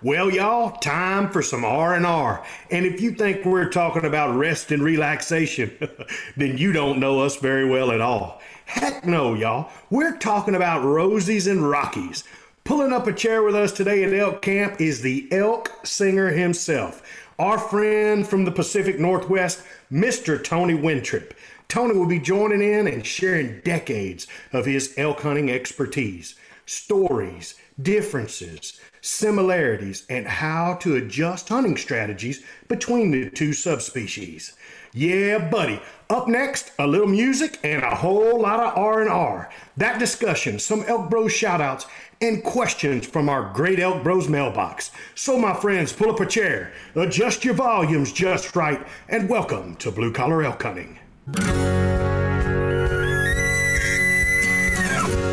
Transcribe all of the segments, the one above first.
Well, y'all, time for some R&R. And if you think we're talking about rest and relaxation, then you don't know us very well at all. Heck no, y'all. We're talking about Rosies and Rockies. Pulling up a chair with us today at Elk Camp is the elk singer himself, our friend from the Pacific Northwest, Mr. Tony Wintrip. Tony will be joining in and sharing decades of his elk hunting expertise, stories, differences, similarities, and how to adjust hunting strategies between the two subspecies. Yeah, buddy. Up next, a little music and a whole lot of R&R. That discussion, some Elk Bros shoutouts, and questions from our great Elk Bros mailbox. So, my friends, pull up a chair, adjust your volumes just right, and welcome to Blue Collar Elk Hunting.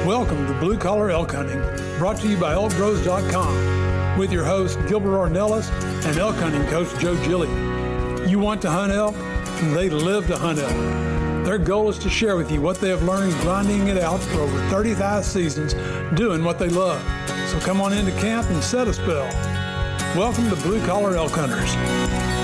Welcome to Blue Collar Elk Hunting, brought to you by ElkBros.com, with your host Gilbert Ornelas and elk hunting coach Joe Gilly. You want to hunt elk? And they live to hunt elk. Their goal is to share with you what they have learned grinding it out for over 35 seasons, doing what they love. So come on into camp and set a spell. Welcome to Blue Collar Elk Hunters.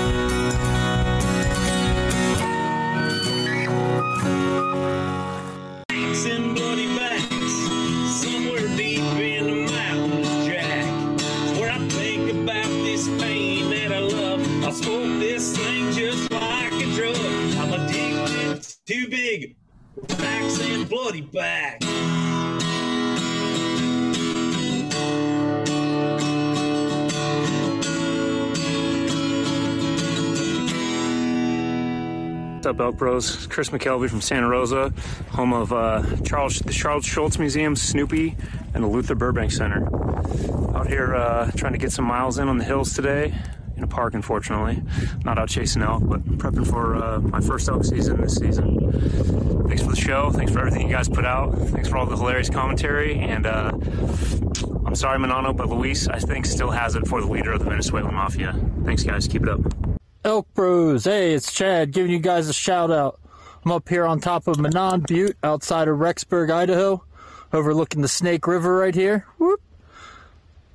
Bloody backs. What's up, Elk Bros? Chris McKelvey from Santa Rosa, home of uh, Charles, the Charles Schulz Museum, Snoopy, and the Luther Burbank Center. Out here uh, trying to get some miles in on the hills today, in a park, unfortunately. Not out chasing elk, but prepping for uh, my first elk season this season. Thanks for the show. Thanks for everything you guys put out. Thanks for all the hilarious commentary. And uh, I'm sorry, Manano, but Luis, I think, still has it for the leader of the Venezuelan Mafia. Thanks, guys. Keep it up. Elk Bros. Hey, it's Chad giving you guys a shout out. I'm up here on top of Menan Butte outside of Rexburg, Idaho, overlooking the Snake River right here. Whoop.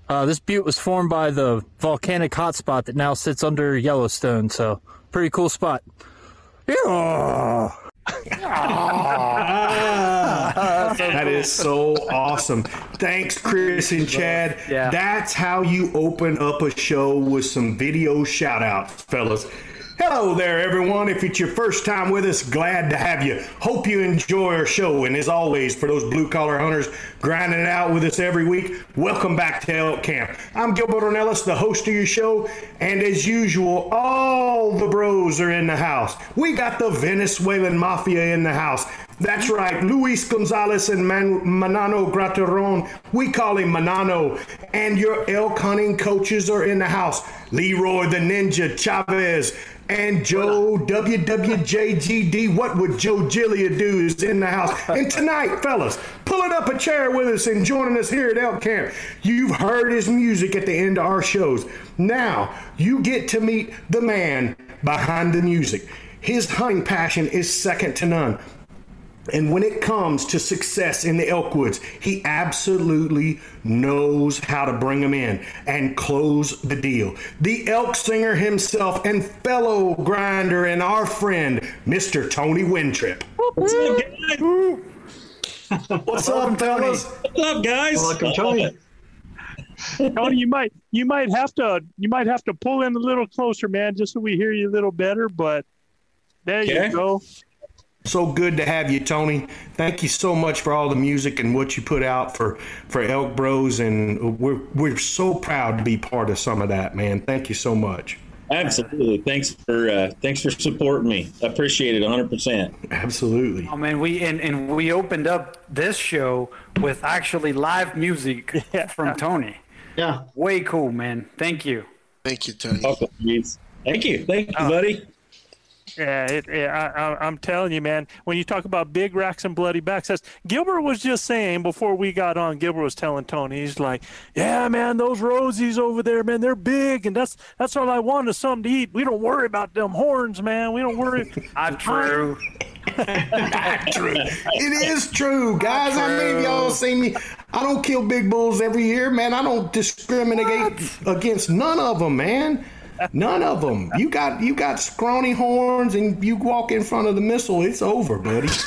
Uh, this butte was formed by the volcanic hotspot that now sits under Yellowstone, so pretty cool spot. Yeah. that is so awesome. Thanks, Chris and Chad. Yeah. That's how you open up a show with some video shout outs, fellas. Hello there, everyone. If it's your first time with us, glad to have you. Hope you enjoy our show. And as always, for those blue collar hunters grinding it out with us every week, welcome back to Elk Camp. I'm Gilbert Ornelas, the host of your show. And as usual, all the bros are in the house. We got the Venezuelan Mafia in the house. That's right, Luis Gonzalez and Man- Manano Grateron. We call him Manano. And your elk hunting coaches are in the house. Leroy the Ninja Chavez and Joe WWJGD. What would Joe Gillia do is in the house. And tonight, fellas, pulling up a chair with us and joining us here at Elk Camp. You've heard his music at the end of our shows. Now, you get to meet the man behind the music. His hunting passion is second to none. And when it comes to success in the Elkwoods, he absolutely knows how to bring them in and close the deal. The elk singer himself and fellow grinder and our friend, Mr. Tony Wintrip. What's up, guys? What's up, fellas? What's up, guys? Welcome, Tony. Tony, you might you might have to you might have to pull in a little closer, man, just so we hear you a little better. But there Okay. you go. So good to have you, Tony. Thank you so much for all the music and what you put out for for Elk Bros, and we're we're so proud to be part of some of that, man. Thank you so much. Absolutely. Thanks for uh, thanks for supporting me. I appreciate it 100. percent Absolutely. Oh man, we and, and we opened up this show with actually live music from Tony. Yeah. Way cool, man. Thank you. Thank you, Tony. Welcome, Reeds. Thank you. Thank you, buddy. Yeah, it, it, I, I, I'm telling you, man. When you talk about big racks and bloody backs, that's, Gilbert was just saying before we got on. Gilbert was telling Tony, he's like, "Yeah, man, those rosies over there, man, they're big, and that's that's all I want is something to eat. We don't worry about them horns, man. We don't worry." Not true. Not true. It is true, guys. I mean, y'all see me. I don't kill big bulls every year, man. I don't discriminate against none of them, man. None of them. You got you got scrawny horns, and you walk in front of the missile, it's over, buddy.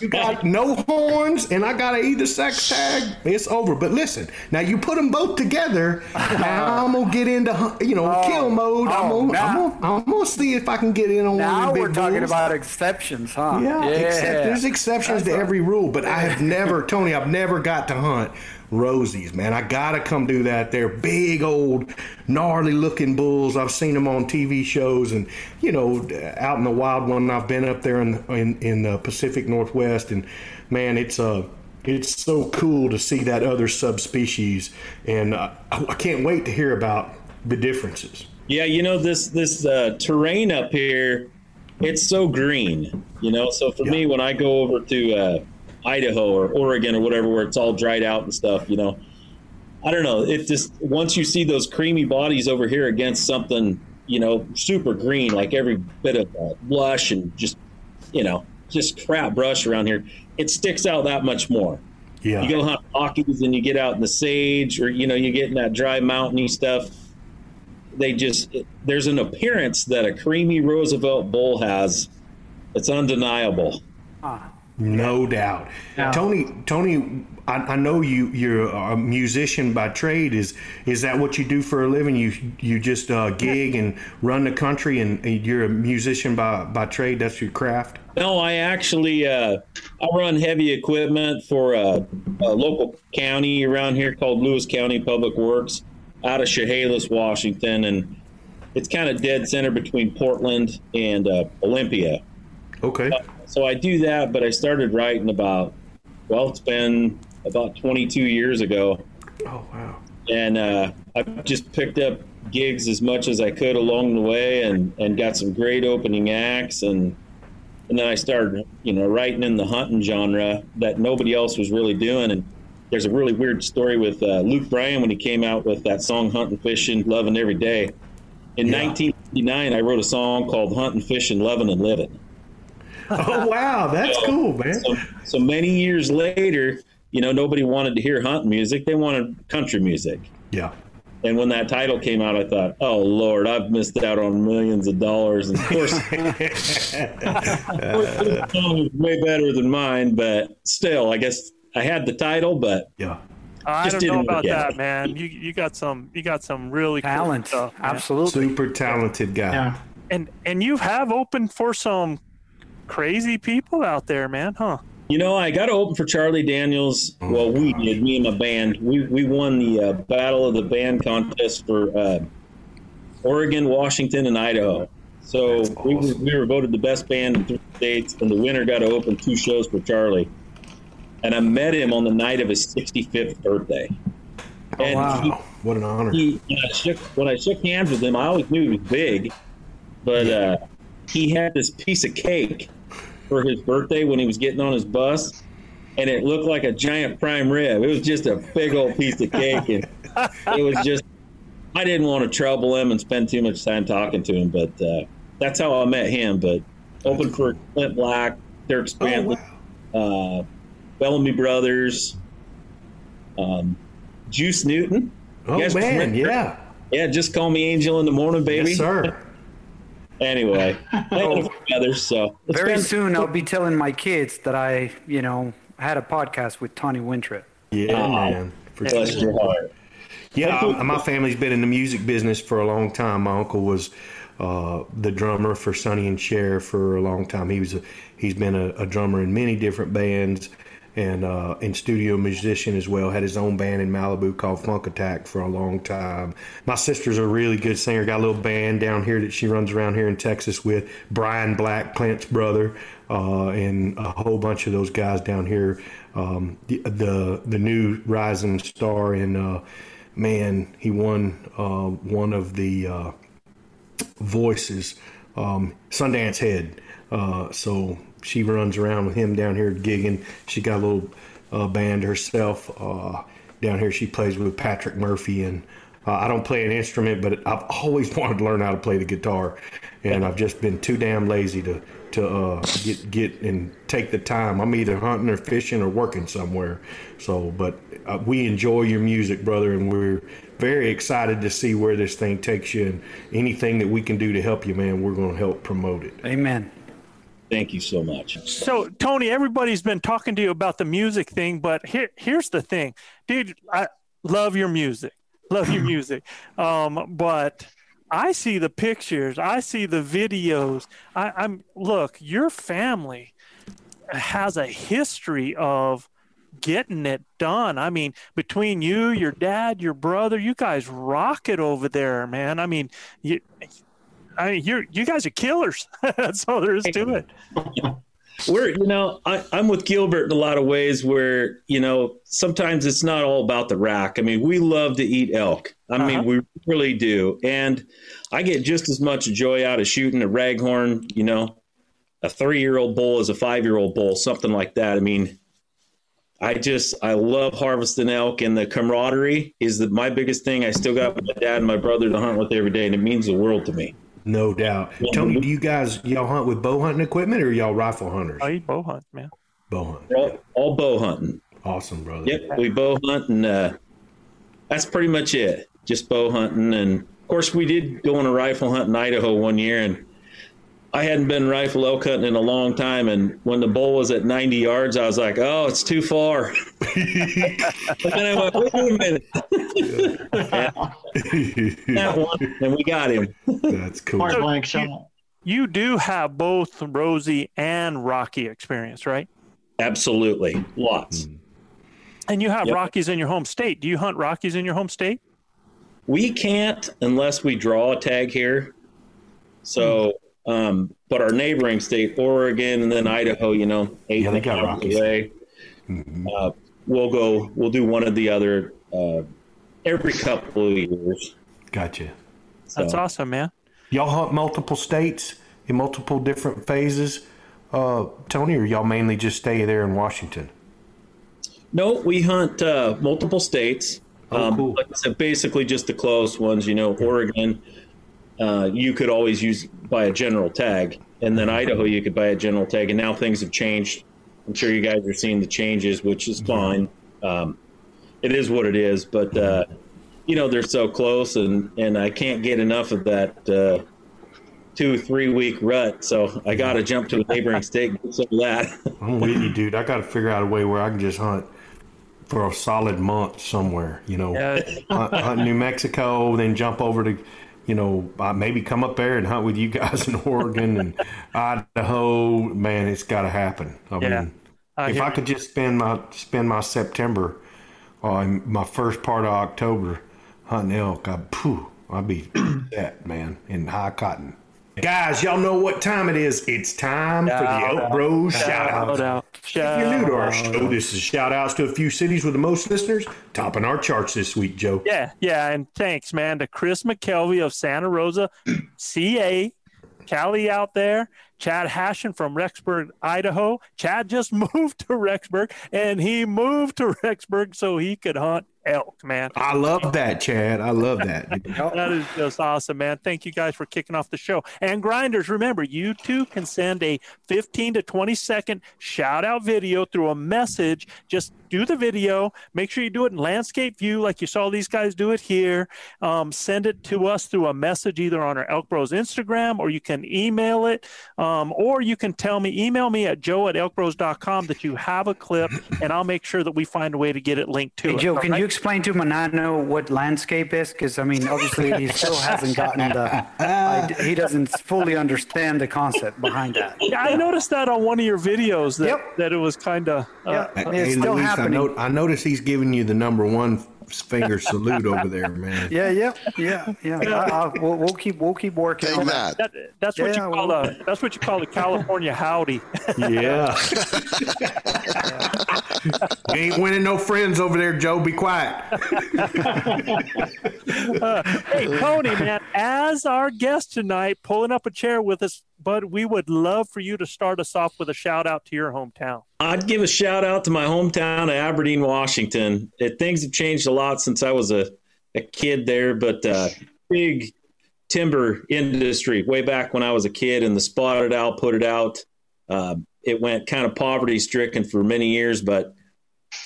You got no horns, and I got a either sex tag, it's over. But listen, now you put them both together. Now I'm gonna get into you know oh, kill mode. I'm, oh, gonna, now- I'm, gonna, I'm gonna see if I can get in on one Now we're talking about exceptions, huh? Yeah, except there's exceptions to every rule, but I have never, Tony, I've never got to hunt rosies, man. I gotta come do that. They're big, old, gnarly looking bulls. I've seen them on TV shows, and you know, out in the wild one. I've been up there in in, in the Pacific Northwest, and man, it's uh it's so cool to see that other subspecies, and uh, I I can't wait to hear about the differences. Yeah, you know this this uh, terrain up here, it's so green. You know, so for me, when I go over to uh, Idaho or Oregon or whatever, where it's all dried out and stuff, you know, I don't know. It just once you see those creamy bodies over here against something, you know, super green, like every bit of uh, lush and just, you know, just crap brush around here, it sticks out that much more. Yeah. You go hunt Rockies and you get out in the sage, or you know, you get in that dry mountainy stuff. They just there's an appearance that a creamy Roosevelt bull has. It's undeniable. No doubt. Tony, Tony, I, I know you. You're a musician by trade. Is is that what you do for a living? You you just uh, gig and run the country, and, and you're a musician by by trade. That's your craft. No, I actually uh, I run heavy equipment for a, a local county around here called Lewis County Public Works out of Chehalis, Washington, and it's kind of dead center between Portland and uh, Olympia. Okay. So I do that, but I started writing about well, it's been about 22 years ago. Oh wow. and uh, I've just picked up gigs as much as I could along the way, and and got some great opening acts, and and then I started, you know, writing in the hunting genre that nobody else was really doing, and there's a really weird story with uh, Luke Bryan when he came out with that song "Hunting, Fishing, Loving Every Day." In 1959, I wrote a song called "Hunting, Fishing, Loving, and Living." Oh wow, that's cool, man. So, so many years later, you know, nobody wanted to hear hunt music; they wanted country music. Yeah. And when that title came out, I thought, "Oh Lord, I've missed out on millions of dollars." And of course, the song is way better than mine, but still, I guess I had the title, but yeah, I don't know didn't about that, it. man. You you got some you got some really Talent. cool stuff. Absolutely. Super talented guy. Yeah. And and you have opened for some crazy people out there, man, huh? you know, I got to open for Charlie Daniels. Well, we did, me and my band. We we won the uh, Battle of the Band contest for uh, Oregon, Washington, and Idaho. So we, were, we were voted the best band in three states, and the winner got to open two shows for Charlie. And I met him on the night of his 65th birthday. Oh, And wow. he- what an honor. he, when, I shook, when I shook hands with him, I always knew he was big, but uh, he had this piece of cake for his birthday when he was getting on his bus, and it looked like a giant prime rib. It was just a big old piece of cake, and it was just. I didn't want to trouble him and spend too much time talking to him, but uh, that's how I met him. But open for Clint Black, Derek Spantley, uh, Bellamy Brothers, um, Juice Newton. Oh, man, remember- yeah. Yeah, just call me Angel in the morning, baby. Yes, sir. Anyway, and a. So Very been- soon, I'll be telling my kids that I, you know, had a podcast with Tony Wintrip. Yeah, Oh, man. For bless sure. your heart. Yeah, I, my family's been in the music business for a long time. My uncle was uh, the drummer for Sonny and Cher for a long time. He was a, he's been a, a drummer in many different bands and uh, and studio musician as well. Had his own band in Malibu called Funk Attack for a long time. My sister's a really good singer. Got a little band down here that she runs around here in Texas with Brian Black, Clint's brother, uh, and a whole bunch of those guys down here. Um, the, the the new rising star in uh, man, he won uh, one of the uh, voices, um, Sundance Head. Uh, so she runs around with him down here gigging. She got a little uh, band herself uh, down here. She plays with Patrick Murphy, and uh, I don't play an instrument, but I've always wanted to learn how to play the guitar, and I've just been too damn lazy to to uh, get get and take the time. I'm either hunting or fishing or working somewhere. So, but uh, we enjoy your music, brother, and we're very excited to see where this thing takes you. And anything that we can do to help you, man, we're going to help promote it. Amen. Thank you so much. So, Tony, everybody's been talking to you about the music thing, but here, here's the thing, dude. I love your music, love your music, um, but I see the pictures, I see the videos. I, I'm look, your family has a history of getting it done. I mean, between you, your dad, your brother, you guys rock it over there, man. I mean, you. I mean, you're you guys are killers. That's all there is to it. We're, you know, I, I'm with Gilbert in a lot of ways where, you know, sometimes it's not all about the rack. I mean, we love to eat elk. I mean, Uh-huh. we really do. And I get just as much joy out of shooting a raghorn, you know, a three year old bull as a five year old bull, something like that. I mean, I just, I love harvesting elk and the camaraderie is the, my biggest thing. I still got my dad and my brother to hunt with every day, and it means the world to me. No doubt. Tony, do you guys y'all hunt with bow hunting equipment or y'all rifle hunters? I eat bow hunt, man. Bow hunt. All, all bow hunting. Awesome, brother. Yep, we bow hunt, and uh, that's pretty much it. Just bow hunting, and of course, we did go on a rifle hunt in Idaho one year, and I hadn't been rifle elk hunting in a long time. And when the bull was at 90 yards, I was like, "Oh, it's too far." and then I went, "Wait a minute." that one, and we got him. That's cool. Point blank shot. You do have both Rosie and Rocky experience, right? Absolutely, lots. Hmm. And you have Yep. Rockies in your home state. Do you hunt Rockies in your home state? We can't unless we draw a tag here. So, um, but our neighboring state, Oregon, and then Idaho, you know, eight Yeah, they got miles Rockies. away. Uh, we'll go. We'll do one of the other uh, every couple of years. Gotcha. That's awesome, man. Y'all hunt multiple states in multiple different phases, uh, Tony, or y'all mainly just stay there in Washington? No, we hunt uh, multiple states. Oh, um, cool. Like I said, basically just the close ones. You know, Oregon, uh, you could always use buy a general tag, and then Idaho, you could buy a general tag. And now things have changed. I'm sure you guys are seeing the changes, which is fine. Um, it is what it is, but uh, you know they're so close, and and I can't get enough of that uh, two three week rut. So I got to jump to a neighboring state and get some of that. I'm with you, dude. I got to figure out a way where I can just hunt for a solid month somewhere. You know, Yeah. hunt, hunt New Mexico, then jump over to, you know, uh, maybe come up there and hunt with you guys in Oregon and Idaho. Man, it's got to happen. I Yeah. mean, I if I you. could just spend my spend my September, uh, my first part of October hunting elk, I phew, I'd be set, man, in high cotton. Guys, y'all know what time it is. It's time for the Shout Elk out. Bros Shout shout out. out. If you're new to our show, this is shout outs to a few cities with the most listeners, topping our charts this week, Joe. Yeah, yeah, and thanks, man, to Chris McKelvey of Santa Rosa, CA, Callie out there, Chad Hashin from Rexburg, Idaho. Chad just moved to Rexburg, and he moved to Rexburg so he could hunt elk, man. I love that, Chad. I love that. That is just awesome, man. Thank you guys for kicking off the show. And grinders, remember, you too can send a 15 to 20 second shout out video through a message. Just do the video. Make sure you do it in landscape view, like you saw these guys do it here. Um, send it to us through a message either on our Elk Bros Instagram or you can email it. Um, or you can tell me, email me at joe at elkbros.com that you have a clip, and I'll make sure that we find a way to get it linked to Hey, it. Joe, can right? you explain to Manano what landscape is? Because I mean, obviously, he still hasn't gotten the. I, he doesn't fully understand the concept behind that. Yeah, I noticed that on one of your videos that, that it was kind of. Uh, Yeah, Hey, still Luis, I, happening. I notice he's giving you the number one finger salute over there, man. Yeah, yeah, yeah, yeah. I, I, we'll, we'll keep we'll keep working on that. That, that's what Yeah, you call a that's what you call a California howdy. Yeah. you ain't winning no friends over there, Joe. Be quiet. Uh, hey, Tony, man, as our guest tonight, pulling up a chair with us, bud, we would love for you to start us off with a shout out to your hometown. I'd give a shout out to my hometown of Aberdeen, Washington. It, things have changed a lot since I was a, a kid there, but uh, big timber industry way back when I was a kid, and the spotted owl put it out. Uh, it went kind of poverty stricken for many years, but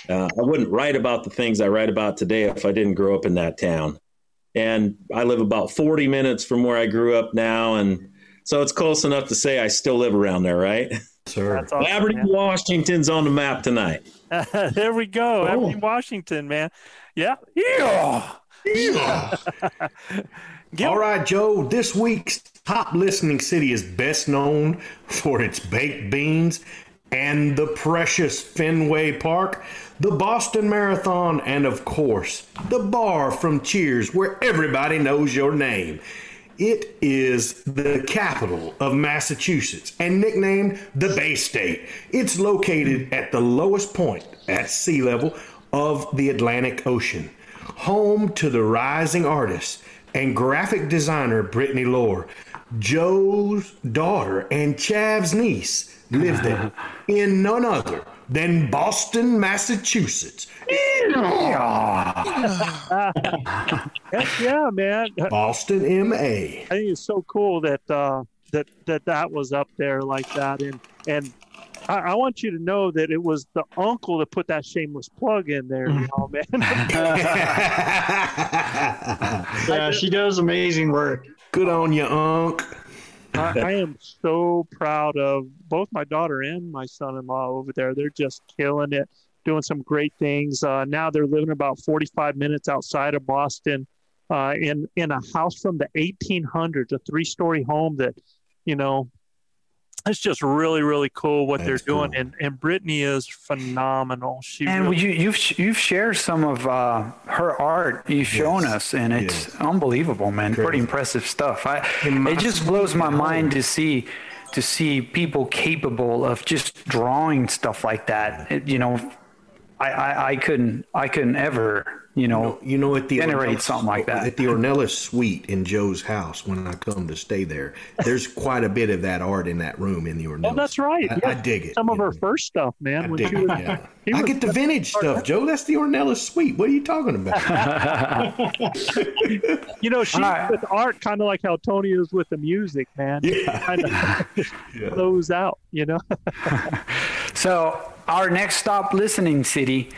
uh, I wouldn't write about the things I write about today if I didn't grow up in that town. And I live about 40 minutes from where I grew up now, and so it's close enough to say I still live around there, right? Sir. That's awesome, Aberdeen, man. Washington's on the map tonight. there we go, oh. Aberdeen, Washington, man. Yeah, yeah. All right, Joe. This week's top listening city is best known for its baked beans and the precious Fenway Park, the Boston Marathon, and of course, the bar from Cheers, where everybody knows your name. It is the capital of Massachusetts and nicknamed the Bay State. It's located at the lowest point at sea level of the Atlantic Ocean, home to the rising artist and graphic designer Brittany Lore. Joe's daughter and Chav's niece live there in none other than Boston, Massachusetts. Heck yeah, man. Boston, MA. I think it's so cool that uh, that that that was up there like that, and and I, I want you to know that it was the uncle that put that shameless plug in there, you know, man. Yeah, she does amazing work. Good on you, Unc. I, I am so proud of both my daughter and my son-in-law over there. They're just killing it, doing some great things. Uh, now they're living about 45 minutes outside of Boston, uh, in in a house from the 1800s, a three-story home that, you know, it's just really really cool what they're doing. And and Brittany is phenomenal. She And really, you, you've you've shared some of uh, her art. You've shown us, and it's unbelievable, man. Pretty impressive stuff. I it just blows my mind to see to see people capable of just drawing stuff like that. It- you know, I, I I couldn't I couldn't ever you know you know at the generate Ornelas- something like that. At the Ornelas suite in Joe's house when I come to stay there, there's quite a bit of that art in that room in the Ornelas. oh, that's right. I, Yeah. I dig it. Some of her first stuff, man. I when dig it. was, Yeah. I get the vintage stuff, Joe. That's the Ornelas suite. What are you talking about? You know, she's with art kind of like how Tony is with the music, man. Yeah. Kind of flows out, you know? So, our next stop listening city,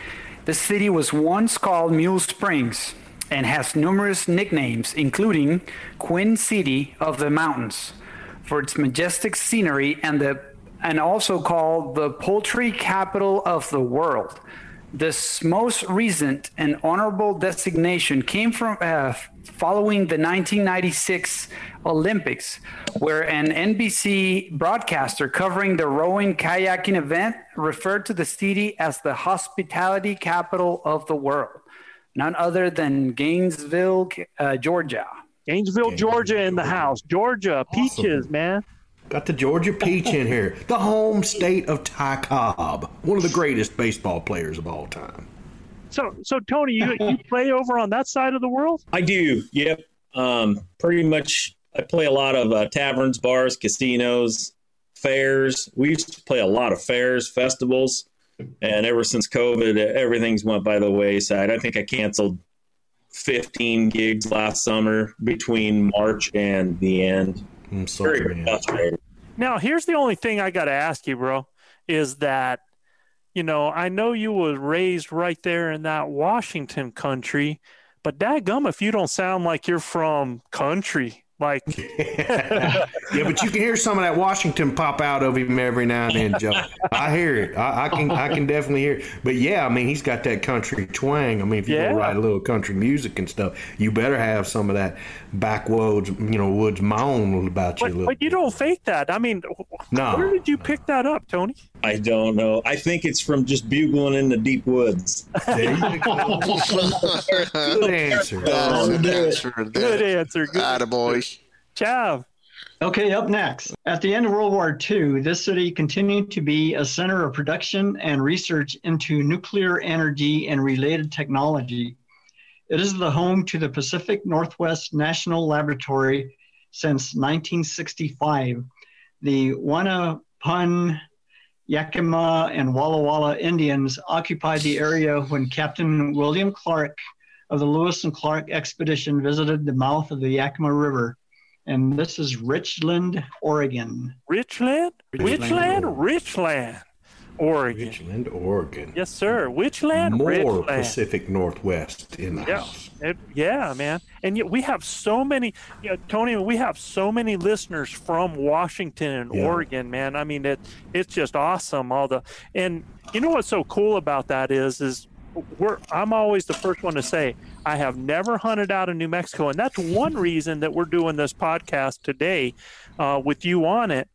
the city was once called Mule Springs and has numerous nicknames, including Queen City of the Mountains for its majestic scenery and the and also called the poultry capital of the world. This most recent and honorable designation came from uh, following the 1996 Olympics, where an NBC broadcaster covering the rowing kayaking event referred to the city as the hospitality capital of the world, none other than Gainesville, uh, Georgia. Gainesville, Georgia, in the house. Georgia peaches, man. Got the Georgia Peach in here, the home state of Ty Cobb, one of the greatest baseball players of all time. So, so Tony, you, you play over on that side of the world? I do. Yep. Um, pretty much. I play a lot of uh, taverns, bars, casinos, fairs. We used to play a lot of fairs, festivals, and ever since COVID, everything's went by the wayside. I think I canceled 15 gigs last summer between March and the end. I'm sorry, Very frustrated. Now, here's the only thing I got to ask you, bro, is that, you know, I know you was raised right there in that Washington country, but dadgum if you don't sound like you're from country. Like, yeah, but you can hear some of that Washington pop out of him every now and then, Joe. I hear it. I, I can I can definitely hear it. But yeah, I mean, he's got that country twang. I mean, if you Yeah. go write a little country music and stuff, you better have some of that backwoods, you know, woods moan about you a but, little. but you don't fake that. I mean, No. where did you pick that up, Tony? I don't know. I think it's from just bugling in the deep woods. There you go. Good answer. That's a good answer. Good answer. Good. Attaboy. Chav. Okay, up next. At the end of World War II, this city continued to be a center of production and research into nuclear energy and related technology. It is the home to the Pacific Northwest National Laboratory since 1965. The Wanapum, Yakima, and Walla Walla Indians occupied the area when Captain William Clark of the Lewis and Clark expedition visited the mouth of the Yakima River and this is Richland, Oregon. Richland? Richland, Richland? Richland. Oregon. Richland, Oregon. Yes, sir. Richland? More Richland. Pacific Northwest in the Yeah, house. it, yeah, man. And yet we have so many, you know, Tony. We have so many listeners from Washington and Yeah. Oregon, man. I mean, it it's just awesome. All the and you know what's so cool about that is is we're I'm always the first one to say I have never hunted out of New Mexico, and that's one reason that we're doing this podcast today uh, with you on it.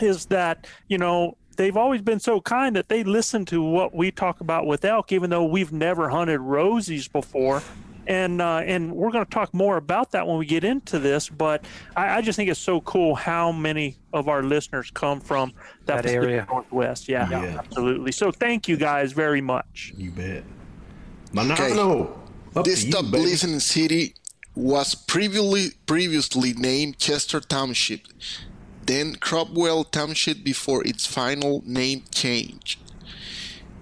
Is that you know they've always been so kind that they listen to what we talk about with elk, even though we've never hunted rosies before. And uh, and we're going to talk more about that when we get into this. But I, I just think it's so cool how many of our listeners come from that, That area. Northwest. Yeah, Yeah. absolutely. So thank you guys very much. You bet. Manano. Up This to you, top listening city was previously previously named Chester Township, then Cropwell Township before its final name change.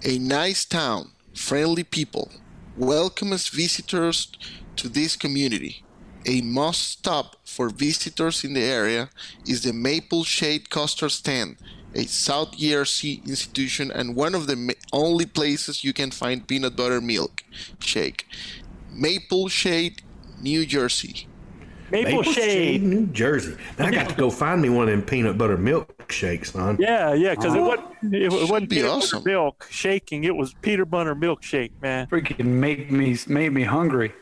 A nice town, friendly people, welcome as visitors to this community. A must stop for visitors in the area is the Maple Shade Custard Stand, a South Jersey institution and one of the ma- only places you can find peanut butter milk shake. Maple Shade, New Jersey. Maple, Shade. New Jersey. Now I got to go find me one of them peanut butter milkshakes, son. Yeah, yeah, because it oh, wasn't it wasn't be peanut awesome. butter milk shaking. It was peanut butter milkshake, man. Freaking make me made me hungry.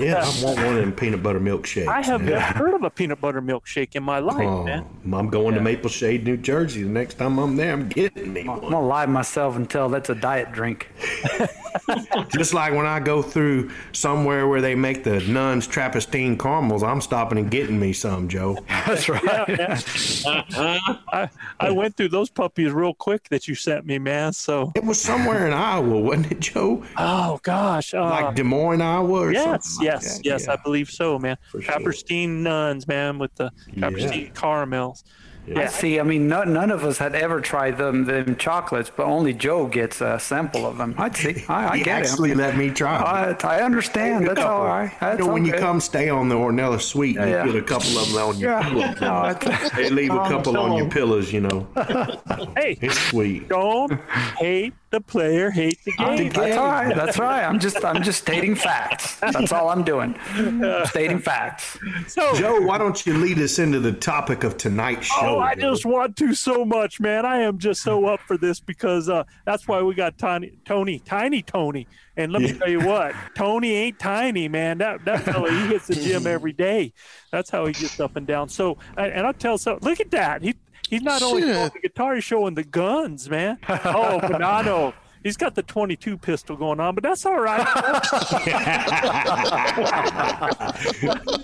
Yeah, I want one of them peanut butter milkshakes. I have never heard of a peanut butter milkshake in my life, Oh, man. I'm going to Maple Shade, New Jersey. The next time I'm there, I'm getting me I'm one. gonna lie to myself and tell that's a diet drink. Just like when I go through somewhere where they make the nuns Trappistine caramels, I'm stopping and getting me some, Joe. That's right. I, I went through those puppies real quick that you sent me, man. So, It was somewhere in Iowa, wasn't it, Joe? oh gosh, uh, Like Des Moines, Iowa, or yes, something. Like yes, that? yes, Yeah. I believe so, man. For sure. Nuns, man, with the Trappistine caramels. I Yeah, see. I mean, no, none of us had ever tried them them chocolates, but only Joe gets a sample of them. I see. I, I He get actually it. let me try. them. I, I understand. That's all right. That's you know, when you come stay on the Ornella Suite, you Yeah. get a couple of them on your Yeah. pillows. No, They leave a couple on your pillows, you know. hey, It's sweet. don't hate the player, hate the game. That's all right. That's right. I'm just I'm just stating facts. That's all I'm doing. stating facts. So, Joe, why don't you lead us into the topic of tonight's show? Oh, I Joe? just want to so much, man. I am just so up for this because uh, that's why we got Tony, Tony, Tiny Tony. And let me tell you what, Tony ain't tiny, man. That that fella, he hits the gym every day. That's how he gets up and down. So, and and I'll tell so. Look at that. He he's not only Shit. showing the guitar, he's showing the guns, man. Oh, Bonanno. He's got the 22 pistol going on, but that's all right.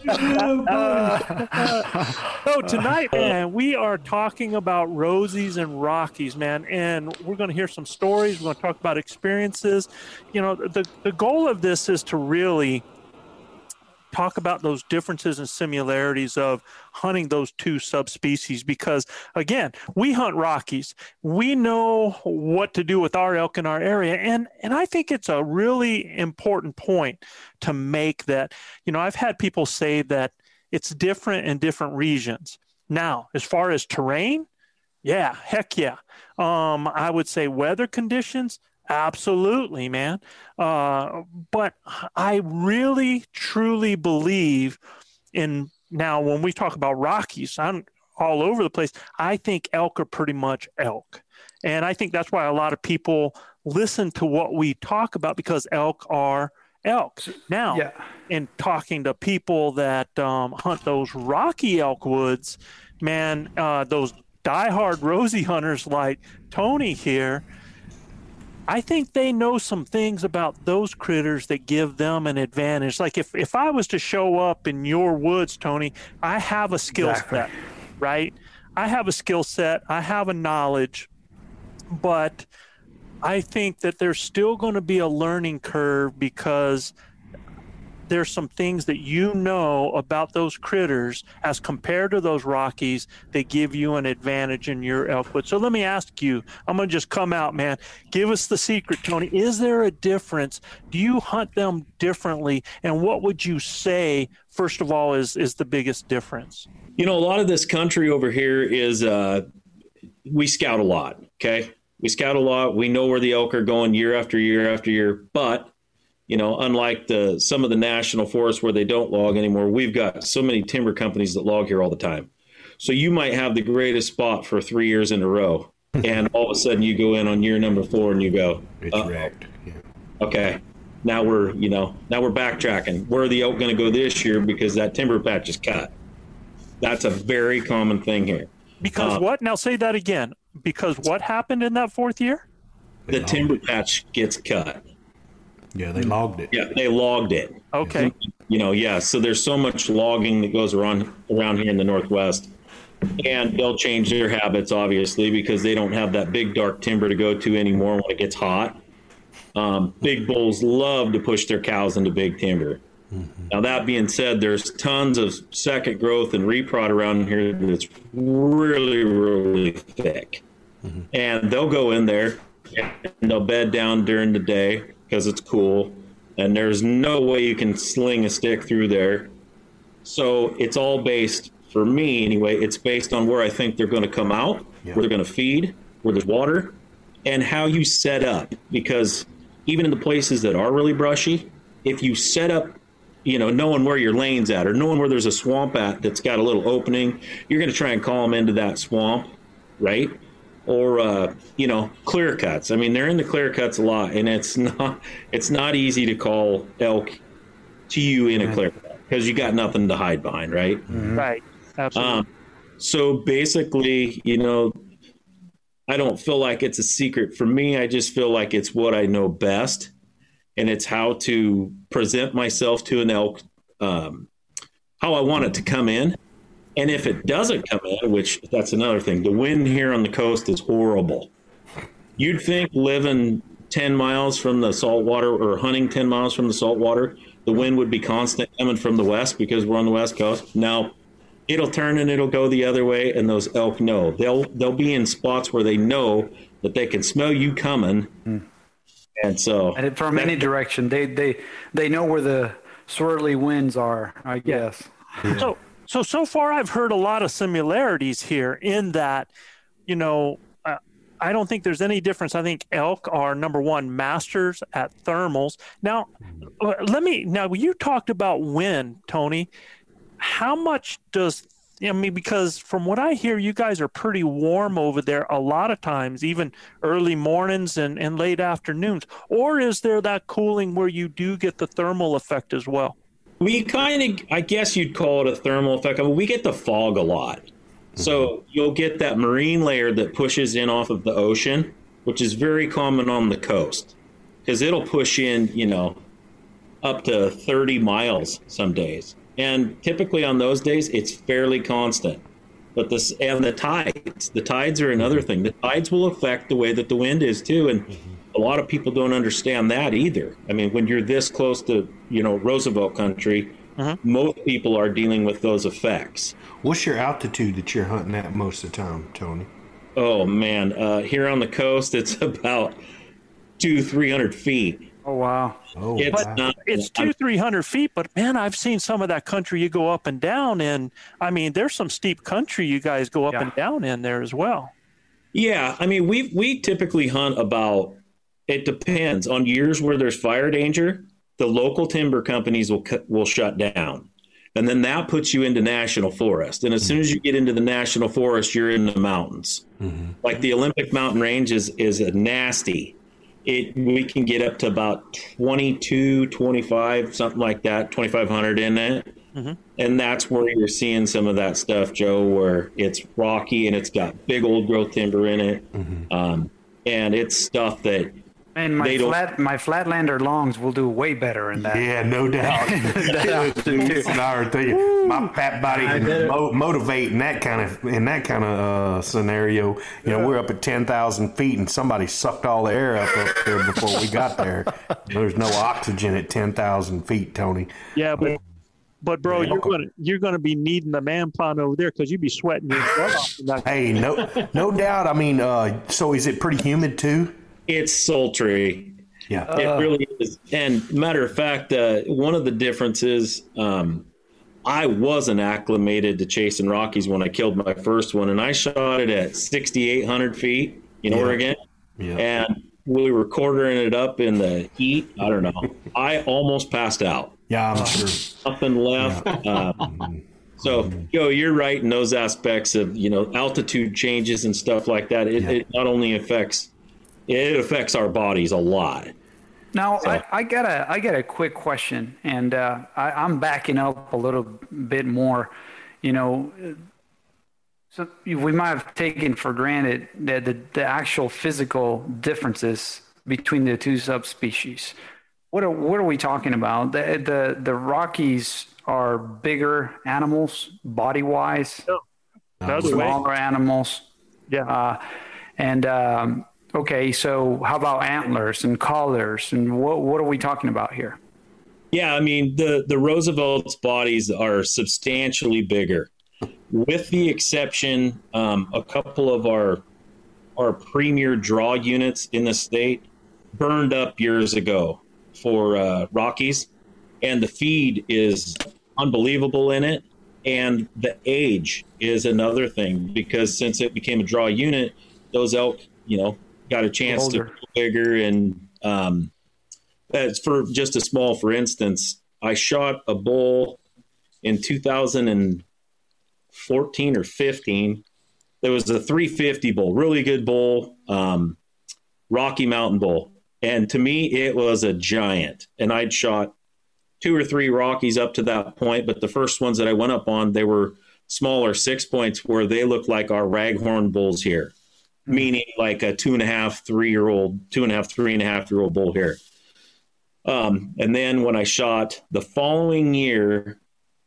Uh, so tonight, man, we are talking about Rosies and Rockies, man, and we're going to hear some stories. We're going to talk about experiences. You know, the the goal of this is to really talk about those differences and similarities of hunting those two subspecies because again we hunt rockies. We know what to do with our elk in our area. And and i think it's a really important point to make that you know i've had people say that it's different in different regions. Now as far as terrain yeah heck yeah. Um i would say weather conditions Absolutely, man. Uh, but I really, truly believe in now when we talk about Rockies, I'm all over the place. I think elk are pretty much elk. And I think that's why a lot of people listen to what we talk about because elk are elk. Now, Yeah. in talking to people that um, hunt those rocky elk woods, man, uh, those diehard rosy hunters like Tony here, I think they know some things about those critters that give them an advantage. Like if, if I was to show up in your woods, Tony, I have a skill Exactly. set, right? I have a skill set, I have a knowledge, but I think that there's still going to be a learning curve because there's some things that you know about those critters as compared to those Rockies that give you an advantage in your elkwood. So let me ask you, I'm going to just come out, man. Give us the secret, Tony. Is there a difference? Do you hunt them differently? And what would you say, first of all, is, is the biggest difference? You know, a lot of this country over here is uh, we scout a lot. Okay, we scout a lot. We know where the elk are going year after year after year. But you know, unlike the some of the national forests where they don't log anymore, we've got so many timber companies that log here all the time. So you might have the greatest spot for three years in a row, and all of a sudden you go in on year number four and you go, It's "Uh-oh." wrecked. Yeah. okay now we're you know now we're backtracking where are the elk going to go this year because that timber patch is cut that's a very common thing here Because Uh, what? Now say that again. Because what happened in that fourth year? the timber patch gets cut Yeah, they logged it. yeah they logged it. Okay. you know yeah so there's so much logging that goes around around here in the northwest. And they'll change their habits obviously because they don't have that big dark timber to go to anymore when it gets hot. Um, big bulls love to push their cows into big timber. Now that being said there's tons of second growth and reprod around here that's really really thick. And they'll go in there and they'll bed down during the day because it's cool. And there's no way you can sling a stick through there. So it's all based for me anyway it's based on where i think they're going to come out where they're going to feed where there's water and how you set up. Because even in the places that are really brushy if you set up you know knowing where your lane's at or knowing where there's a swamp at that's got a little opening you're going to try and call them into that swamp right or uh, you know clear cuts i mean they're in the clear cuts a lot and it's not it's not easy to call elk to you in a clear cut because you got nothing to hide behind right Right. Absolutely. um, so basically, you know, I don't feel like it's a secret for me. I just feel like it's what I know best, and it's how to present myself to an elk, um, how I want it to come in, and if it doesn't come in, which that's another thing. The wind here on the coast is horrible. You'd think living ten miles from the saltwater or hunting ten miles from the saltwater, the wind would be constant coming from the west because we're on the west coast. Now, it'll turn and it'll go the other way and those elk know they'll they'll be in spots where they know that they can smell you coming hmm. and so And from any direction, they they they know where the swirly winds are. I guess. So, so so far, I've heard a lot of similarities here in that, you know, uh, I don't think there's any difference. I think elk are number one masters at thermals. Now, uh, let me. Now, you talked about wind, Tony. How much does I mean, because from what I hear, you guys are pretty warm over there a lot of times, even early mornings and, and late afternoons. Or is there that cooling where you do get the thermal effect as well? We kind of i guess you'd call it a thermal effect. I mean, we get the fog a lot. So mm-hmm. you'll get that marine layer that pushes in off of the ocean which is very common on the coast, because it'll push in, you know, up to 30 miles some days. And typically on those days, it's fairly constant. But this and the tides, the tides are another mm-hmm. thing. The tides will affect the way that the wind is too, and mm-hmm. A lot of people don't understand that either. I mean, when you're this close to you know Roosevelt country, most people are dealing with those effects. What's your altitude that you're hunting at most of the time, Tony? Oh man, uh, here on the coast, it's about two, three hundred feet. Oh wow! Oh, It's But not. it's two, three hundred feet. But man, I've seen some of that country you go up and down in. I mean, there's some steep country you guys go up and down in there as well. Yeah, I mean, we we typically hunt about. It depends on years where there's fire danger. The local timber companies will will shut down, and then that puts you into national forest. And as mm-hmm. soon as you get into the national forest, you're in the mountains. Mm-hmm. Like the Olympic Mountain Range is is a nasty. It we can get up to about 22, 25, something like that, 2500 in it. Mm-hmm. And that's where you're seeing some of that stuff, Joe, where it's rocky and it's got big old growth timber in it. Um, and it's stuff that And my they flat my flatlander longs will do way better in that. Yeah, no doubt. Denise and I are thinking, my fat body can mo- motivate in that kind of in that kind of uh, scenario. You know, we're up at ten thousand feet, and somebody sucked all the air up up there before we got there. There's no oxygen at ten thousand feet, Tony. Yeah, but but bro, you're gonna you're gonna be needing the man pond over there because you'd be sweating your butt off. Hey, no, no doubt. I mean, uh, so is it pretty humid too? It's sultry. Yeah, it really is. And matter of fact, uh, one of the differences, um, I wasn't acclimated to chasing Rockies when I killed my first one, and I shot it at 6,800 feet in Yeah. Oregon. Yeah. And we were quartering it up in the heat. I don't know. I almost passed out. Yeah, I'm sure. Nothing left. Um, so, Joe, you're right in those aspects of you know altitude changes and stuff like that. It, it not only affects it affects our bodies a lot. Now I, I got a I got a quick question, and uh, I, I'm backing up a little bit more. You know, so we might have taken for granted that the, the actual physical differences between the two subspecies. What are what are we talking about? The the, the Rockies are bigger animals body wise, that's smaller right. animals. Yeah. Uh, and um, okay, so how about antlers and collars and what what are we talking about here? Yeah, I mean the the Roosevelt's bodies are substantially bigger, with the exception um, a couple of our our premier draw units in the state burned up years ago for uh, Rockies, and the feed is unbelievable in it, and the age is another thing because since it became a draw unit, those elk you know got a chance to bigger and um, as for just a small for instance i shot a bull in 2014 or 15 there was a 350 bull really good bull um, rocky mountain bull. And to me it was a giant. And i'd shot two or three rockies up to that point but the first ones that i went up on they were smaller six points where they looked like our raghorn bulls here meaning like a two and a half, three year old, two and a half, three and a half year old bull here. Um, and then when I shot the following year,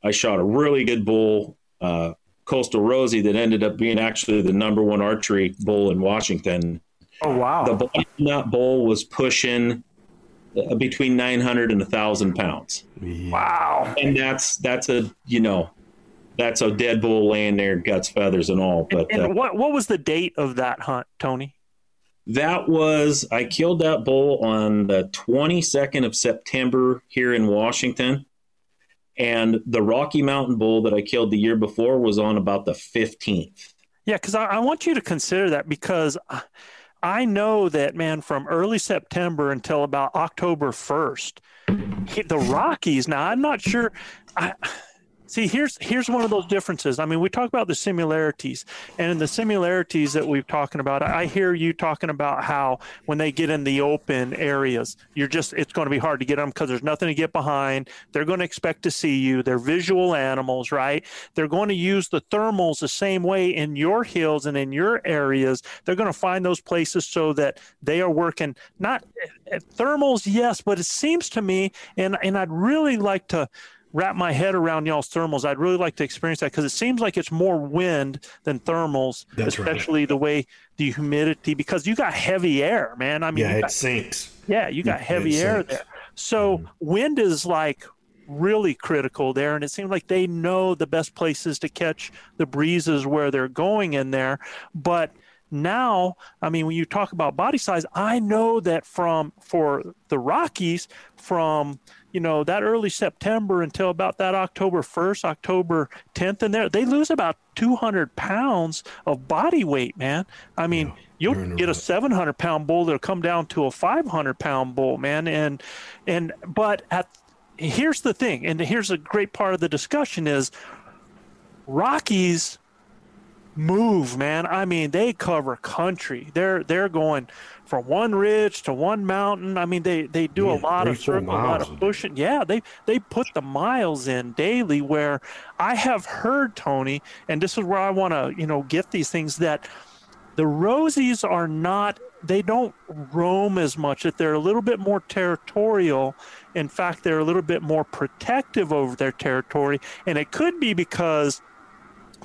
I shot a really good bull, uh, Coastal Rosie, that ended up being actually the number one archery bull in Washington. Oh wow! The body on that bull was pushing uh, between 900 and 1,000 pounds. Wow! And that's that's a you know that's a dead bull laying there, guts, feathers, and all. But And uh, what what was the date of that hunt, Tony? That was I killed that bull on the 22nd of September here in Washington. And the Rocky Mountain bull that I killed the year before was on about the 15th. Yeah, because I, I want you to consider that because I- I know that man from early September until about October first, the Rockies. Now I'm not sure. I, See, here's here's one of those differences. I mean, we talk about the similarities, and in the similarities that we've talking about, I hear you talking about how when they get in the open areas, you're just it's going to be hard to get them because there's nothing to get behind. They're going to expect to see you. They're visual animals, right? They're going to use the thermals the same way in your hills and in your areas. They're going to find those places so that they are working not eh, thermals, yes, but it seems to me, and and I'd really like to wrap my head around y'all's thermals. I'd really like to experience that because it seems like it's more wind than thermals, That's right. especially the way the humidity, because you got heavy air, man. I mean, yeah, you it got, sinks. yeah, you got It- heavy it air sinks. there. So mm-hmm. wind is like really critical there, and it seems like they know the best places to catch the breezes where they're going in there. But now, I mean, when you talk about body size, I know that from for the Rockies, from you know that early September until about that October 1st, October 10th, and there they lose about 200 pounds of body weight, man. I mean, you'll get a 700 pound bull that'll come down to a 500 pound bull, man, and and but at here's the thing, and here's a great part of the discussion is Rockies move, man. I mean, they cover country. They're they're going from one ridge to one mountain. I mean, they they do a lot of circle, a lot of pushing. Yeah, they they put the miles in daily. Where I have heard Tony, and this is where I want to you know get these things that the Rosies are not. They don't roam as much. That they're a little bit more territorial. In fact, they're a little bit more protective over their territory, and it could be because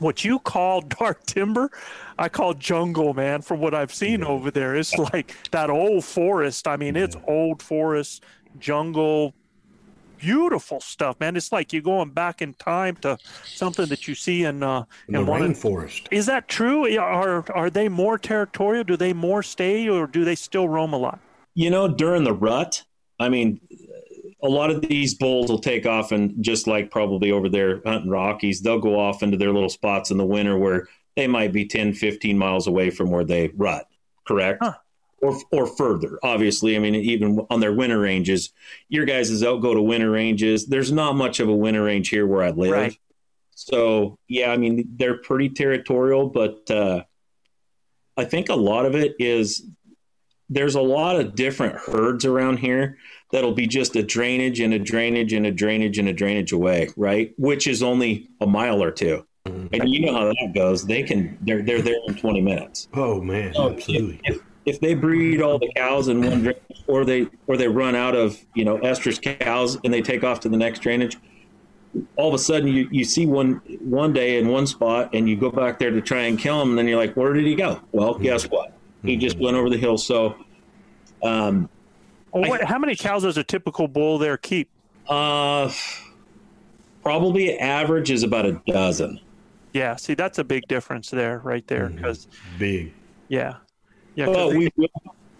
what you call dark timber, I call jungle, man, from what I've seen over there. It's like that old forest. I mean, it's old forest, jungle, beautiful stuff, man. It's like you're going back in time to something that you see in uh In the in one of- rainforest. Is that true? Are are they more territorial? Do they more stay or do they still roam a lot? You know, during the rut, I mean, a lot of these bulls will take off and just like probably over there hunting Rockies, they'll go off into their little spots in the winter where they might be 10, 15 miles away from where they rut, correct? Or, or further, obviously. I mean, even on their winter ranges, your guys is out go to winter ranges. There's not much of a winter range here where I live. Right. So, yeah, I mean, they're pretty territorial, but uh, I think a lot of it is there's a lot of different herds around here that'll be just a drainage and a drainage and a drainage and a drainage away, right? Which is only a mile or 2 mm-hmm. And you know how that goes. They can they're they're there in 20 minutes. Oh man, oh, So absolutely. If, if they breed all the cows in one drainage or they or they run out of, you know, estrus cows and they take off to the next drainage, all of a sudden you, you see one one day in one spot and you go back there to try and kill him and then you're like, where did he go? Well, mm-hmm. guess what? He just mm-hmm. went over the hill. So um Well, what, how many cows does a typical bull there keep? Uh, probably average is about a dozen. Yeah, see, that's a big difference there, right there. Because big. Yeah, yeah. Well, they- we will,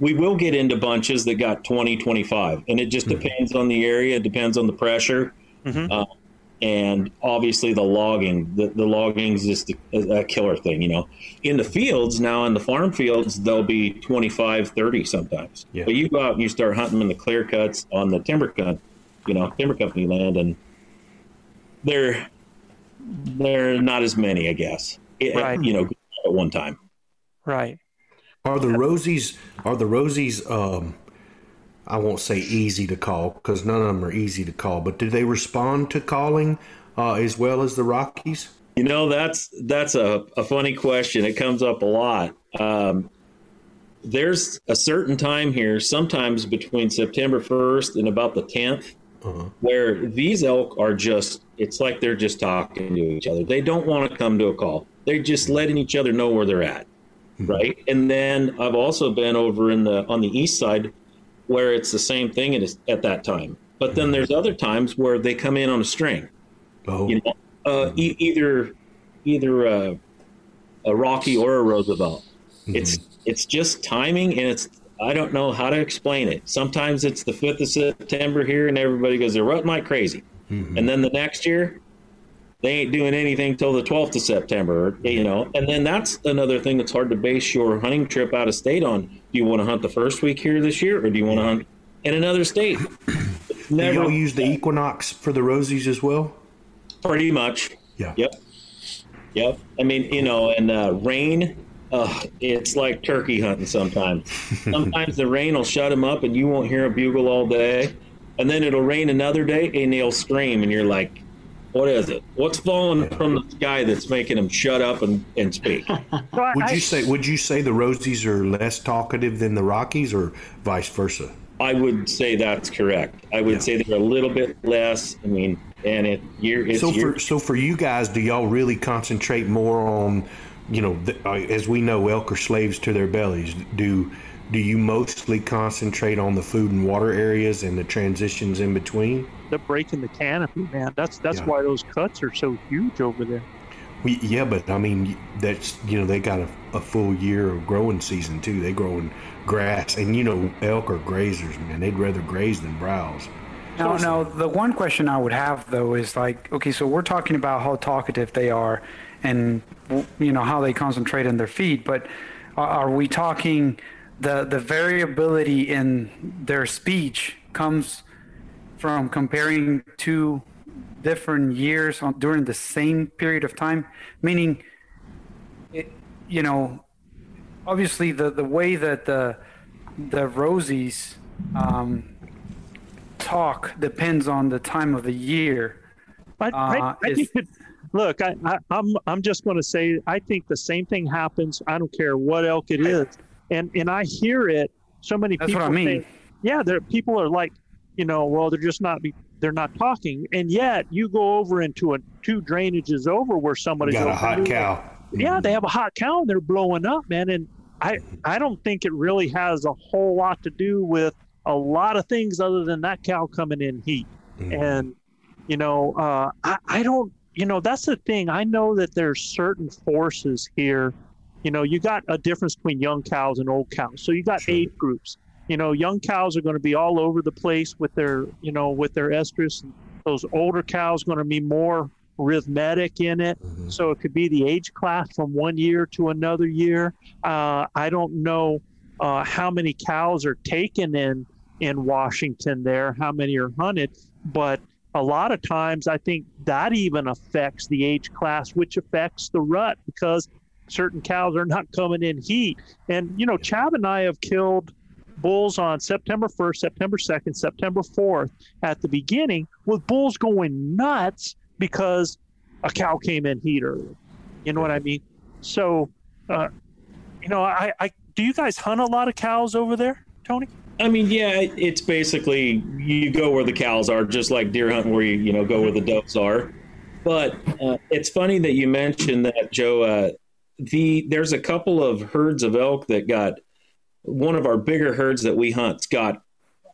we will get into bunches that got 20, 25, and it just depends on the area. It depends on the pressure. Uh, and obviously the logging, the, the logging is just a, a killer thing, you know. In the fields now, in the farm fields, they'll be 25, 30 sometimes. Yeah. But you go out and you start hunting in the clear cuts on the timber cut, you know, timber company land, and they're they're not as many, I guess. It- Right. You know, at one time. right. Are the Rosies are the Rosies um I won't say easy to call because none of them are easy to call, but do they respond to calling uh, as well as the Rockies? You know, that's that's a, a funny question. It comes up a lot. Um, there's a certain time here, sometimes between September 1st and about the 10th, where these elk are just, it's like they're just talking to each other. They don't want to come to a call, they're just letting each other know where they're at. Right. And then I've also been over in the on the east side where it's the same thing at, at that time. But then there's other times where they come in on a string. Oh. You know, uh, e- either either uh, a Rocky or a Roosevelt. It's it's just timing, and it's I don't know how to explain it. Sometimes it's the fifth of September here, and everybody goes they're rutting like crazy, and then the next year they ain't doing anything till the 12th of September, you know. And then that's another thing that's hard to base your hunting trip out of state on. Do you want to hunt the first week here this year, or do you want to hunt in another state? Do y'all use the equinox for the Rosies as well? Pretty much. Yeah. Yep. Yep. I mean, you know, and uh, rain, uh, it's like turkey hunting sometimes. sometimes the rain will shut them up and you won't hear a bugle all day. And then it'll rain another day and they'll scream and you're like, what is it? What's falling from the sky that's making them shut up and, and speak? Would you say would you say the Rosies are less talkative than the Rockies or vice versa? I would say that's correct. I would say they're a little bit less. I mean, and it year it's so year, for so for you guys, do y'all really concentrate more on, you know, the, uh, as we know, elk are slaves to their bellies. Do do you mostly concentrate on the food and water areas and the transitions in between? They're breaking the canopy, man. That's that's Yeah. why those cuts are so huge over there. We, yeah, but I mean, that's you know they got a, a full year of growing season too. They growing grass, and you know elk are grazers, man. They'd rather graze than browse. Now, now, the one question I would have though is like, okay, so we're talking about how talkative they are, and you know how they concentrate on their feed, but are, are we talking the the variability in their speech comes from comparing two different years on, during the same period of time, meaning, it, you know, obviously the the way that the the Rosies um, talk depends on the time of the year. I, I, Uh, I think it, look, I, I, I'm I'm just going to say I think the same thing happens. I don't care what elk it is, and and I hear it. So many That's what people I mean. say, yeah, there people are like, you know, well, they're just not they're not talking, and yet you go over into a two drainages over where somebody's Got a hot cow. Yeah, they have a hot cow and they're blowing up, man. And I I don't think it really has a whole lot to do with a lot of things other than that cow coming in heat. And you know, uh, I I don't you know that's the thing. I know that there's certain forces here. You know, you got a difference between young cows and old cows. So you got age groups. You know, young cows are going to be all over the place with their you know with their estrus. And those older cows going to be more rhythmic in it. So it could be the age class from one year to another year. Uh, I don't know uh, how many cows are taken in in Washington there, how many are hunted, but a lot of times I think that even affects the age class, which affects the rut because certain cows are not coming in heat. And you know, Chab and I have killed bulls on September 1st, September 2nd, September 4th at the beginning with bulls going nuts because a cow came in heat early. You know what I mean? So, uh, you know, I, I do you guys hunt a lot of cows over there, Tony? I mean, yeah, it's basically you go where the cows are, just like deer hunting, where you you know go where the does are. But uh, it's funny that you mentioned that, Joe. Uh, the there's a couple of herds of elk that got one of our bigger herds that we hunt's got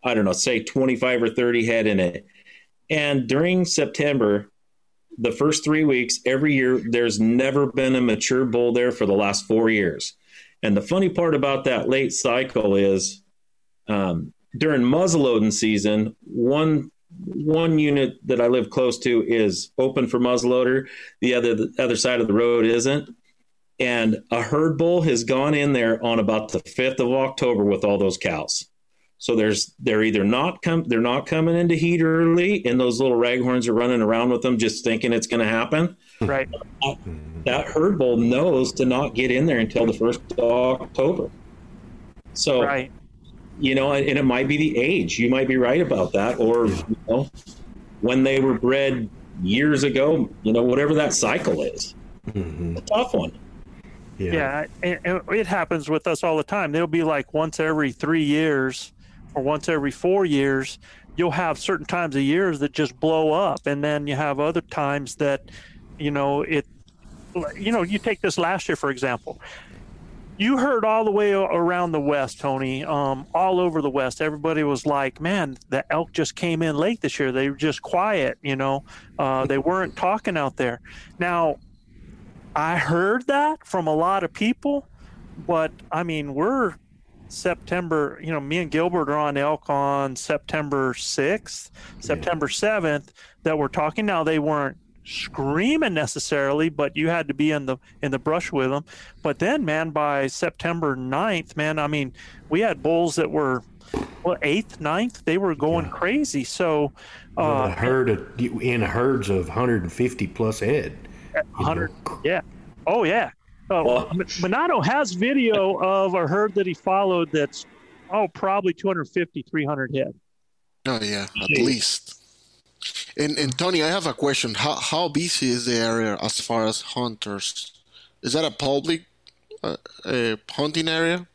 I don't know, say 25 or 30 head in it. And during September, the first three weeks every year, there's never been a mature bull there for the last four years. And the funny part about that late cycle is um, during muzzleloading season, one one unit that I live close to is open for muzzleloader. The other the other side of the road isn't. And a herd bull has gone in there on about the fifth of October with all those cows. So there's they're either not come they're not coming into heat early, and those little raghorns are running around with them, just thinking it's going to happen. Right. That herd bull knows to not get in there until the first of October. So Right. you know, and it might be the age. You might be right about that, or you know, when they were bred years ago. You know, whatever that cycle is. A tough one. Yeah, and, and it happens with us all the time. They'll be like once every three years or once every four years. You'll have certain times of years that just blow up, and then you have other times that, you know, it. You know, you take this last year for example. You heard all the way around the West, Tony, um, all over the West. Everybody was like, "Man, the elk just came in late this year. They were just quiet. You know, uh, they weren't talking out there." Now, I heard that from a lot of people, but I mean, we're September, you know, me and Gilbert are on elk on September 6th, September 7th that we're talking now. They weren't screaming necessarily, but you had to be in the in the brush with them. But then, man, by September 9th, man, I mean, we had bulls that were what eighth, ninth, they were going crazy. So, uh, a herd of, in herds of 150 plus head. Hundred, yeah, oh yeah. Uh, M- Monado has video of a herd that he followed. That's oh probably 250, 300 head. Oh yeah, at least. And and Tony, I have a question. How how busy is the area as far as hunters? Is that a public uh, uh, hunting area?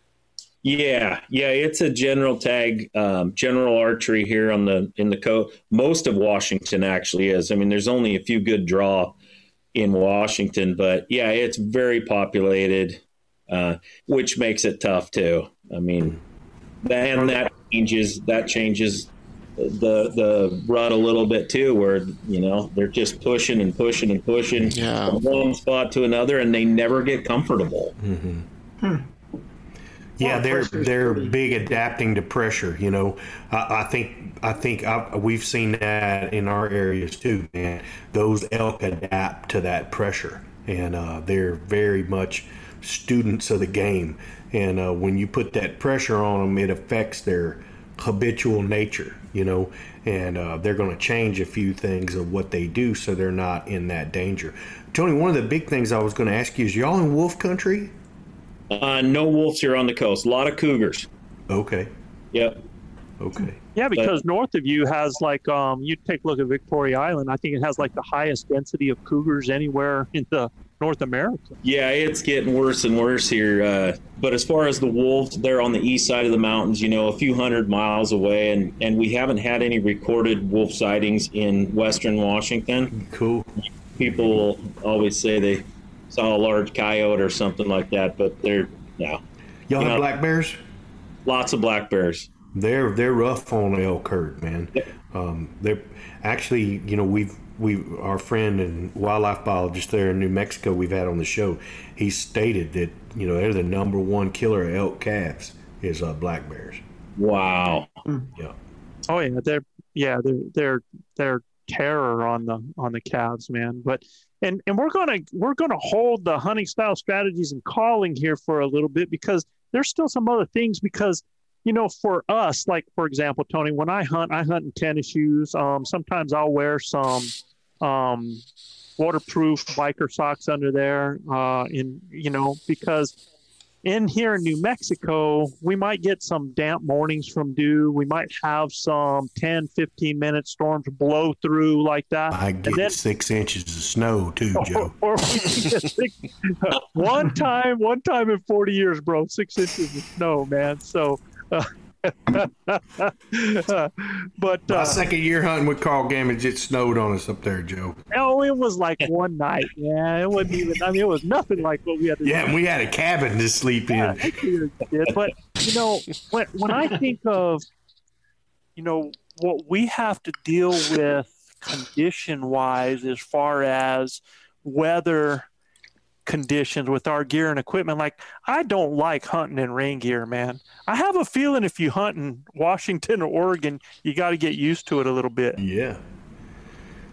Yeah, yeah, it's a general tag, um, general archery here on the in the coast. Most of Washington actually is. I mean, there's only a few good draw in Washington, but yeah, it's very populated, uh, which makes it tough too. I mean, that, and that changes that changes the the rut a little bit too, where you know they're just pushing and pushing and pushing from one spot to another, and they never get comfortable. Yeah, Oh, they're they're big adapting to pressure. You know, I, I think I think I, we've seen that in our areas too. Man, those elk adapt to that pressure, and uh, they're very much students of the game. And uh, when you put that pressure on them, it affects their habitual nature. You know, and uh, they're going to change a few things of what they do, so they're not in that danger. Tony, one of the big things I was going to ask you is, y'all in wolf country? Uh, no wolves here on the coast. A lot of cougars. Okay. Yep. Okay. Yeah, because north of you has like um, you take a look at Victoria Island. I think it has like the highest density of cougars anywhere in the North America. Yeah, it's getting worse and worse here. Uh, but as far as the wolves, they're on the east side of the mountains, you know, a few hundred miles away, and, and we haven't had any recorded wolf sightings in western Washington. Cool. People always say they saw a large coyote or something like that, but they're no. Y'all You have know, black bears? Lots of black bears. They're they're rough on elk herd, man. Um, they're actually, you know, we've we our friend and wildlife biologist there in New Mexico we've had on the show. He stated that you know they're the number one killer of elk calves is uh, black bears. Wow. Yeah. Oh yeah, they're yeah they're they're they're terror on the on the calves, man. But and and we're gonna we're gonna hold the hunting style strategies and calling here for a little bit because there's still some other things because you know for us like for example Tony when I hunt I hunt in tennis shoes. Um, sometimes I'll wear some um, waterproof biker socks under there. Uh, in you know because in here in New Mexico, we might get some damp mornings from dew. We might have some 10, 15 minute storms blow through like that. I get then- six inches of snow too, Joe. or six, one time, one time in 40 years, bro, six inches of snow, man. So, uh, but My uh, second year hunting with Carl Gamage, it snowed on us up there, Joe. oh, it was like one night. Yeah, it wasn't even. I mean, it was nothing like what we had to. Yeah, we had a cabin to sleep in. But you know, when when I think of, you know, what we have to deal with condition wise, as far as weather conditions with our gear and equipment, like I don't like hunting in rain gear, man. I have a feeling if you hunt in Washington or Oregon, you got to get used to it a little bit. Yeah.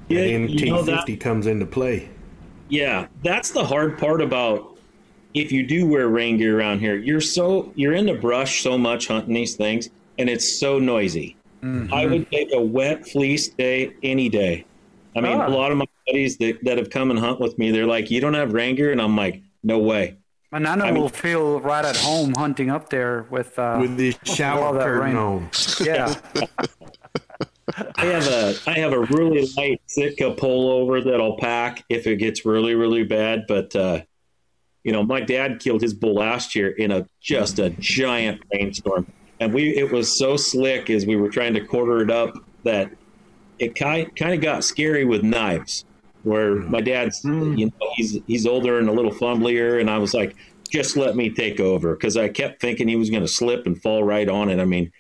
Yeah, that you know that- comes into play. Yeah, that's the hard part about if you do wear rain gear around here. You're so you're in the brush so much hunting these things, and it's so noisy. Mm-hmm. I would take a wet fleece day any day. I mean, Ah. a lot of my buddies that, that have come and hunt with me, they're like, "You don't have ranger," and I'm like, "No way." Manano I mean- will feel right at home hunting up there with uh, With the shower that curtain rain. on. Yeah, I have a I have a really light Sitka pullover that I'll pack if it gets really really bad. But uh, you know, my dad killed his bull last year in a just a giant rainstorm, and we it was so slick as we were trying to quarter it up that it kind kind of got scary with knives. Where my dad's you know he's he's older and a little fumblier, and I was like, just let me take over because I kept thinking he was going to slip and fall right on it. I mean,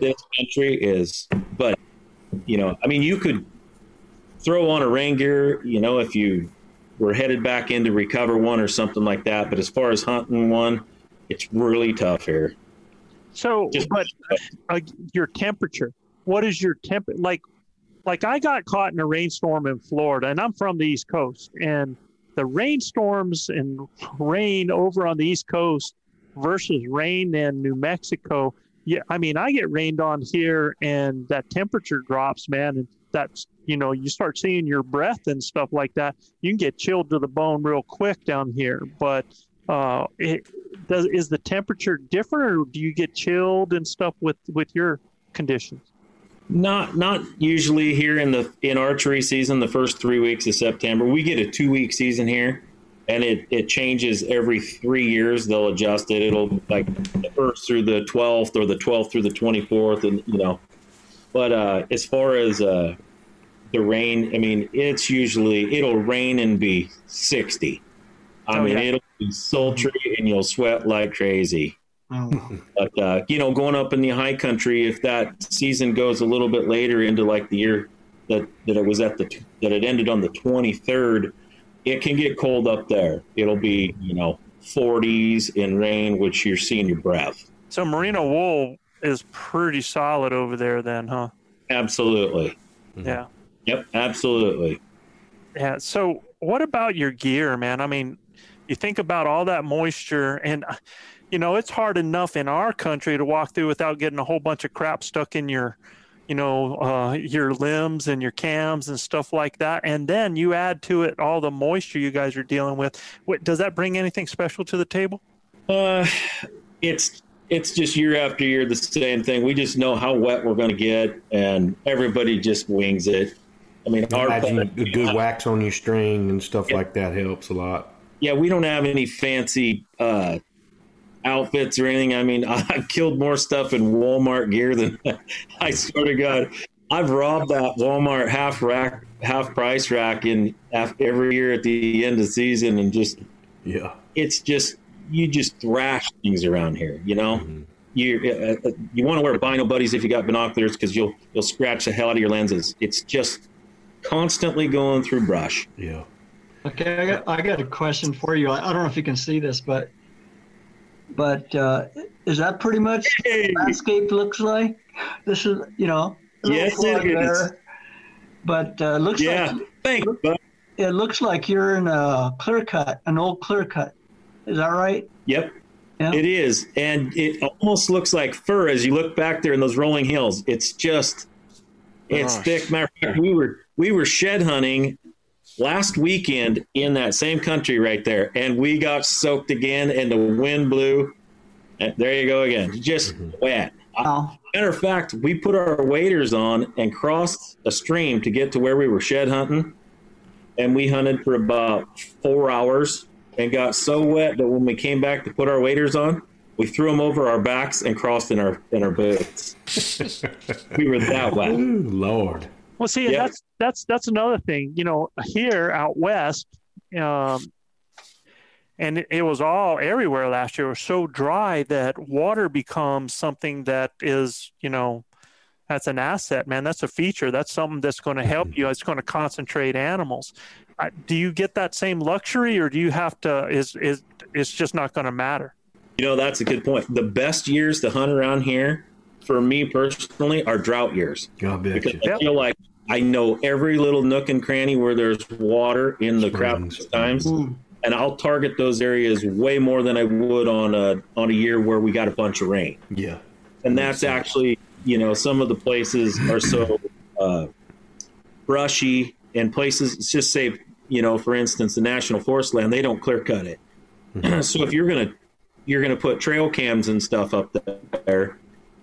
this country is, but you know, I mean, you could throw on a rain gear, you know, if you were headed back in to recover one or something like that. But as far as hunting one, it's really tough here. So, but uh, your temperature, what is your temp? Like, like I got caught in a rainstorm in Florida, and I'm from the East Coast, and the rainstorms and rain over on the East Coast versus rain in New Mexico, yeah, I mean, I get rained on here, and that temperature drops, man, and that's you know, you start seeing your breath and stuff like that. You can get chilled to the bone real quick down here, but uh, it does is the temperature different, or do you get chilled and stuff with with your conditions? Not not usually here in the in archery season. The first three weeks of September, we get a two week season here, and it it changes every three years. They'll adjust it. It'll like the first through the twelfth or the twelfth through the twenty fourth, and you know. But uh, as far as uh, the rain, I mean, it's usually it'll rain and be sixty. I Oh, mean, yeah. it'll be sultry and you'll sweat like crazy. Oh, But uh, you know, going up in the high country, if that season goes a little bit later into like the year that that it was at the that it ended on the twenty third, it can get cold up there. It'll be you know forties in rain, which you're seeing your breath. So merino wool is pretty solid over there, then, huh? Absolutely. Yeah. Yep. Absolutely. Yeah. So, what about your gear, man? I mean, you think about all that moisture, and uh, you know it's hard enough in our country to walk through without getting a whole bunch of crap stuck in your, you know, uh, your limbs and your cams and stuff like that. And then you add to it all the moisture you guys are dealing with. What, does that bring anything special to the table? Uh, it's it's just year after year the same thing. We just know how wet we're going to get, and everybody just wings it. I mean, our Imagine a good wax on your string and stuff like that helps a lot. yeah, we don't have any fancy uh, outfits or anything. I mean, I've killed more stuff in Walmart gear than I swear to God. I've robbed that Walmart half rack, half price rack in every year at the end of the season, and just yeah, it's just you just thrash things around here. You know, you uh, uh, you want to wear bino buddies if you got binoculars because you'll you'll scratch the hell out of your lenses. It's just constantly going through brush. Yeah. Okay, I got I got a question for you. I, I don't know if you can see this, but but uh, is that pretty much what the landscape looks like? This is you know Yes, it flood but uh, looks Yeah, like thanks, bud. it looks like you're in a clear cut, an old clear cut. Is that right? Yep. It is. And it almost looks like fur as you look back there in those rolling hills. It's just it's Gosh. thick. Matter of fact, we were we were shed hunting last weekend in that same country right there, and we got soaked again and the wind blew. And there you go again. Just mm-hmm. wet. Matter of fact, we put our waders on and crossed a stream to get to where we were shed hunting. And we hunted for about four hours and got so wet that when we came back to put our waders on, we threw them over our backs and crossed in our in our boots. we were that wet. Ooh, Lord. Well, see, Yep. that's that's that's another thing. You know, here out west, um, and it, it was all everywhere last year. It was so dry that water becomes something that is, you know, that's an asset, man. That's a feature. That's something that's going to help you. It's going to concentrate animals. Uh, do you get that same luxury, or do you have to? Is is it's just not going to matter? You know, that's a good point. The best years to hunt around here, for me personally, are drought years. I bet because you. I feel like I know every little nook and cranny where there's water in the crap times, and I'll target those areas way more than I would on a on a year where we got a bunch of rain. Yeah. And that's actually, you know, some of the places are so uh, brushy, and places it's just say, you know, for instance, the national forest land, they don't clear cut it. so if you're gonna you're gonna put trail cams and stuff up there,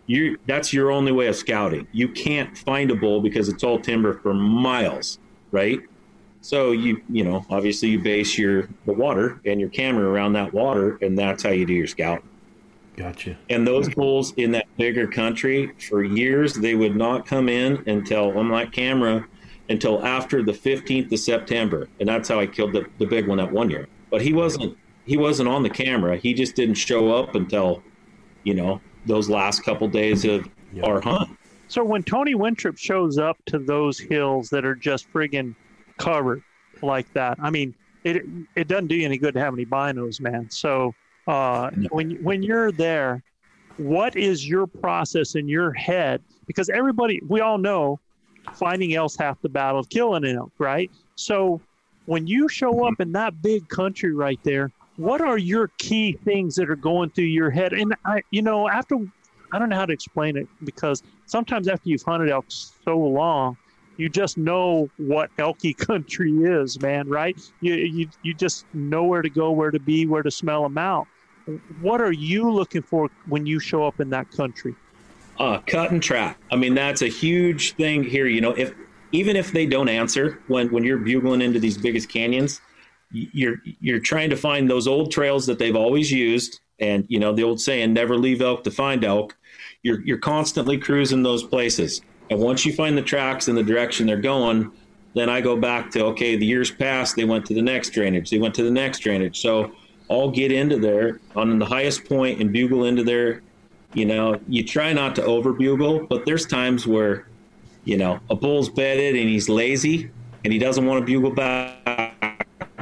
you that's your only way of scouting. You can't find a bull because it's all timber for miles, right? So you you know obviously you base your the water and your camera around that water, and that's how you do your scouting. Gotcha. And those bulls in that bigger country, for years, they would not come in until on my camera until after the 15th of September. And that's how I killed the, the big one that one year. But he wasn't he wasn't on the camera. He just didn't show up until, you know, those last couple days of our hunt. So when Tony Wintrip shows up to those hills that are just friggin' covered like that, I mean, it it doesn't do you any good to have any binos, man. So uh, when when you're there, what is your process in your head? Because everybody, we all know, finding else half the battle of killing an elk, right? So when you show up in that big country right there, what are your key things that are going through your head? And I, you know, after I don't know how to explain it because sometimes after you've hunted elk so long, you just know what elky country is, man. Right? You you you just know where to go, where to be, where to smell them out. What are you looking for when you show up in that country? Uh, cut and track. I mean, that's a huge thing here. You know, if even if they don't answer when when you're bugling into these biggest canyons, you're you're trying to find those old trails that they've always used, and you know the old saying, "Never leave elk to find elk." You're you're constantly cruising those places, and once you find the tracks in the direction they're going, then I go back to okay, the years passed they went to the next drainage, they went to the next drainage, so. I'll get into there on the highest point and bugle into there you know, you try not to over bugle, but there's times where, you know, a bull's bedded and he's lazy and he doesn't want to bugle back.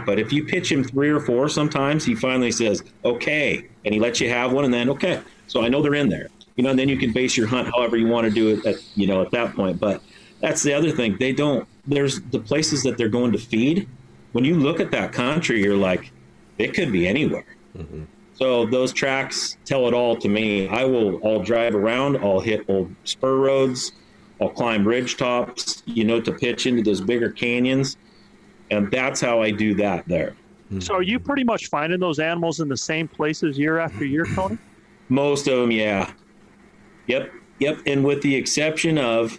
But if you pitch him three or four, sometimes he finally says, okay. And he lets you have one and then, okay. So I know they're in there. You know, and then you can base your hunt however you want to do it at, you know, at that point. But that's the other thing. They don't, there's the places that they're going to feed. When you look at that country, you're like, it could be anywhere. Mm-hmm. So those tracks tell it all to me. I will I'll drive around, I'll hit old spur roads, I'll climb ridge tops, you know, to pitch into those bigger canyons. And that's how I do that there. So are you pretty much finding those animals in the same places year after year, Tony? Most of them, yeah. Yep, yep. And with the exception of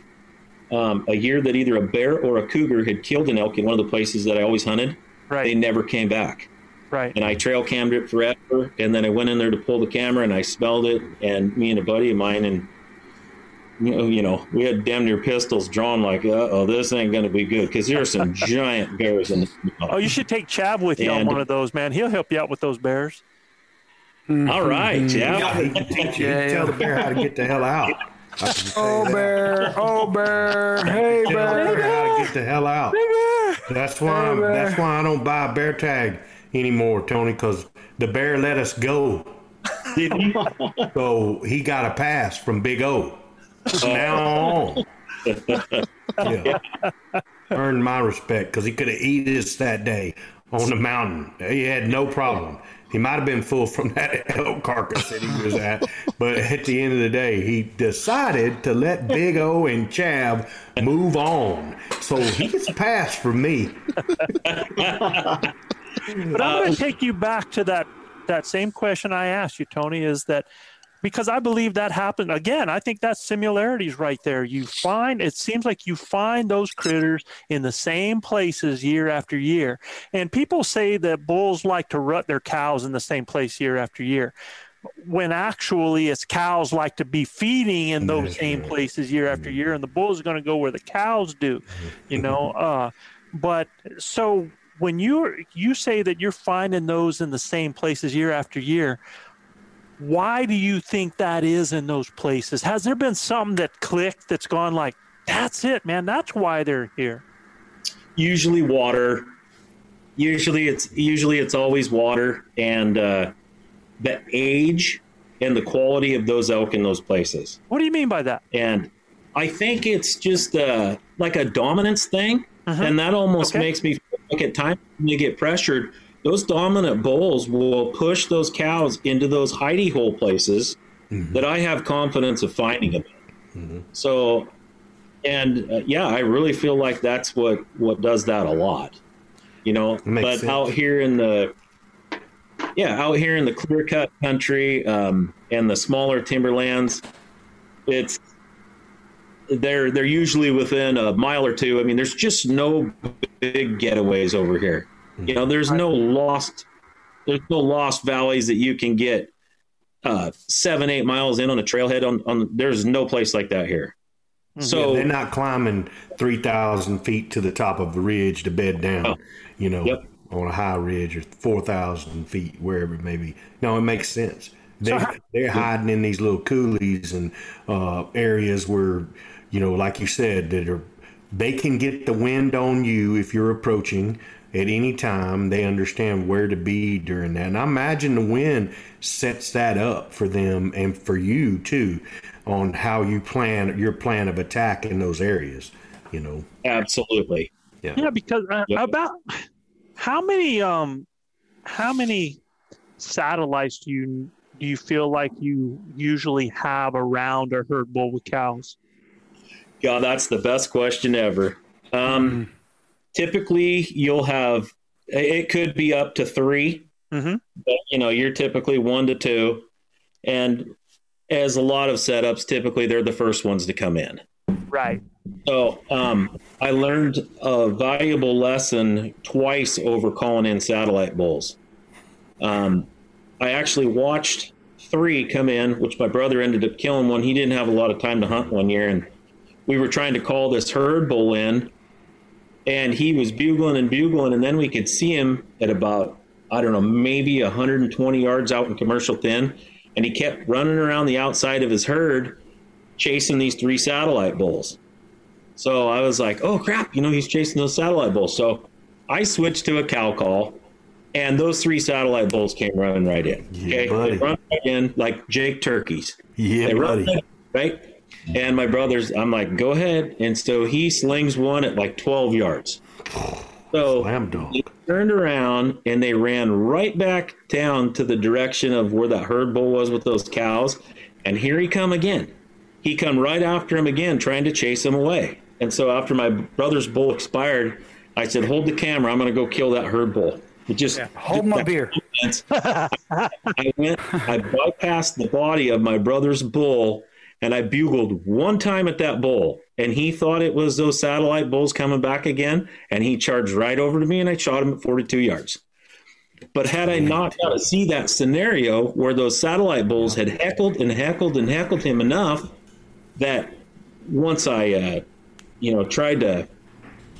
um, a year that either a bear or a cougar had killed an elk in one of the places that I always hunted, right. they never came back. Right. And I trail cammed it forever. And then I went in there to pull the camera and I smelled it. And me and a buddy of mine, and you know, we had damn near pistols drawn like, uh oh, this ain't going to be good because there are some giant bears in the. Oh, you should take Chav with you on one of those, man. He'll help you out with those bears. All right, Chav. Yeah, he can teach you. He can tell the bear how to get the hell out. Oh, that. bear. Oh, bear. Hey, Tell the bear bear. how to get the hell out. That's why. I'm, that's why I don't buy a bear tag anymore, Tony. Because the bear let us go. so he got a pass from Big O. Now yeah. Earned my respect because he could have eaten us that day on the mountain. He had no problem. He might have been full from that elk carcass that he was at, but at the end of the day, he decided to let Big O and Chav move on. So he gets a pass from me. But I'm going to take you back to that that same question I asked you, Tony. Is that because I believe that happened again? I think that similarities right there. You find it seems like you find those critters in the same places year after year, and people say that bulls like to rut their cows in the same place year after year. When actually, it's cows like to be feeding in those mm-hmm. same places year after mm-hmm. year, and the bull's are going to go where the cows do, you mm-hmm. know. Uh, but so when you you say that you're finding those in the same places year after year, why do you think that is in those places? Has there been something that clicked that's gone like, that's it, man, that's why they're here? usually water usually it's usually it's always water and uh, the age and the quality of those elk in those places What do you mean by that? and i think it's just uh, like a dominance thing and that almost Okay. makes me feel like at times when they get pressured those dominant bulls will push those cows into those hidey hole places that i have confidence of finding them. So and uh, yeah i really feel like that's what what does that a lot you know? Makes but sense. out here in the yeah out here in the clear cut country um, and the smaller timberlands it's they're they're usually within a mile or two. I mean there's just no big getaways over here you know there's no lost there's no lost valleys that you can get uh seven eight miles in on a trailhead on on there's no place like that here. So Yeah, they're not climbing 3,000 feet to the top of the ridge to bed down, you know, on a high ridge or 4,000 feet, wherever it may be. No, it makes sense. They, they're hiding in these little coulees and uh, areas where, you know, like you said, that are they can get the wind on you if you're approaching at any time. They understand where to be during that. And I imagine the wind sets that up for them and for you too on how you plan your plan of attack in those areas, you know. absolutely Yeah. Yeah, because uh, about how many um how many satellites do you do you feel like you usually have around a herd bull with cows? God, that's the best question ever. Um, Typically, you'll have it could be up to 3 Mm-hmm. but you know you're typically one to two, and as a lot of setups, typically they're the first ones to come in. Right. So um, I learned a valuable lesson twice over calling in satellite bulls. Um, I actually watched three come in, which my brother ended up killing one. He didn't have a lot of time to hunt one year, and we were trying to call this herd bull in, and he was bugling and bugling, and then we could see him at about I don't know, maybe 120 yards out in commercial thin, and he kept running around the outside of his herd, chasing these three satellite bulls. So I was like, oh crap, you know, he's chasing those satellite bulls. So I switched to a cow call, and those three satellite bulls came running right in. Okay, buddy. they run right in like Jake turkeys. Yeah, They run buddy. in, right? And my brother's, I'm like, go ahead. And so he slings one at like 12 yards. So Slam dunk. they turned around and they ran right back down to the direction of where that herd bull was with those cows. And here he come again. He come right after him again, trying to chase him away. And so after my brother's bull expired, I said, "Hold the camera. I'm going to go kill that herd bull." It just Hold my beer. I went, I bypassed the body of my brother's bull and I bugled one time at that bull. And he thought it was those satellite bulls coming back again. And he charged right over to me and I shot him at 42 yards. But had I not got to see that scenario where those satellite bulls had heckled and heckled and heckled him enough that once I, uh, you know, tried to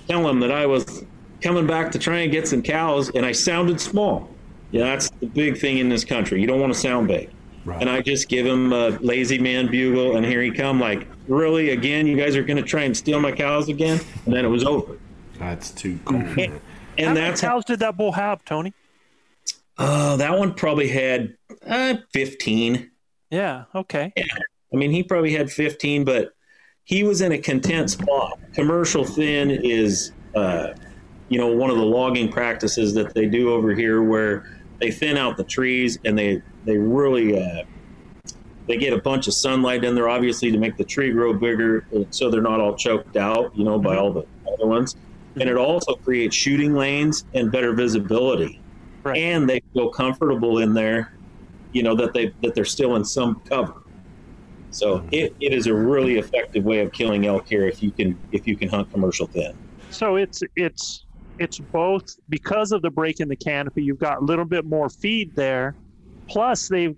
tell him that I was coming back to try and get some cows, and I sounded small. Yeah, that's the big thing in this country. You don't want to sound big. And I just give him a lazy man bugle, and here he come. Like, really, again, you guys are going to try and steal my cows again? And then it was over. That's too cool. man. And How that's many cows did that bull have, Tony? Oh, that one probably had uh, 15. Yeah. Okay. Yeah. I mean, he probably had 15, but he was in a content spot. Commercial thin is, uh, you know, one of the logging practices that they do over here where they thin out the trees and they, they really, uh, they get a bunch of sunlight in there, obviously, to make the tree grow bigger so they're not all choked out, you know, by all the other ones. And it also creates shooting lanes and better visibility. And they feel comfortable in there, you know, that they that they're still in some cover. So it, it is a really effective way of killing elk here if you can if you can hunt commercial thin. So it's it's it's both because of the break in the canopy. You've got a little bit more feed there, plus they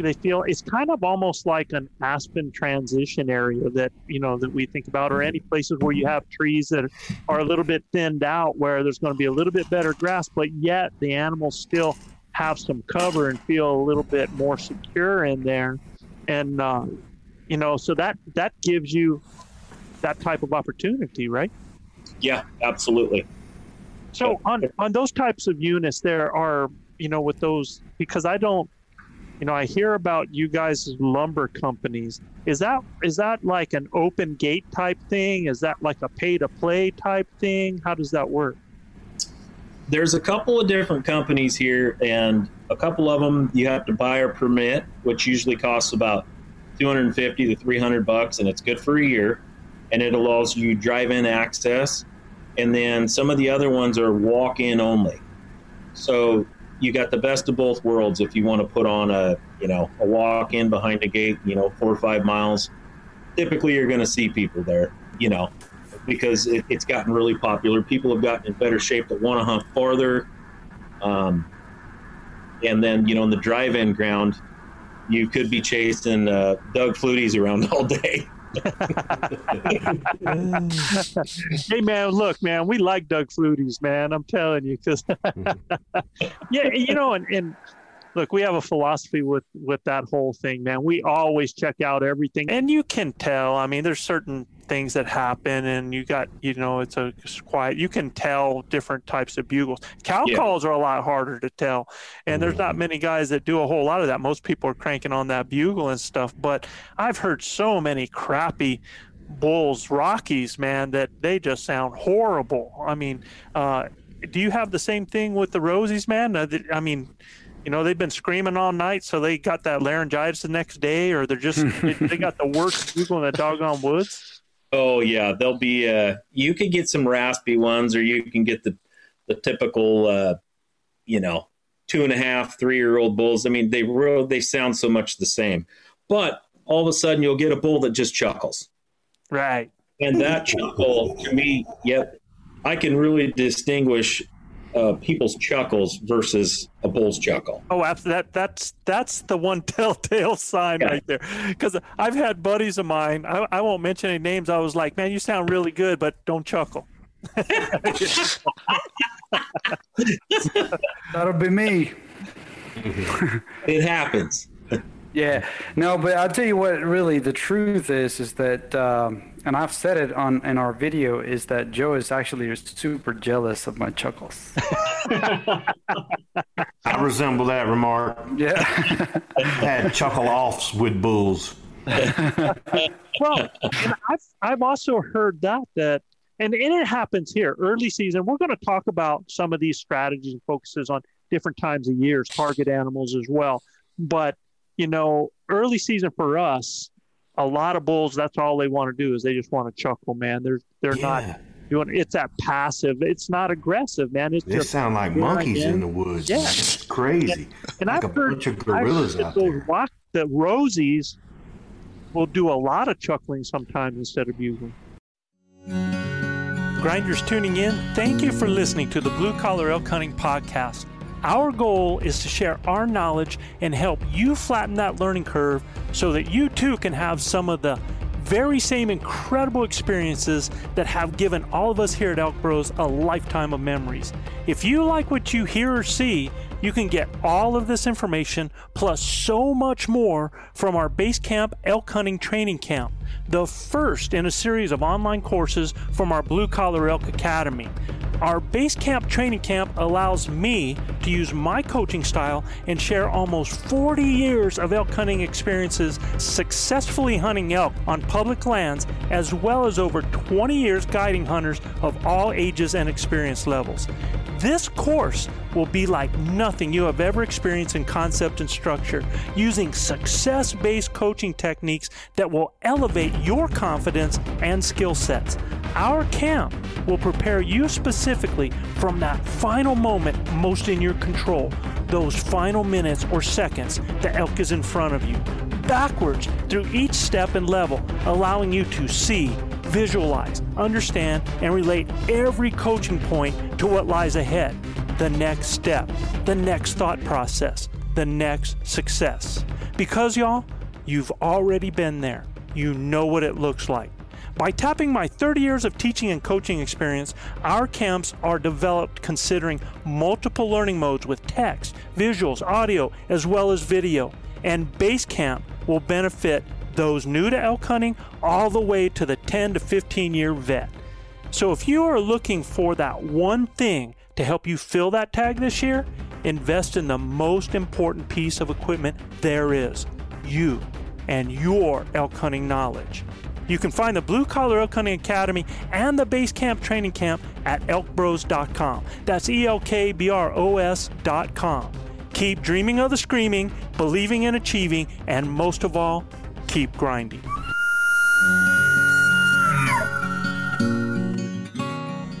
they feel it's kind of almost like an aspen transition area that you know that we think about, or any places where you have trees that are a little bit thinned out, where there's going to be a little bit better grass, but yet the animals still have some cover and feel a little bit more secure in there, and uh, you know, so that that gives you that type of opportunity, right? Yeah, absolutely. So on on those types of units, there are you know with those because I don't, you know, I hear about you guys lumber companies. Is that is that like an open gate type thing? Is that like a pay to play type thing? How does that work? There's a couple of different companies here, and a couple of them you have to buy a permit, which usually costs about 250 to 300 bucks, and it's good for a year, and it allows you drive-in access. And then some of the other ones are walk-in only. So you got the best of both worlds if you want to put on a you know a walk-in behind a gate, you know, four or five miles. Typically, you're going to see people there, you know, because it, it's gotten really popular. People have gotten in better shape that want to hunt farther. Um, and then, you know, in the drive-in ground, you could be chasing uh, Doug Fluties around all day. hey man, look, man, we like Doug Fluties, man. I'm telling you, because yeah, you know, and, and look, we have a philosophy with with that whole thing, man. We always check out everything, and you can tell. I mean, there's certain things that happen, and you got, you know, it's a it's quiet. You can tell different types of bugles. Cow Yeah. calls are a lot harder to tell, and there's not many guys that do a whole lot of that. Most people are cranking on that bugle and stuff, but I've heard so many crappy bulls rockies man that they just sound horrible i mean uh do you have the same thing with the rosies man Uh, i mean you know they've been screaming all night, so they got that laryngitis the next day, or they're just they, they got the worst bugle in the doggone woods. Oh yeah, they'll be. Uh, you could get some raspy ones, or you can get the the typical, uh, you know, two and a half, three year old bulls. I mean, they ro- they sound so much the same, but all of a sudden you'll get a bull that just chuckles, Right. and that chuckle to me, yep, I can really distinguish uh, people's chuckles versus a bull's chuckle. Oh, abs- that that's that's the one telltale sign right there. Because I've had buddies of mine. I, I won't mention any names. I was like, man, you sound really good, but don't chuckle. That'll be me. it happens. Yeah, no, but I'll tell you what. Really, the truth is, is that, um, and I've said it on in our video, is that Joe is actually super jealous of my chuckles. I resemble that remark. Yeah. Had chuckle offs with bulls. well, and I've I've also heard that that and, and it happens here early season. We're going to talk about some of these strategies and focuses on different times of years, target animals as well. But you know, early season for us, a lot of bulls. That's all they want to do is they just want to chuckle, man. They're they're not doing. It's that passive. It's not aggressive, man. It's They just sound like monkeys man. in the woods. Yeah. It's crazy. And like I've a heard, bunch of I've gorillas heard out that there. those rock, that rosies will do a lot of chuckling sometimes instead of bugling. Grinders tuning in, thank you for listening to the Blue Collar Elk Hunting Podcast. Our goal is to share our knowledge and help you flatten that learning curve so that you too can have some of the very same incredible experiences that have given all of us here at Elk Bros a lifetime of memories. If you like what you hear or see, you can get all of this information plus so much more from our Base Camp Elk Hunting Training Camp, the first in a series of online courses from our Blue Collar Elk Academy. Our base camp training camp allows me to use my coaching style and share almost 40 years of elk hunting experiences successfully hunting elk on public lands, as well as over 20 years guiding hunters of all ages and experience levels. This course will be like nothing you have ever experienced in concept and structure, using success based coaching techniques that will elevate your confidence and skill sets. Our camp will prepare you specifically from that final moment most in your control, those final minutes or seconds the elk is in front of you, backwards through each step and level, allowing you to see, visualize, understand, and relate every coaching point to what lies ahead the next step, the next thought process, the next success. Because, y'all, you've already been there. You know what it looks like. By tapping my 30 years of teaching and coaching experience, our camps are developed considering multiple learning modes with text, visuals, audio, as well as video. And Base Camp will benefit those new to elk hunting all the way to the 10 to 15 year vet. So if you are looking for that one thing to help you fill that tag this year, invest in the most important piece of equipment there is you and your elk hunting knowledge. You can find the Blue Collar Elk Hunting Academy and the Base Camp Training Camp at elkbros.com. That's E L K B R O S.com. Keep dreaming of the screaming, believing in achieving, and most of all, keep grinding.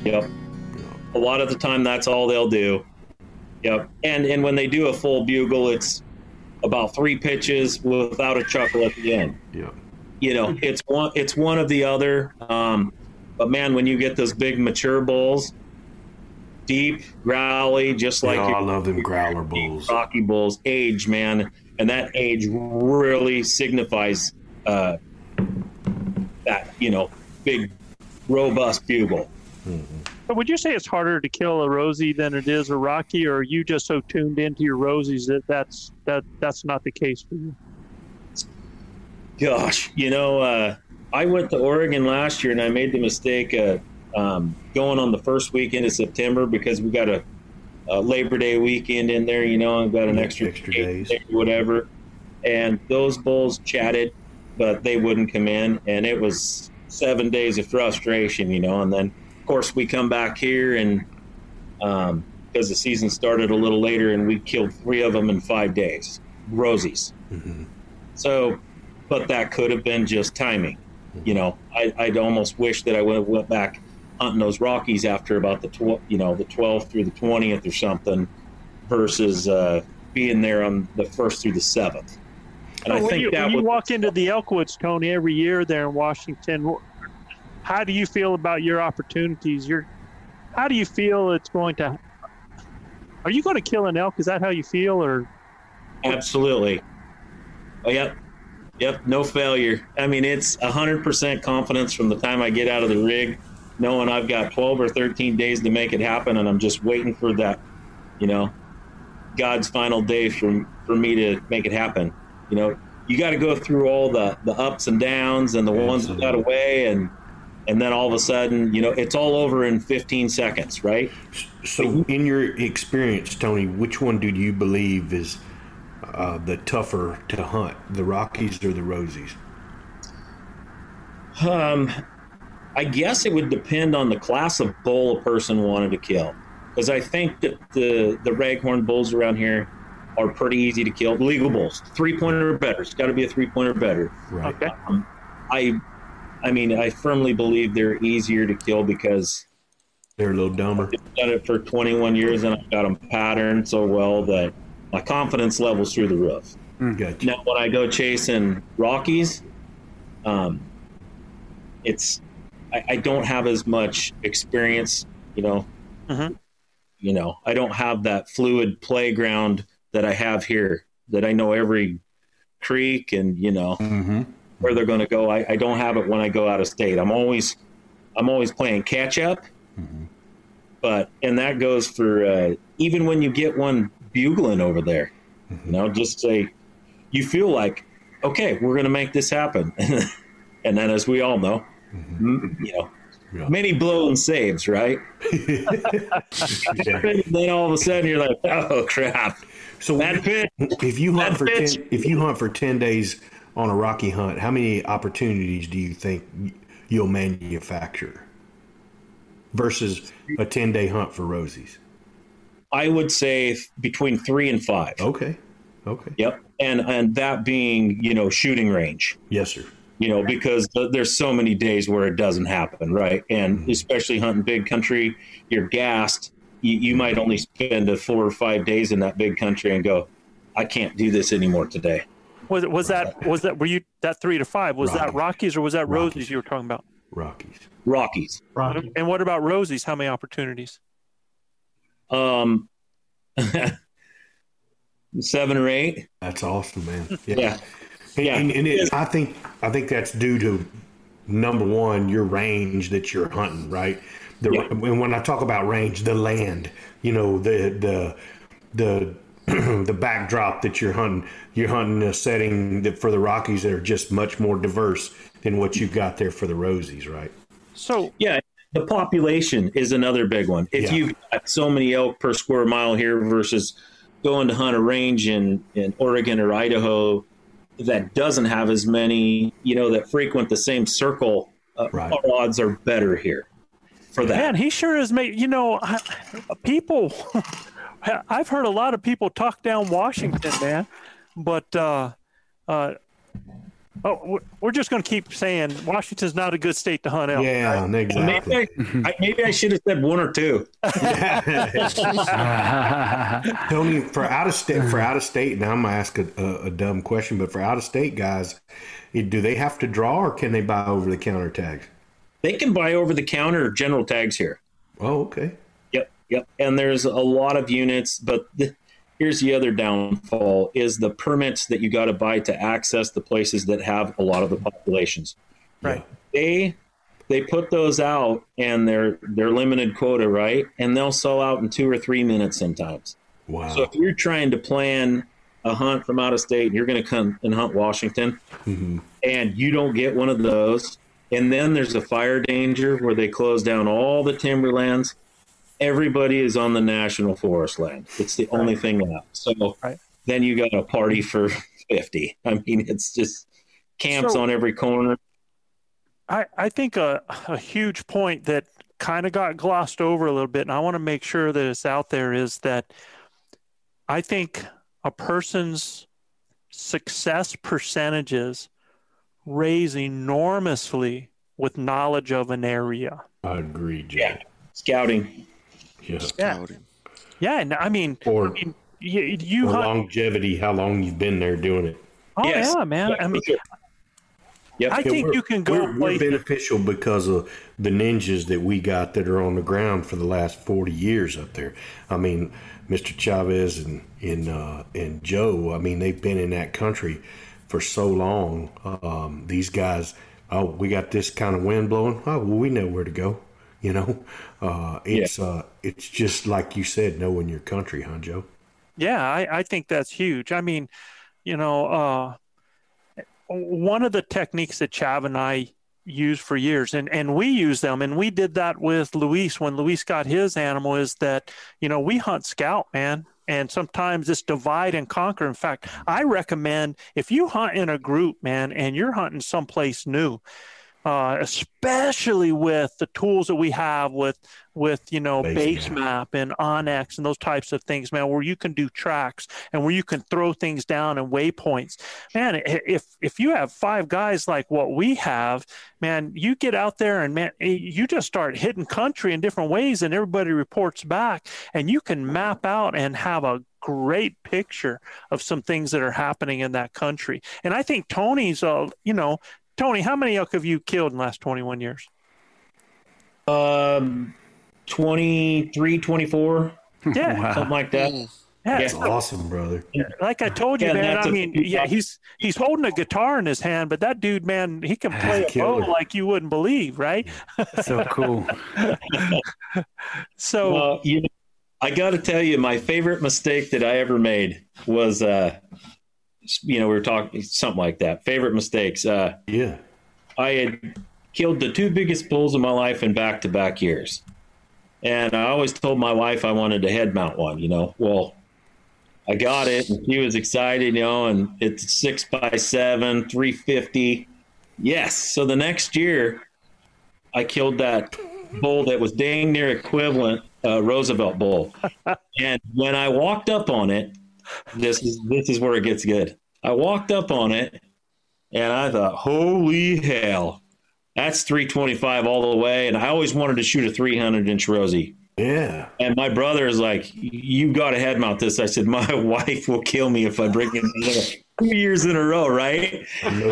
Yep. A lot of the time, that's all they'll do. Yep. And and when they do a full bugle, it's about three pitches without a chuckle at the end. Yeah. You know, it's one it's one of the other. Um, but man, when you get those big mature bulls, deep growly, just like Yeah, your- I love them growler bulls. Rocky bulls, age, man, and that age really signifies uh, that you know big, robust bugle. But would you say it's harder to kill a Rosie than it is a Rocky, or are you just so tuned into your Rosies that that's that that's not the case for you? Gosh, you know, uh, I went to Oregon last year and I made the mistake of um, going on the first weekend of September because we got a, a Labor Day weekend in there, you know, and got an extra, extra days, whatever. And those bulls chatted, but they wouldn't come in, and it was seven days of frustration, you know. And then, of course, we come back here and um, because the season started a little later and we killed three of them in five days, rosies. So, but that could have been just timing. You know, I, I'd almost wish that I would have went back hunting those Rockies after about the tw- you know the 12th through the 20th or something, versus uh, being there on the first through the seventh. And I think you, that when you would walk into the Elkwoods, Tony, every year there in Washington, wh- how do you feel about your opportunities? Your, how do you feel it's going to? Are you going to kill an elk? Is that how you feel, or Absolutely. Oh, yep. Yep. No failure. I mean, it's 100% confidence from the time I get out of the rig, knowing I've got 12 or 13 days to make it happen, and I'm just waiting for that, you know, God's final day for, for me to make it happen. You know, you got to go through all the, the ups and downs and the ones that got away, and and then all of a sudden, you know, it's all over in 15 seconds, right? So, in your experience, Tony, which one do you believe is uh, the tougher to hunt, the Rockies or the Rosies? Um, I guess it would depend on the class of bull a person wanted to kill, because I think that the the raghorn bulls around here are pretty easy to kill. Legal bulls, three pointer or better. It's got to be a three pointer or better. Right. Okay. Um, I, I mean, I firmly believe they're easier to kill because they're a little dumber. I've done it for 21 years, and I've got them patterned so well that my confidence levels through the roof. Gotcha. Now, when I go chasing Rockies, um, it's I, I don't have as much experience. You know, you know, I don't have that fluid playground that I have here. That I know every creek and you know where they're going to go. I, I don't have it when I go out of state. I'm always I'm always playing catch up. But and that goes for uh, even when you get one bugling over there. You know, just say you feel like okay, we're going to make this happen, and then as we all know, m- you know. Many blown saves, right? then all of a sudden you're like, "Oh crap!" So that pitch, if you hunt for pitch. ten, if you hunt for ten days on a Rocky hunt, how many opportunities do you think you'll manufacture versus a ten day hunt for Rosies? I would say between three and five. Okay. Okay. Yep. And and that being you know shooting range. Yes, sir. You know because there's so many days where it doesn't happen, right? And mm-hmm. especially hunting big country, you're gassed. You, you might only spend a four or five days in that big country and go, I can't do this anymore today. Was it was that was that were you that three to five? Was that Rockies or was that Rosies you were talking about? Rockies. Rockies. And what about Rosies? How many opportunities? Um, seven or eight. That's awesome, man. Yeah. And, and, and it, I think I think that's due to number one, your range that you're hunting, right? The, And when I talk about range, the land, you know, the the the the backdrop that you're hunting, you're hunting a setting that for the Rockies that are just much more diverse than what you've got there for the Rosies, right? So yeah, the population is another big one. If Yeah. you've got so many elk per square mile here versus going to hunt a range in, in Oregon or Idaho that doesn't have as many, you know, that frequent the same circle, uh, our odds are better here for that. Man, he sure has made. You know, I, people. I've heard a lot of people talk down Washington, man, but uh, uh, oh, we're- we're just going to keep saying Washington's not a good state to hunt elk. Yeah, exactly. Maybe I, I, maybe I should have said one or two. Tony, for out of state, for out of state, now I'm gonna ask a, a, a dumb question, but for out of state guys, do they have to draw or can they buy over the counter tags? They can buy over the counter general tags here. Oh, okay. Yep. And there's a lot of units, but the, here's the other downfall: is the permits that you got to buy to access the places that have a lot of the populations. Right. They they put those out, and they're they're limited quota, right? And they'll sell out in two or three minutes sometimes. Wow. So if you're trying to plan a hunt from out of state, and you're going to come and hunt Washington, mm-hmm. and you don't get one of those, and then there's a fire danger where they close down all the timberlands. Everybody is on the national forest land. It's the only thing left. So then you got a party for fifty. I mean, it's just camps So- on every corner. I, I think a, a huge point that kind of got glossed over a little bit, and I want to make sure that it's out there is that I think a person's success percentages raise enormously with knowledge of an area. I agree, Jay. Yeah. Scouting. Yeah. Yeah. Yeah, and I mean, Or, I mean, you, you or hunt, longevity, how long you've been there doing it. oh Yes. yeah, man. I mean, Yep. I Yeah, think you can go We're, we're beneficial because of the ninjas that we got that are on the ground for the last forty years up there. I mean, Mr. Chavez and and uh, and Joe. I mean, they've been in that country for so long. Um, these guys. Oh, we got this kind of wind blowing. Oh, well, we know where to go. You know, uh, it's uh, it's just like you said, knowing your country, huh, Joe? Yeah, I, I think that's huge. I mean, you know, uh, one of the techniques that Chav and I used for years, and, and we use them, and we did that with Luis when Luis got his animal, is that, you know, we hunt scout, man. And sometimes it's divide and conquer. In fact, I recommend if you hunt in a group, man, and you're hunting someplace new, uh, especially with the tools that we have with with you know Base map. and onX and those types of things, man, where you can do tracks and where you can throw things down and waypoints. Man, if if you have five guys like what we have, man, you get out there and man, you just start hitting country in different ways, and everybody reports back, and you can map out and have a great picture of some things that are happening in that country. And I think Tony's, uh, you know, Tony, how many elk have you killed in the last 21 years? Um, 23, 24, Yeah. something like that. Yeah. That's awesome, brother. Like I told you, Yeah, man. I I a- mean, yeah, he's he's holding a guitar in his hand, but that dude, man, he can play a bow like you wouldn't believe, right? So cool. So Well, you know, I got to tell you, my favorite mistake that I ever made was, uh, you know, we were talking something like that. Favorite mistakes. Uh, Yeah. I had killed the two biggest bulls of my life in back to back years. And I always told my wife I wanted to head mount one, you know. Well, I got it and she was excited, you know, and it's six by seven, 350. Yes. So the next year, I killed that bull that was dang near equivalent uh, Roosevelt bull. and when I walked up on it, this is this is where it gets good. I walked up on it and I thought, holy hell, that's 325 all the way. And I always wanted to shoot a 300 inch Rosie. Yeah. And my brother is like, you got to head mount this. I said, my wife will kill me if I bring it two years in a row, right?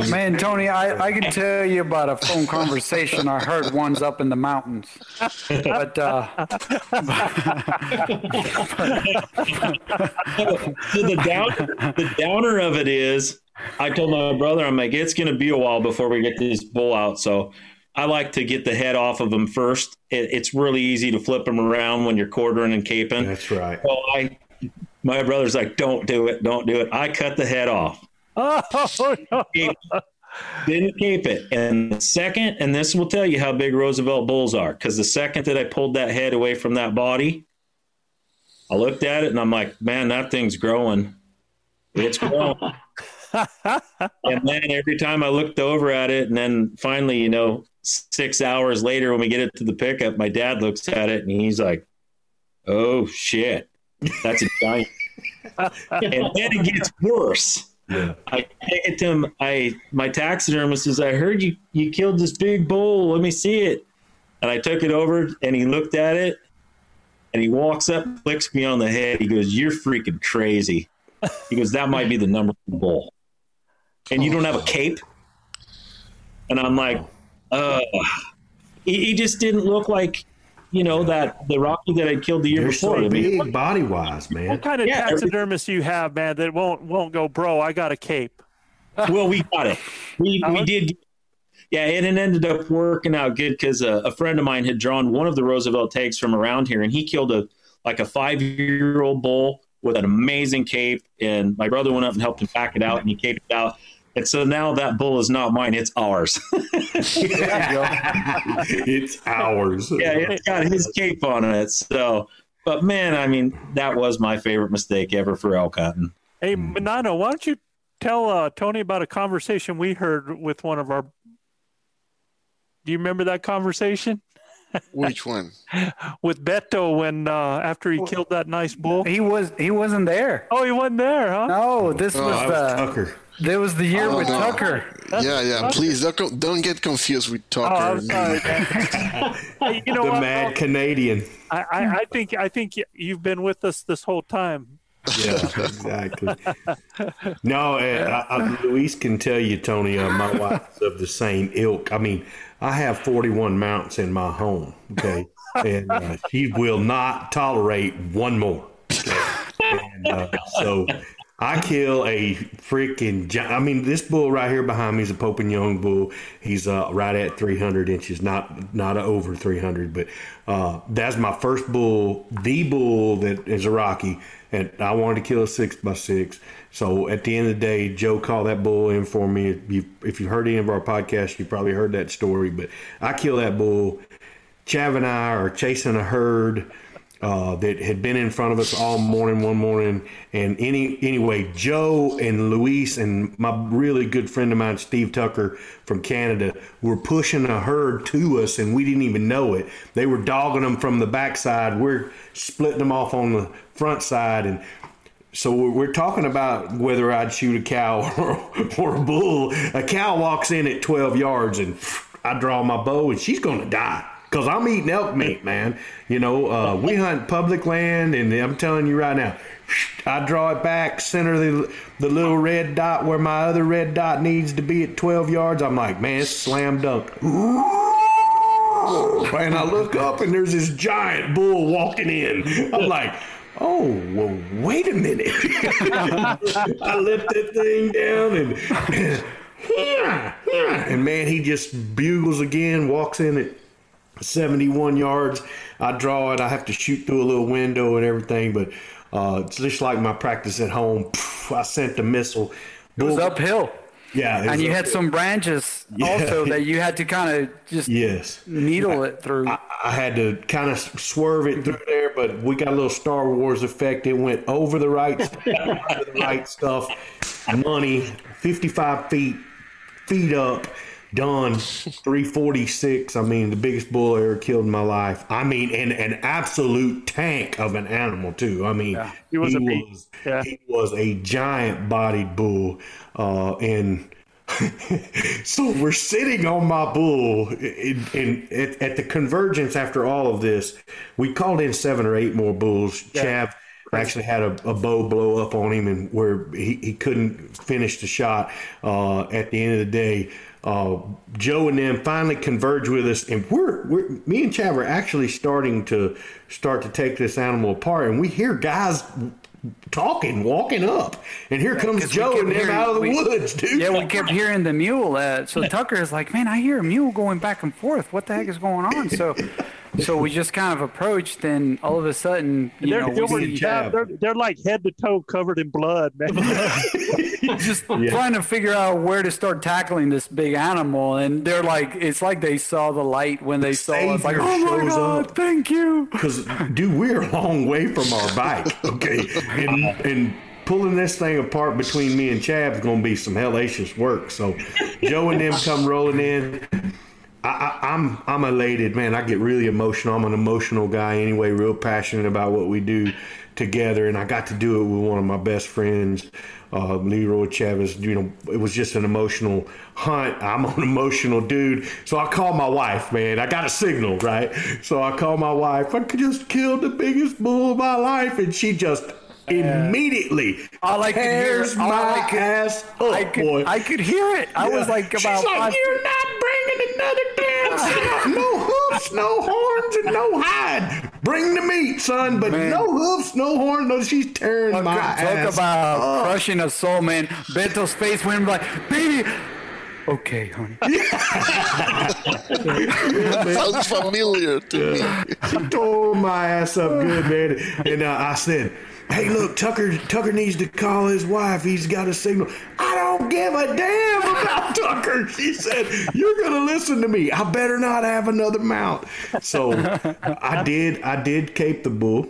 Man, Tony, I, I can tell you about a phone conversation I heard one's up in the mountains. But uh, so the down, the downer of it is, I told my brother, I'm like, it's going to be a while before we get this bull out. So I like to get the head off of him first. It, it's really easy to flip him around when you're quartering and caping. That's right. So I, my brother's like, don't do it, don't do it. I cut the head off. oh, no. Didn't keep it. And the second, and this will tell you how big Roosevelt bulls are, because the second that I pulled that head away from that body, I looked at it and I'm like, man, that thing's growing. It's growing. and then every time I looked over at it, and then finally, you know, six hours later when we get it to the pickup, my dad looks at it and he's like, oh shit, that's a giant. And then it gets worse. Yeah. I take it to him. I my taxidermist says, "I heard you you killed this big bull. Let me see it." And I took it over, and he looked at it, and he walks up, flicks me on the head. He goes, "You're freaking crazy." He goes, "That might be the number one bull, and you don't have a cape." And I'm like, "Uh." He, he just didn't look like, you know, that the Rocky that I killed the year They're before. so I mean, big body wise, man. What kind of Yeah, taxidermist do you have, man, that won't won't go, bro? I got a cape. well, we got it. We, we did. Yeah, and it ended up working out good because a, a friend of mine had drawn one of the Roosevelt tags from around here, and he killed a like a five year old bull with an amazing cape. And my brother went up and helped him pack it out, and he caped it out. And so now that bull is not mine; it's ours. it's ours. yeah, it's got his cape on it. So, but man, I mean, that was my favorite mistake ever for elk hunting. Hey. Manano, why don't you tell uh, Tony about a conversation we heard with one of our. Do you remember that conversation? Which one? with Beto when uh, after he killed that nice bull. He was he wasn't there. Oh, he wasn't there, huh? No, this No, was that the was Tucker. There was the year Oh, with no. Tucker. yeah, yeah. Please don't don't get confused with Oh, Tucker. I'm sorry, man. You know the what? mad Canadian. I, I, I think I think you've been with us this whole time. Yeah, exactly. No, uh, I, I, Luis can tell you, Tony. Uh, my wife's of the same ilk. I mean, I have 41 mounts in my home. Okay, and uh, she will not tolerate one more. Okay? And, uh, so I kill a freaking. gi- I mean, this bull right here behind me is a Pope and Young bull. He's uh, right at 300 inches, not not over 300, but uh, that's my first bull, the bull that is a Rocky, and I wanted to kill a six by six. So at the end of the day, Joe called that bull in for me. If you if you heard any of our podcasts, you probably heard that story. But I killed that bull. Chav and I are chasing a herd uh, that had been in front of us all morning, one morning. And any anyway, Joe and Luis and my really good friend of mine, Steve Tucker from Canada, were pushing a herd to us, and we didn't even know it. They were dogging them from the backside. We're splitting them off on the front side, and so we're talking about whether I'd shoot a cow or, or a bull. A cow walks in at 12 yards, and I draw my bow, and she's going to die because I'm eating elk meat, man. You know, uh, we hunt public land, and I'm telling you right now, I draw it back, center the the little red dot where my other red dot needs to be at 12 yards. I'm like, man, it's slam dunk. And I look up, and there's this giant bull walking in. I'm like. Oh, well, wait a minute. I let that thing down and, and man, he just bugles again, walks in at 71 yards. I draw it. I have to shoot through a little window and everything, but uh, it's just like my practice at home. I sent the missile. It was uphill. Yeah. and you had some branches Yeah. also that you had to kind of just Yes. needle it through. I, I had to kind of swerve it through there, but we got a little Star Wars effect. It went over the right, over the right stuff. Money, fifty-five feet, feet up, done. Three forty-six. I mean, the biggest bull I ever killed in my life. I mean, and an absolute tank of an animal too. I mean, he was a beast. Yeah. he was a giant-bodied bull, uh, and so we're sitting on my bull in, in at, at the convergence after all of this we called in seven or eight more bulls chav actually had a, a bow blow up on him and where he, he couldn't finish the shot uh, at the end of the day uh, joe and them finally converge with us and we're, we're me and chav are actually starting to start to take this animal apart and we hear guys talking walking up and here comes 'cause we joe and them hearing- out of the we- woods dude Yeah, we kept hearing the mule. Uh, so Tucker is like, "Man, I hear a mule going back and forth. What the heck is going on?" So, so we just kind of approached, and all of a sudden, you They're, know, Gilbert, we see yeah, they're, they're like head to toe covered in blood, man. just trying to figure out where to start tackling this big animal, and they're like, it's like they saw the light when they saw us. Like, oh my god, up. thank you. Because, dude, we're a long way from our bike, okay? And, and pulling this thing apart between me and Chav is going to be some hellacious work. So, Joe and them come rolling in. I, I, I'm I'm elated, man. I get really emotional. I'm an emotional guy anyway, real passionate about what we do together, and I got to do it with one of my best friends, uh, Leroy Chavez. You know, it was just an emotional hunt. I'm an emotional dude, so I call my wife, man. I got a signal, right? So I call my wife. I just killed the biggest bull of my life, and she just immediately All I could hear, tears my I could, ass up, I could, boy. I could hear it. I was Yeah. like She's about like, five. you're not bringing another damn. No hoofs, no horns, and no hide. Bring the meat, son, but Man. no hoofs, no horns. No, she's tearing Talk, my talk ass. about up. crushing a soul, man. Beto's face went like, baby. Okay, honey. Sounds familiar to me. She tore my ass up good, man. And uh, I said, "Hey, look, Tucker. Tucker needs to call his wife. He's got a signal. I don't give a damn about Tucker." She said, "You're gonna listen to me. I better not have another mount." So I did. I did cape the bull.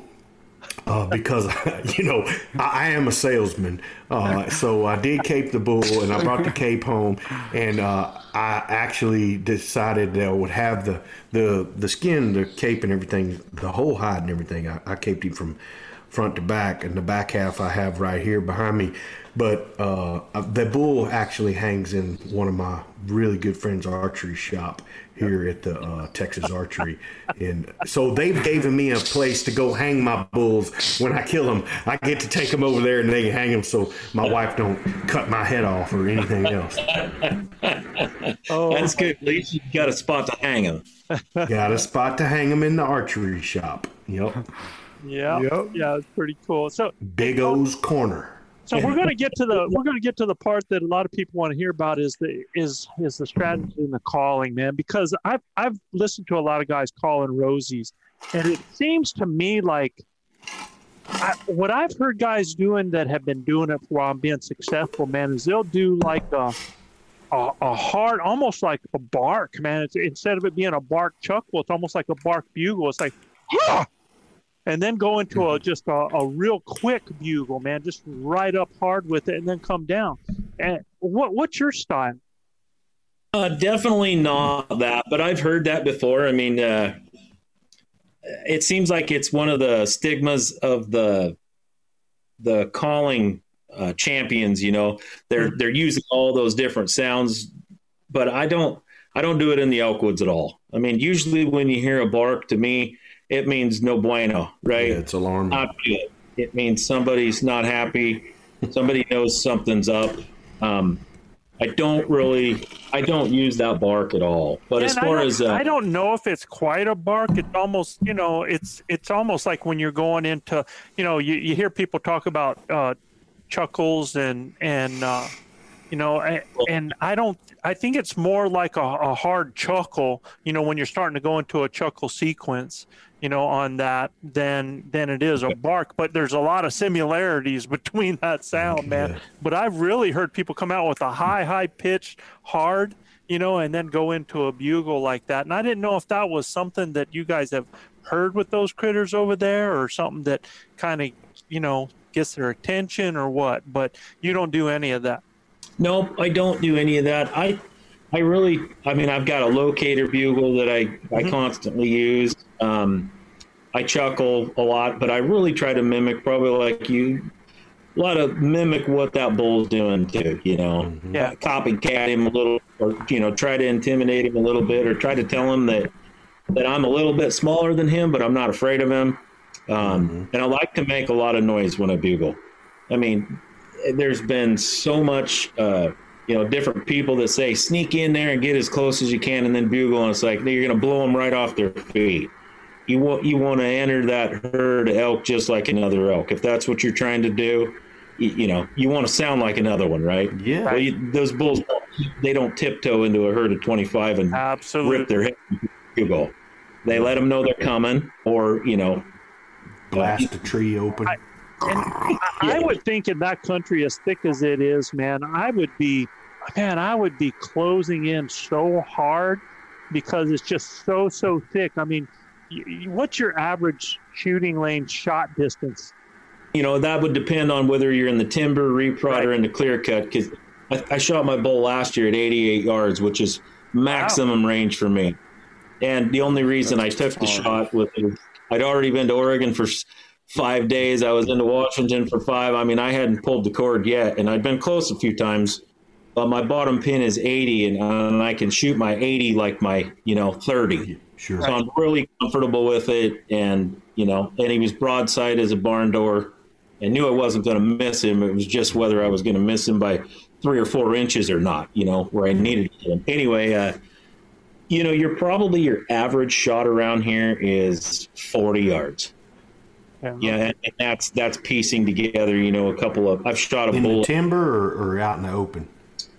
uh, because you know I, I am a salesman. Uh, so I did cape the bull, and I brought the cape home, and uh, I actually decided that I would have the the the skin, the cape, and everything, the whole hide and everything. I, I caped him from front to back, and the back half I have right here behind me. But uh, the bull actually hangs in one of my really good friends' archery shop here at the uh, Texas Archery, and so they've given me a place to go hang my bulls when I kill them. I get to take them over there and they can hang them, so my wife don't cut my head off or anything else. oh, that's good. At least you got a spot to hang them. got a spot to hang them in the archery shop. Yep. Yeah. Yep. Yeah, it's pretty cool. So Big O's corner. So we're going to get to the we're going to get to the part that a lot of people want to hear about is the is is the strategy and the calling, man. Because I've I've listened to a lot of guys calling rosies, and it seems to me like I, what I've heard guys doing that have been doing it for a while and being successful, man, is they'll do like a a, a hard, almost like a bark, man. It's, instead of it being a bark chuckle, it's almost like a bark bugle. It's like. "Hah!" And then go into a just a, a real quick bugle, man, just right up hard with it, and then come down. And what what's your style? Uh, definitely not that, but I've heard that before. I mean, uh, it seems like it's one of the stigmas of the the calling uh, champions. You know, they're they're using all those different sounds, but I don't I don't do it in the Elkwoods at all. I mean, usually when you hear a bark, to me, it means no bueno, right? Yeah, it's alarming. Not good. It means somebody's not happy. Somebody knows something's up. Um, I don't really, I don't use that bark at all. But as And I far don't- as uh, I don't know if it's quite a bark. It's almost, you know, it's it's almost like when you're going into, you know, you, you hear people talk about uh, chuckles and and uh, you know, and, and I don't. I think it's more like a, a hard chuckle. You know, when you're starting to go into a chuckle sequence, you know, on that than than it is a bark. But there's a lot of similarities between that sound, man. But I've really heard people come out with a high, high pitched, hard, you know, and then go into a bugle like that. And I didn't know if that was something that you guys have heard with those critters over there, or something that kind of, you know, gets their attention or what. But you don't do any of that. Nope, I don't do any of that. I I really I mean I've got a locator bugle that I, I constantly use. Um, I chuckle a lot, but I really try to mimic probably like you a lot of mimic what that bull's doing too, you know. Yeah. Copycat him a little or you know, try to intimidate him a little bit or try to tell him that that I'm a little bit smaller than him, but I'm not afraid of him. Um, and I like to make a lot of noise when I bugle. I mean, there's been so much, uh, you know, different people that say sneak in there and get as close as you can, and then bugle, and it's like you're going to blow them right off their feet. You want you want to enter that herd of elk just like another elk. If that's what you're trying to do, you, you know, you want to sound like another one, right? Yeah. Well, you, those bulls, they don't tiptoe into a herd of 25 and Absolutely. rip their head and bugle. They let them know they're coming, or you know, Blast the tree open. And I, I would think in that country, as thick as it is, man, I would be, man, I would be closing in so hard because it's just so so thick. I mean, what's your average shooting lane shot distance? you know that would depend on whether you're in the timber reprod or in the clear cut because I, I shot my bull last year at 88 yards which is maximum range for me. And the only reason i took the shot was i'd already been to oregon for five days i was into washington for five i mean i hadn't pulled the cord yet and i'd been close a few times but my bottom pin is 80 and, and i can shoot my 80 like my you know 30 Sure. so i'm really comfortable with it and you know and he was broadside as a barn door and knew I wasn't going to miss him. It was just whether I was going to miss him by three or four inches or not, you know, where I needed him. Anyway, uh, you know, you're probably your average shot around here is 40 yards. Yeah, and, and that's that's piecing together, you know, a couple of. I've shot a in bull. the timber or, or out in the open?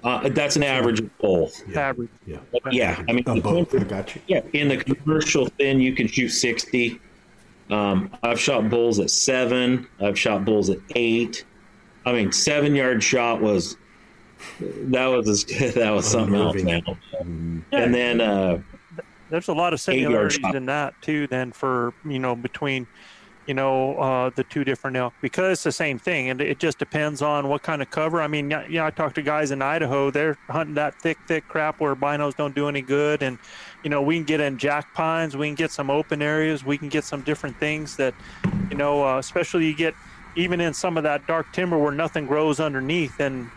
Uh, that's an average of both. Average. Yeah. Yeah, I mean, both. I got you. Yeah, in the commercial thin, you can shoot 60. Um, I've shot bulls at seven. I've shot bulls at eight. I mean, seven yard shot was that was that was something else, man. And then uh, There's a lot of similarities in that too. Then for you know between you know, uh, the two different elk because it's the same thing, and it just depends on what kind of cover. I mean, know, I talked to guys in Idaho; they're hunting that thick, thick crap where binos don't do any good, and you know, we can get in jack pines, we can get some open areas, we can get some different things that, you know, uh, especially you get even in some of that dark timber where nothing grows underneath, and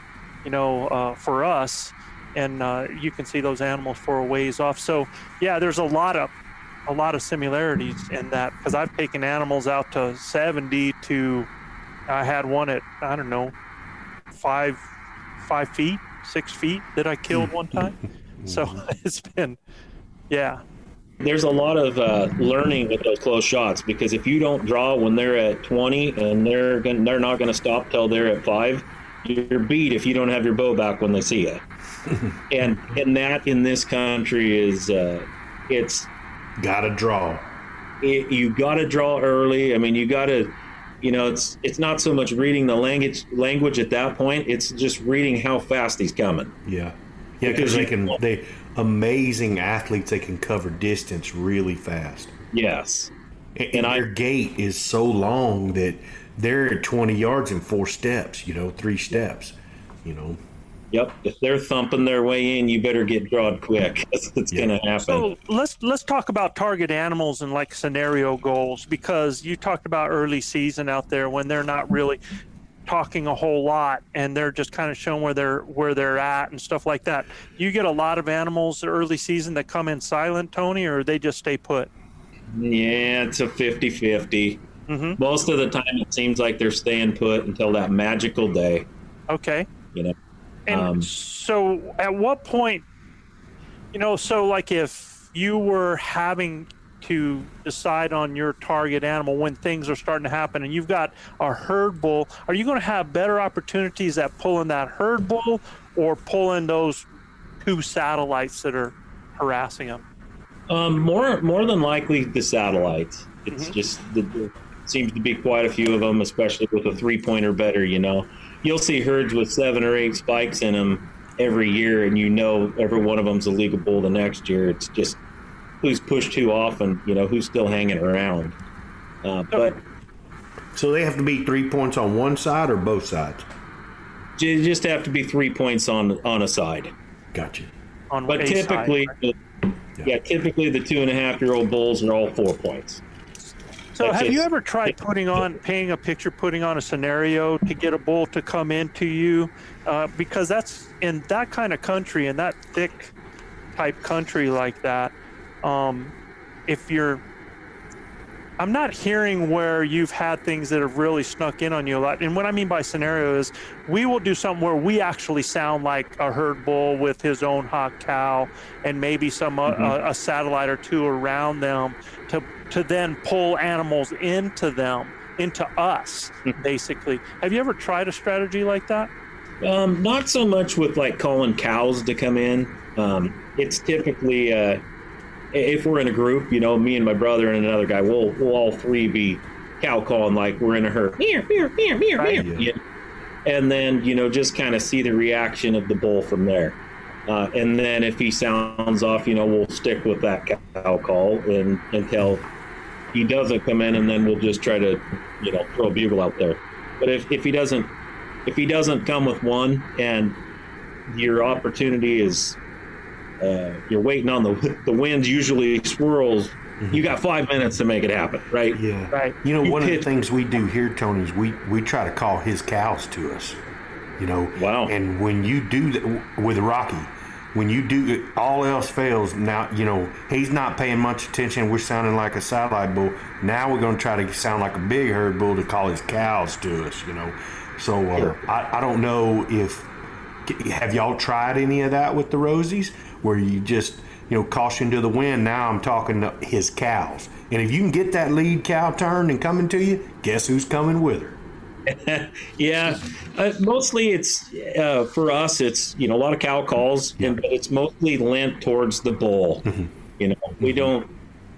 you know, uh, for us, and uh, you can see those animals for a ways off. So yeah, there's a lot of a lot of similarities in that because I've taken animals out to 70 to I had one at I don't know five five feet six feet that I killed one time. So it's been yeah. There's a lot of uh, learning with those close shots because if you don't draw when they're at 20 and they're gonna, they're not going to stop till they're at five, you're beat if you don't have your bow back when they see you. and and that in this country is uh, it's Gotta draw. it, you got to draw early. I mean, you got to, you know, it's it's not so much reading the language language at that point. It's just reading how fast he's coming. Yeah, yeah, because they can they amazing athletes. They can cover distance really fast. Yes, and, and their gait is so long that they're at twenty yards in four steps. You know, three steps. You know. Yep. If they're thumping their way in, you better get drawn quick. It's, it's going to happen. So let's let's talk about target animals and like scenario goals because you talked about early season out there when they're not really talking a whole lot and they're just kind of showing where they're where they're at and stuff like that. You get a lot of animals early season that come in silent, Tony, or they just stay put. Yeah, it's a 50 50. Mm-hmm. Most of the time, it seems like they're staying put until that magical day. Okay. You know, And Um, so, at what point, you know, so like if you were having to decide on your target animal when things are starting to happen and you've got a herd bull, are you going to have better opportunities at pulling that herd bull or pulling those two satellites that are harassing them? Um, more more than likely the satellites. It's just the, the seems to be quite a few of them, especially with a three pointer better. You know, you'll see herds with seven or eight spikes in them every year, and you know every one of them's a legal bull the next year. It's just who's pushed too often. You know, who's still hanging around. Uh, but So they have to be three points on one side or both sides. you just have to be three points on on a side. Gotcha. On But typically, side, yeah. typically the two and a half year old bulls are all four points. So have you ever tried putting on, painting a picture, putting on a scenario to get a bull to come into you? Uh, because that's in that kind of country, in that thick type country like that. Um, if you're, I'm not hearing where you've had things that have really snuck in on you a lot. And what I mean by scenario is we will do something where we actually sound like a herd bull with his own hot cow and maybe some uh, Mhm. a, a satellite or two around them to to then pull animals into them into us basically have you ever tried a strategy like that Um, not so much with like calling cows to come in. Um, it's typically uh, if we're in a group, you know, me and my brother and another guy, we'll we'll all three be cow calling like we're in a herd. Meow, meow, meow, meow, Right. meow. Yeah. And then you know just kind of see the reaction of the bull from there. Uh, and then if he sounds off, you know, we'll stick with that cow call and until he doesn't come in, and then we'll just try to, you know, throw a bugle out there. But if, if he doesn't, if he doesn't come with one, and your opportunity is, uh, you're waiting on the the wind usually swirls. You got five minutes to make it happen, right? Yeah. Right. You know, You one of the things we do here, Tony, is we we try to call his cows to us. You know. Wow. And when you do that with Rocky, when you do all else fails, now you know he's not paying much attention. We're sounding like a satellite bull. Now we're going to try to sound like a big herd bull to call his cows to us. You know. So uh, I I don't know if have y'all tried any of that with the Rosies, where you just you know caution to the wind. Now I'm talking to his cows, and if you can get that lead cow turned and coming to you, guess who's coming with her? yeah, uh, mostly it's uh, for us. It's you know a lot of cow calls, and but it's mostly lent towards the bull. You know, we don't.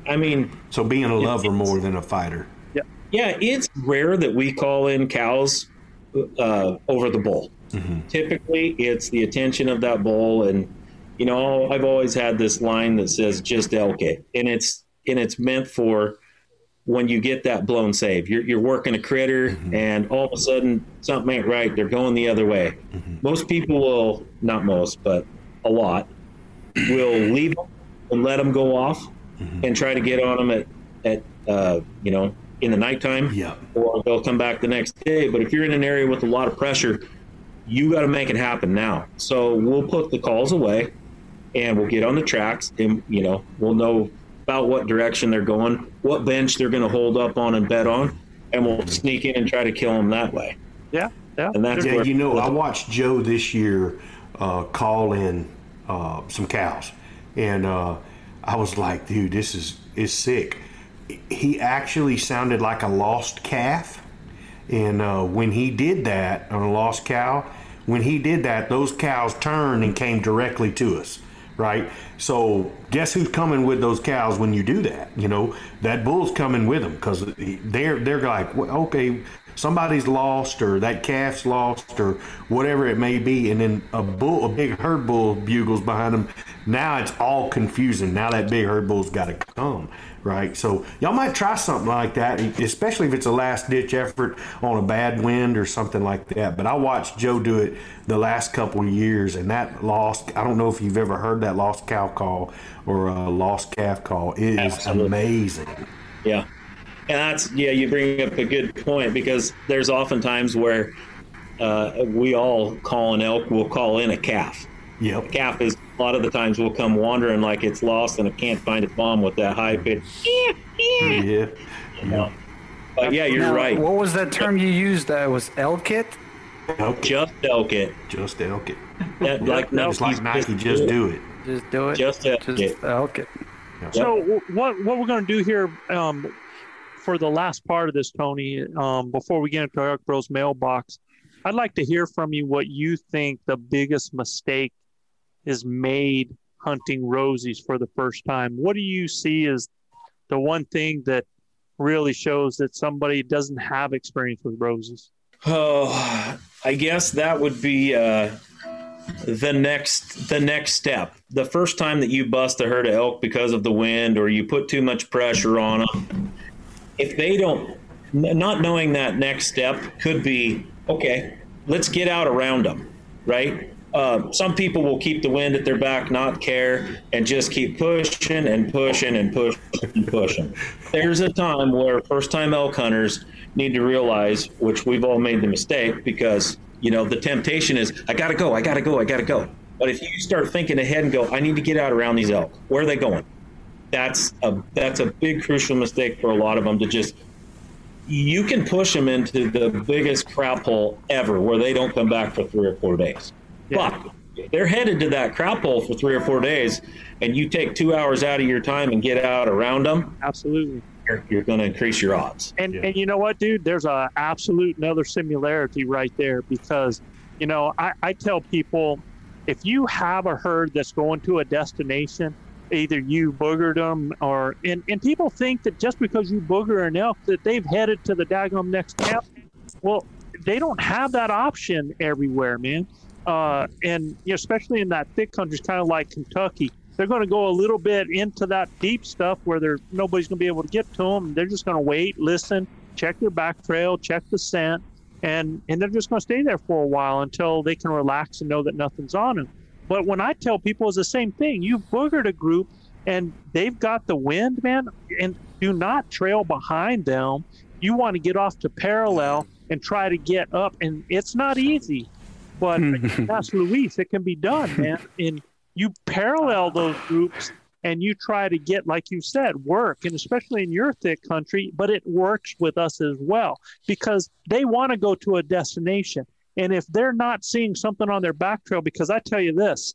I mean, So being a lover more than a fighter. Yeah, yeah, it's rare that we call in cows uh, over the bull. Typically, it's the attention of that bull, and you know, I've always had this line that says "just elk it," and it's and it's meant for when you get that blown save. You're, you're working a critter, Mm-hmm. and all of a sudden something ain't right. They're going the other way. Mm-hmm. Most people will, not most, but a lot, will leave them and let them go off Mm-hmm. and try to get on them at, at uh, you know, in the nighttime. Yeah. Or they'll come back the next day. But if you're in an area with a lot of pressure, you got to make it happen now. So we'll put the calls away and we'll get on the tracks and, you know, we'll know about what direction they're going, what bench they're going to hold up on and bet on, and we'll sneak in and try to kill them that way. Yeah, yeah. And that's yeah, where you know, I watched Joe this year uh, call in uh, some cows, and uh, I was like, dude, this is is sick. He actually sounded like a lost calf, and uh, when he did that on a lost cow, when he did that, those cows turned and came directly to us. Right, so guess who's coming with those cows when you do that? You know? That bull's coming with them because they're they're like, well, okay, somebody's lost or that calf's lost or whatever it may be and then a bull a big herd bull bugles behind them now it's all confusing. Now that big herd bull's got to come right so y'all might try something like that especially if it's a last ditch effort on a bad wind or something like that but i watched joe do it the last couple of years and that lost i don't know if you've ever heard that lost cow call or a lost calf call it is Absolutely. amazing Yeah. And that's, yeah, you bring up a good point because there's often times where uh, we all call an elk, we'll call in a calf. Yep. Calf is a lot of the times will come wandering like it's lost and it can't find its mom with that high pitch. yeah. But yeah, you're Now, right. What was that term you used? That was elk it. Just elk it. Just elk it. That, like It's like Nike, just do it. Just do it. Just elk Just it. elk it. So w- what what we're going to do here um, for the last part of this, Tony, um, before we get into Elk Bros mailbox, I'd like to hear from you what you think the biggest mistake is made hunting rosies for the first time. What do you see as the one thing that really shows that somebody doesn't have experience with Rosies? Oh, I guess that would be uh, the next the next step. The first time that you bust a herd of elk because of the wind, or you put too much pressure on them, if they don't, not knowing that next step could be okay. Let's get out around them, right? Uh, some people will keep the wind at their back, not care, and just keep pushing and pushing and pushing and pushing. There's a time where first time elk hunters need to realize, which we've all made the mistake, because you know the temptation is, I gotta go, I gotta go, I gotta go. But if you start thinking ahead and go, I need to get out around these elk, where are they going? That's a that's a big crucial mistake for a lot of them to just you can push them into the biggest crap hole ever where they don't come back for three or four days. But if they're headed to that crap hole for three or four days, and you take two hours out of your time and get out around them, absolutely, you're, you're going to increase your odds. And and you know what, dude? There's a absolute another similarity right there because, you know, I, I tell people if you have a herd that's going to a destination, either you boogered them or and, and people think that just because you booger an elk that they've headed to the daggum next camp. Well, they don't have that option everywhere, man. Uh, and you know, especially in that thick country, kind of like Kentucky, they're going to go a little bit into that deep stuff where they're nobody's going to be able to get to them. They're just going to wait, listen, check their back trail, check the scent, and and they're just going to stay there for a while until they can relax and know that nothing's on them. But when I tell people, it's the same thing. You've boogered a group, and they've got the wind, man, and do not trail behind them. You want to get off to parallel and try to get up, and it's not easy. But that's Luis. It can be done, man. And you parallel those groups and you try to get, like you said, work, and especially in your thick country, but it works with us as well because they want to go to a destination. And if they're not seeing something on their back trail, because I tell you this,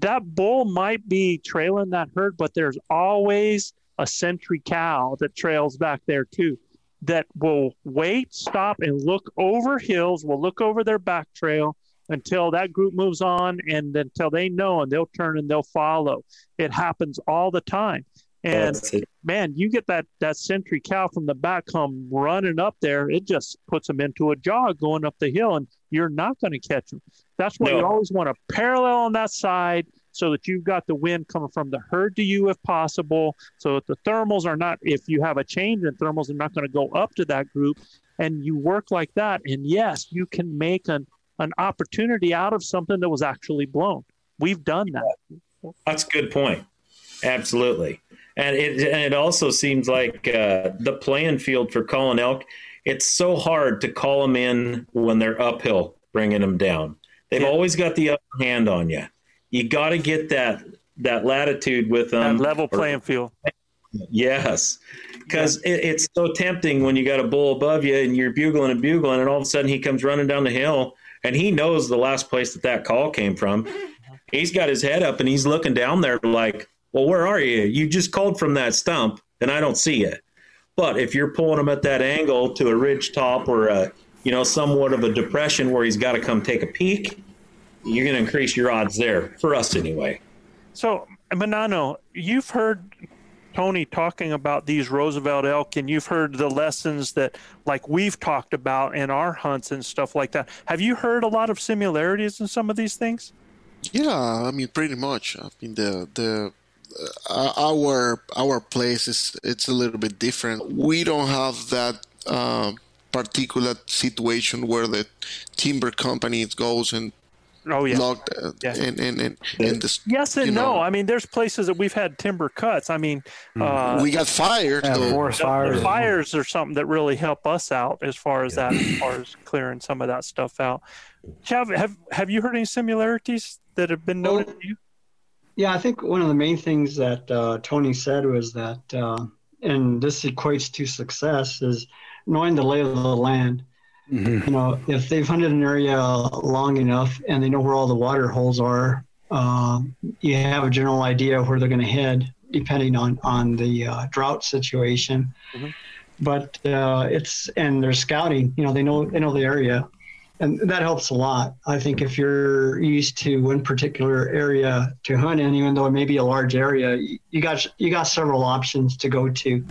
that bull might be trailing that herd, but there's always a sentry cow that trails back there too that will wait, stop, and look over hills, will look over their back trail until that group moves on and until they know and they'll turn and they'll follow. It happens all the time. And man, you get that that sentry cow from the back come running up there, it just puts them into a jog going up the hill, and you're not going to catch them. That's why you always want to parallel on that side so that you've got the wind coming from the herd to you if possible, so that the thermals are not, if you have a change in thermals, they're not going to go up to that group. And you work like that. And yes, you can make an, an opportunity out of something that was actually blown. We've done that. That's a good point. Absolutely. And it, and it also seems like uh, the playing field for calling elk, it's so hard to call them in when they're uphill, bringing them down. They've always got the upper hand on you. You got to get that that latitude with them. That level playing field. Yes, because it, it's so tempting when you got a bull above you and you're bugling and bugling, and all of a sudden he comes running down the hill, and he knows the last place that that call came from. He's got his head up and he's looking down there like, "Well, where are you? You just called from that stump, and I don't see it." But if you're pulling him at that angle to a ridge top or a, you know, somewhat of a depression where he's got to come take a peek, you're going to increase your odds there for us anyway. So, Manano, you've heard Tony talking about these Roosevelt elk, and you've heard the lessons that, like we've talked about in our hunts and stuff like that. Have you heard a lot of similarities in some of these things? Yeah, I mean, pretty much. I mean, the the uh, our our place is it's a little bit different. We don't have that uh, particular situation where the timber company goes and Oh yeah, locked uh, Yeah. and and and, and this, Yes and no. know, I mean, there's places that we've had timber cuts. I mean, uh, we got fired. Yeah, though. forest the- the fires. fires are something that really help us out as far as that, as far as clearing some of that stuff out. Chav, have have you heard any similarities that have been noted to you? Yeah, I think one of the main things that uh, Tony said was that, uh, and this equates to success, is knowing the lay of the land. You know, if they've hunted an area long enough and they know where all the water holes are, uh, you have a general idea of where they're going to head, depending on on the uh, drought situation. But uh, it's and they're scouting. You know, they know they know the area, and that helps a lot. I think if you're used to one particular area to hunt in, even though it may be a large area, you- got you got several options to go to.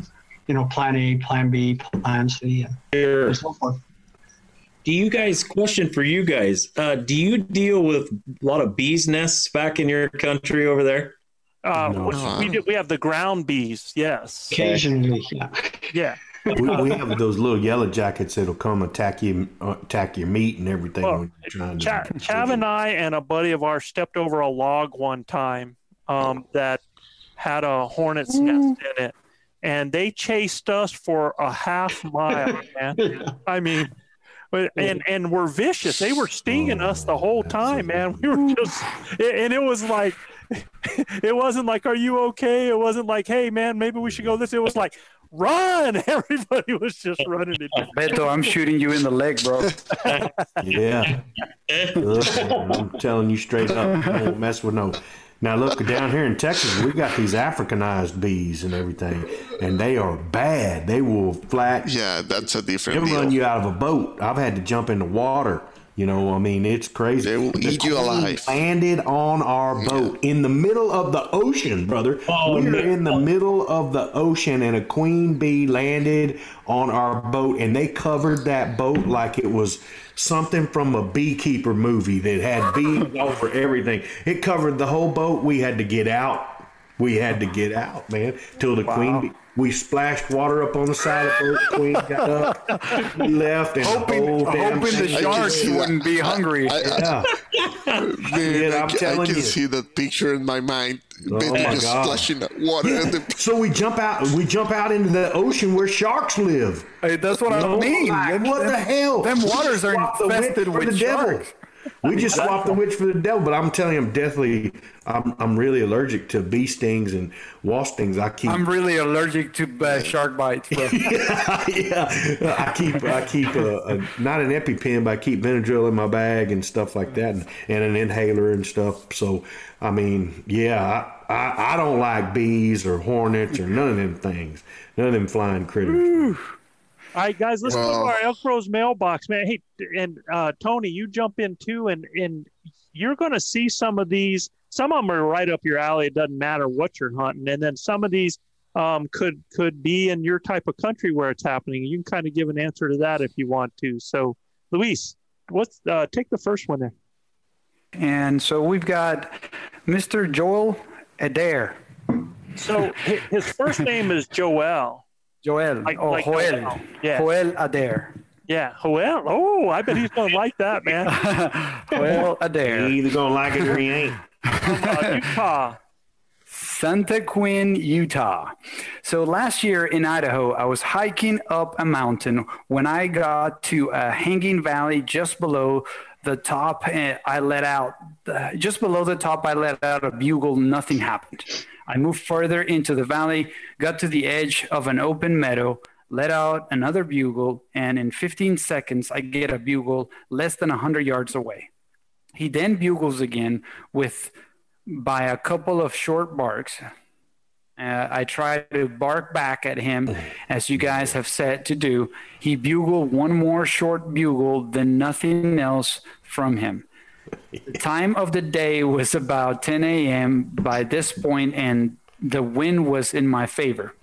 You know, plan A, plan B, plan C, and, and so forth. Do you guys, question for you guys, uh, do you deal with a lot of bees nests back in your country over there? Uh, No. which we do, we have the ground bees. Yes. Occasionally, yeah. Yeah. we, we have those little yellow jackets that'll come attack you, uh, attack your meat and everything Well, when you're trying to. Chav, Chav and I and a buddy of ours stepped over a log one time um, that had a hornet's nest in it, and they chased us for a half mile, man. I mean, but- and and were vicious. They were stinging oh, us the whole time, man. We were just, and it was like, it wasn't like, "Are you okay?" It wasn't like, "Hey, man, maybe we should go this." It was like, "Run!" Everybody was just running it. Beto, I'm shooting you in the leg, bro. Yeah. Ugh, I'm telling you straight up, don't mess with no. Now look down here in Texas, we got these Africanized bees and everything, and they are bad. They will flat. Yeah, that's a different They'll deal. run you out of a boat. I've had to jump in the water. You know, I mean, it's crazy. They will The eat you queen alive. Landed on our boat in the middle of the ocean, brother. Oh, We're no. in the middle of the ocean, and a queen bee landed on our boat, and they covered that boat like it was something from a beekeeper movie that had bees over everything. It covered the whole boat. We had to get out. We had to get out, man, till the queen bee. We splashed water up on the side of the boat. Queen got up. We left, and Hoping, the whole damn hoping the thing- sharks see that. wouldn't be hungry. I, I, Yeah. man, Yeah, I I'm ca- I, telling can you. see the picture in my mind. Oh Betty my just God. splashing that water in the So we jump out. We jump out into the ocean where sharks live. Hey, that's what I mean. like, Them- what the hell? Them waters are Swap infested with the devil. We just swapped the witch for the devil, but I'm telling you, I'm deathly, I'm, I'm really allergic to bee stings and wasp stings. I keep, I'm really allergic to uh, shark bites, bro. yeah, I keep, I keep a, a not an EpiPen, but I keep Benadryl in my bag and stuff like that, and, and an inhaler and stuff. So, I mean, yeah, I, I, I don't like bees or hornets or none of them things, none of them flying critters. All right, guys, let's go to our Elk Bros mailbox, man. Hey, and uh, Tony, you jump in too, and and you're going to see some of these. Some of them are right up your alley. It doesn't matter what you're hunting, and then some of these um, could could be in your type of country where it's happening. You can kind of give an answer to that if you want to. So, Luis, what's uh, take the first one there? And so we've got Mr. Joel Adair. So his first name is Joel. Joel. Like- oh, like Joel. Joel. Yeah. Joel Adair. Yeah, Joel. Oh, I bet he's gonna like that, man. Joel Adair. He either gonna like it or he ain't. Uh, Utah. Santaquin, Utah. So last year in Idaho, I was hiking up a mountain when I got to a hanging valley just below the top. And I let out, uh, just below the top, I let out a bugle. Nothing happened. I moved further into the valley, got to the edge of an open meadow, let out another bugle, and in 15 seconds, I get a bugle less than 100 yards away. He then bugles again with by a couple of short barks. Uh, I try to bark back at him, as you guys have said to do. He bugled one more short bugle, then nothing else from him. The time of the day was about 10 a.m. by this point, and the wind was in my favor.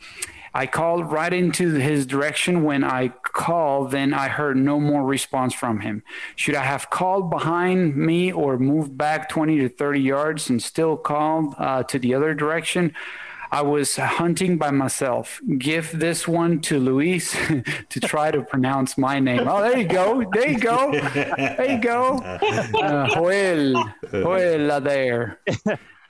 I called right into his direction. When I called, then I heard no more response from him. Should I have called behind me or moved back 20 to 30 yards and still called uh, to the other direction? I was hunting by myself. Give this one to Luis to try to pronounce my name. Oh, there you go. There you go. There you go. Uh, Joel. Joel there.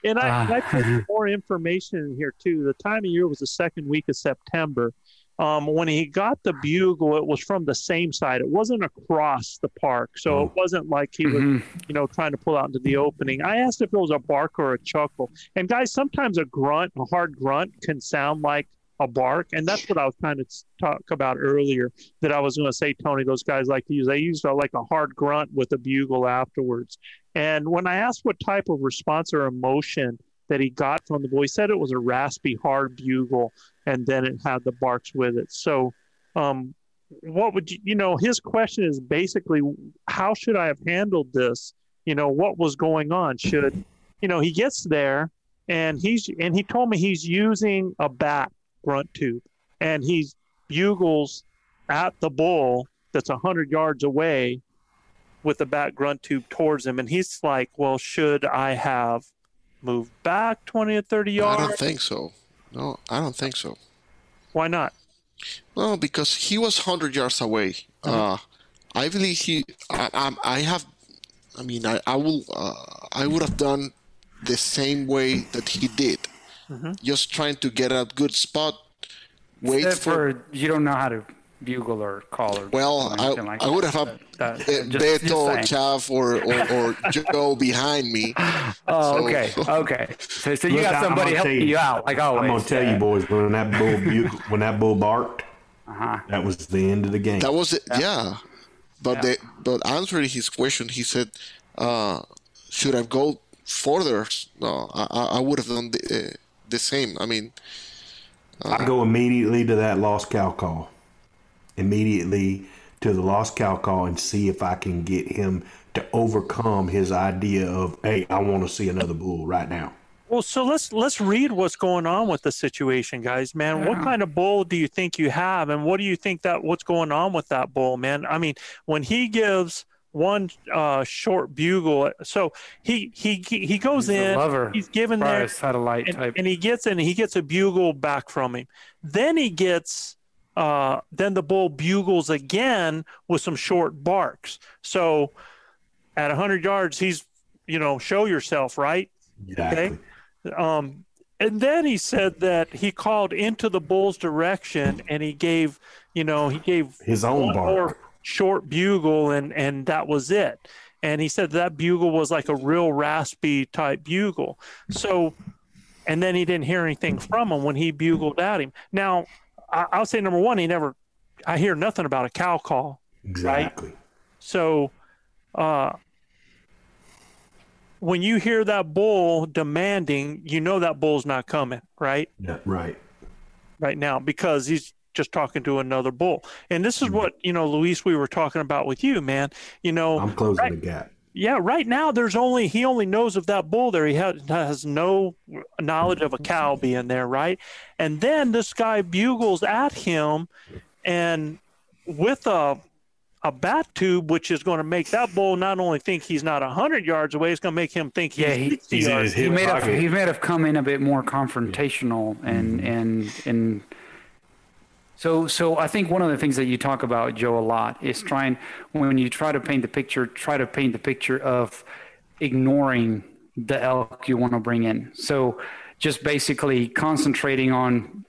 And I, Ah. and I put more information in here too. The time of year was the second week of September. Um, when he got the bugle, it was from the same side. It wasn't across the park, so it wasn't like he was, Mhm. you know, trying to pull out into the opening. I asked if it was a bark or a chuckle. And guys, sometimes a grunt, a hard grunt, can sound like a bark, and that's what I was trying to talk about earlier. That I was going to say, Tony, those guys like to use. They used uh, like a hard grunt with a bugle afterwards. And when I asked what type of response or emotion that he got from the bull, he said it was a raspy, hard bugle, and then it had the barks with it. So, um, what would you, you know, his question is basically, how should I have handled this? You know, what was going on? Should, you know, he gets there and he's, and he told me he's using a bat grunt tube and he's bugles at the bull that's 100 yards away with the bat grunt tube towards him. And he's like, well, should I have moved back 20 or 30 yards? I don't think so. No, I don't think so. Why not? No, because he was hundred yards away. Uh, I believe he. I, I, I have. I mean, I, I will. Uh, I would have done the same way that he did. Just trying to get a good spot. Wait Except for. for you don't know how to bugle or call or Well, I, anything like I would that. have had That- uh, just- just Beto. Chav, or, or, or Joe behind me. Oh, So- okay, okay. So, so you Look, got somebody helping tell you, out, like always. I'm gonna tell you, boys, when that bull bugle, when that bull barked, Uh-huh. that was the end of the game. That was it. Yeah. But the but answering his question, he said, uh, "Should I go further?" No, I, I I would have done the, uh, the same. I mean, I go immediately to that lost cow call. Immediately to the lost cow call and see if I can get him to overcome his idea of, hey, I want to see another bull right now. Well, so let's let's read what's going on with the situation, guys. Man, what kind of bull do you think you have, and what do you think that what's going on with that bull, man? I mean, when he gives one uh, short bugle, so he he he goes He's a in, lover. he's given Probably there, satellite and, type. and he gets in, he gets a bugle back from him. Then he gets. Uh, then the bull bugles again with some short barks. So at 100 yards, he's, you know, show yourself, right? Exactly. Um, and then he said that he called into the bull's direction and he gave, you know, he gave His own bark. more short bugle and and that was it. And he said that bugle was like a real raspy type bugle. So, and then he didn't hear anything from him when he bugled at him. Now, I, I'll say number one, he never. I hear nothing about a cow call. Exactly. So, uh, when you hear that bull demanding, you know that bull's not coming, right? Yeah, right. Right now, because he's just talking to another bull. And this is what, you know, Luis, we were talking about with you, man. You know, I'm closing right- the gap. Yeah, right now there's only he only knows of that bull there. He ha- has no knowledge of a cow being there, right? And then this guy bugles at him, and with a a bat tube, which is going to make that bull not only think he's not hundred yards away, it's going to make him think he's Yeah, he, 60 he, yards. he may have he may have come in a bit more confrontational and mm-hmm. and and so so I think one of the things that you talk about Joe a lot is trying when you try to paint the picture try to paint the picture of ignoring the elk you want to bring in. So just basically concentrating on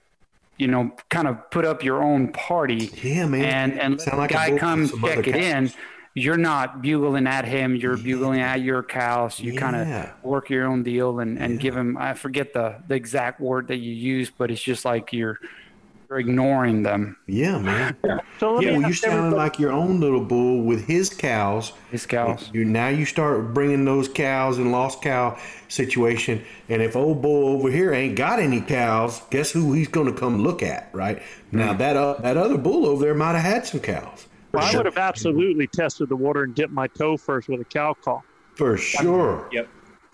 you know kind of put up your own party yeah man. and and let the like a guy come check it in. You're not bugling at him. You're bugling at your cows. You kind of work your own deal and, and give him i forget the, the exact word that you use but it's just like you're you're ignoring them Yeah, man. So let yeah, me well, you're sounding everybody- like your own little bull with his cows. His cows. You now you start bringing those cows and lost cow situation, and if old bull over here ain't got any cows, guess who he's going to come look at, right? Now that uh, that other bull over there might have had some cows. Well, I would have absolutely tested the water and dipped my toe first with a cow call. For sure. Yep.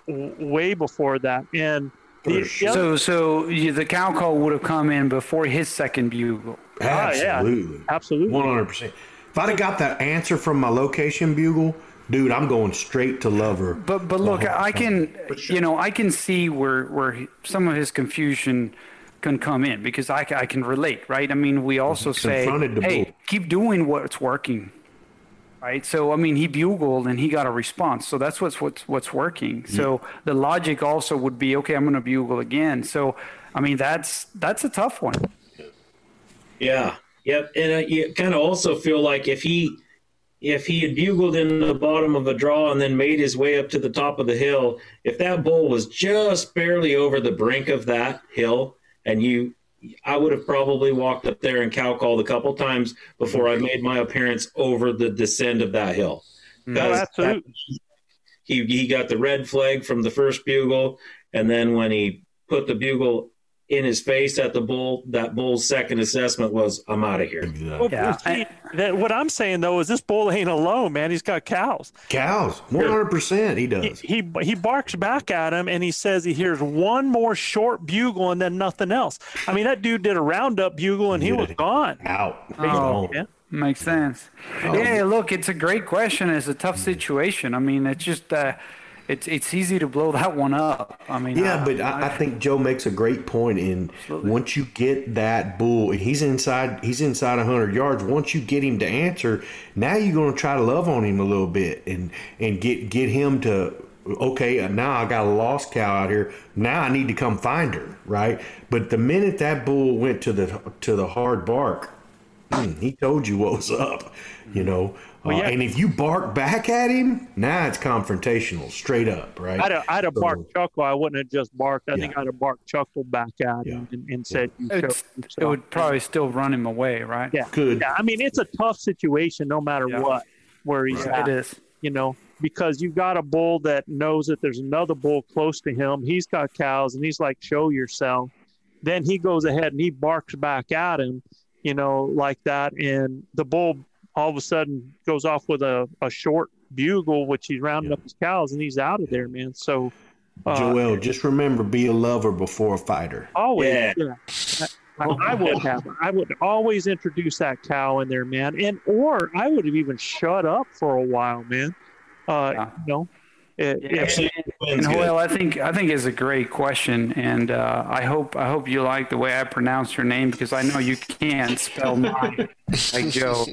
W- Way before that, and the, the so so you, the cow call would have come in before his second bugle Ah, yeah. Absolutely. Absolutely. One hundred percent. If I'd have got that answer from my location bugle, dude, I'm going straight to lover. But but look, I can you know I can see where where some of his confusion can come in because I, I can relate, right? I mean, we also say, hey, bull. keep doing what's working, right? So I mean, he bugled and he got a response, so that's what's what's what's working. So the logic also would be, okay, I'm going to bugle again. So I mean, that's that's a tough one. Yeah. Yep. And uh, you kind of also feel like if he if he had bugled in the bottom of a draw and then made his way up to the top of the hill, if that bull was just barely over the brink of that hill, and you, I would have probably walked up there and cow called a couple times before I made my appearance over the descent of that hill. Mm. No, oh, Because absolutely. he he got the red flag from the first bugle, and then when he put the bugle in his face at the bull, that bull's second assessment was, "I'm out of here." Well, see, that, what I'm saying though is this bull ain't alone, man. He's got cows. Cows, one hundred percent. He does. He, he he barks back at him and he says he hears one more short bugle and then nothing else. I mean, that dude did a roundup bugle and he was gone. Out. Oh, Yeah. makes sense. Yeah, look, it's a great question. It's a tough situation. I mean, it's just uh, it's it's easy to blow that one up. I mean, Yeah, I- but I, I think Joe makes a great point in once you get that bull, and he's inside, he's inside hundred yards. Once you get him to answer, now you're going to try to love on him a little bit and and get get him to okay. Now I got a lost cow out here. Now I need to come find her, right? But the minute that bull went to the to the hard bark, hmm, he told you what was up, you know. Well, Uh, yeah. and if you bark back at him, now it's confrontational, straight up, right? I'd have, I'd have So- barked chuckle. I wouldn't have just barked. I think I'd have barked chuckle back at him and, and said, you it would probably still run him away, right? Yeah. Yeah. I mean, it's a tough situation no matter what where he's Right. at. It is. You know, because you've got a bull that knows that there's another bull close to him. He's got cows and he's like, show yourself. Then he goes ahead and he barks back at him, you know, like that. And the bull all of a sudden goes off with a, a short bugle, which he's rounding up his cows and he's out of there, man. So, uh, Joel, just remember, be a lover before a fighter. Always, Yeah. yeah. I, I would have. I would always introduce that cow in there, man, and or I would have even shut up for a while, man. Uh, you know, it, Yeah, and, and Joel, I think I think it's a great question, and uh, I hope I hope you like the way I pronounce your name because I know you can't spell mine like Joe.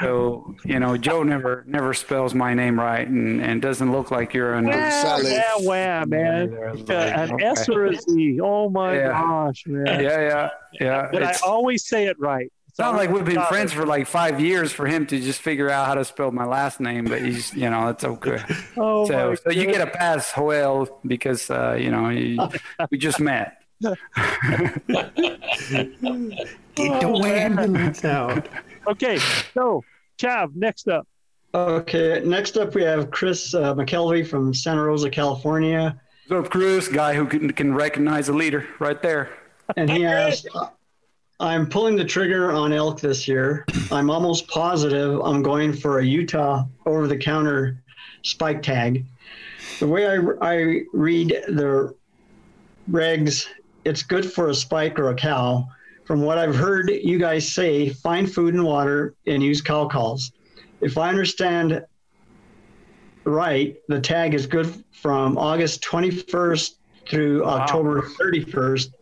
So you know, Joe never never spells my name right, and, and doesn't look like you're an. Wow, wow, wow, man. An S or a Z. Oh my Yeah. gosh, man. Yeah, yeah, yeah. But I always say it right. It's not like we've been Got friends for like five years for him to just figure out how to spell my last name, but he's, you know, it's okay. Oh, so, my so you get a pass, Joel, because, uh, you know, you, we just met. Get the ambulance out. Okay, so Chav, next up. Okay, next up we have Chris uh, McKelvey from Santa Rosa, California. What's up, Chris? Guy who can, can recognize a leader right there. And he asked, I'm pulling the trigger on elk this year. I'm almost positive I'm going for a Utah over the counter spike tag. The way I, I read the regs, it's good for a spike or a cow. From what I've heard you guys say, find food and water and use cow calls. if I understand right, the tag is good from August 21st through October 31st,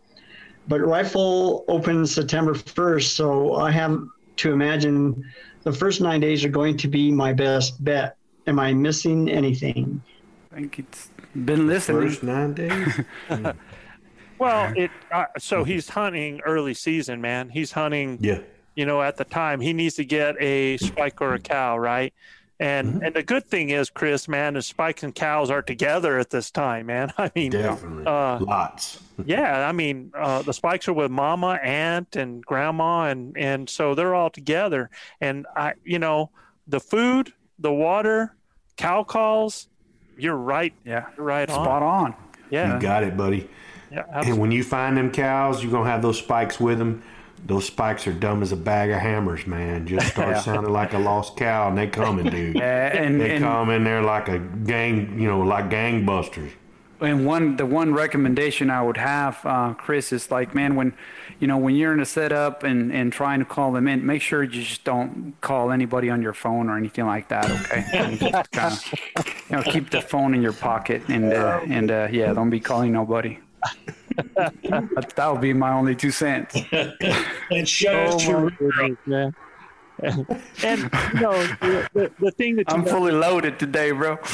but rifle opens September 1st. So I have to imagine the first nine days are going to be my best bet. Am I missing anything? I think it's been listening. First nine days. Hmm. Well, it uh, so he's hunting early season, man. He's hunting. Yeah. You know, at the time he needs to get a spike or a cow, right? And Mm-hmm. and the good thing is, Chris, man, the spikes and cows are together at this time, man. I mean, Definitely. uh, Lots. yeah, I mean, uh, the spikes are with mama, aunt, and grandma, and and so they're all together. And I, you know, the food, the water, cow calls. You're right. Yeah, you're right on. Spot on. Yeah, You got it, buddy. Yeah, And when you find them cows, you're gonna have those spikes with them. Those spikes are dumb as a bag of hammers, man. Just start sounding like a lost cow, and they coming, dude. Yeah, and- they and- come in there like a gang, you know, like gangbusters. And one, the one recommendation I would have, uh, Chris, is like, man, when, you know, when you're in a setup and, and trying to call them in, make sure you just don't call anybody on your phone or anything like that. Okay, just kinda, you know, keep the phone in your pocket and uh, and uh, yeah, don't be calling nobody. That, that would be my only two cents. And show Oh, my man. and you know the, the, the thing that you I'm gotta- fully loaded today, bro.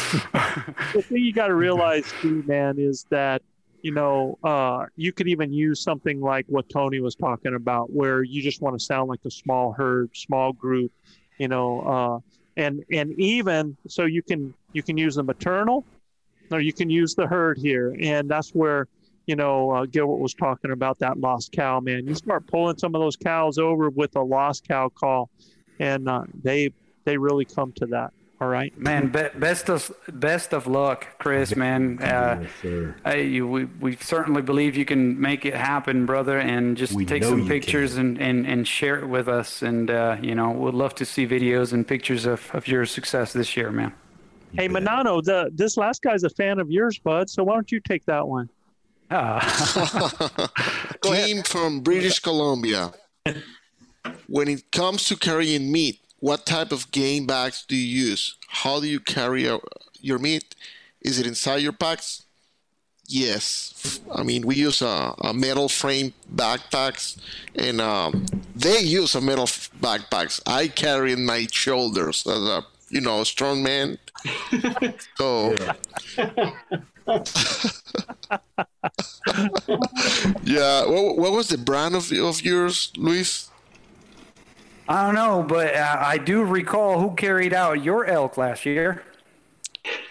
the thing you got to realize too, man, is that you know uh, you could even use something like what Tony was talking about, where you just want to sound like a small herd, small group, you know, uh, and and even so you can you can use the maternal, or you can use the herd here, and that's where you know uh, Gilbert was talking about that lost cow, man. You start pulling some of those cows over with a lost cow call, and uh, they they really come to that. All right, Man, be, best of best of luck, Chris. Man, uh, hey, you, we we certainly believe you can make it happen, brother. And just We take some you pictures and, and, and share it with us. And uh, you know, we'd love to see videos and pictures of, of your success this year, man. Hey Manano, the this last guy's a fan of yours, bud. So why don't you take that one? Team from British Columbia. When it comes to carrying meat, what type of game bags do you use? How do you carry uh, your meat? Is it inside your packs? Yes. I mean, we use a, a metal frame backpacks, and um, they use a metal f- backpacks. I carry in my shoulders as a you know strong man. so yeah, what, what was the brand of of yours, Luis? I don't know, but uh, I do recall who carried out your elk last year.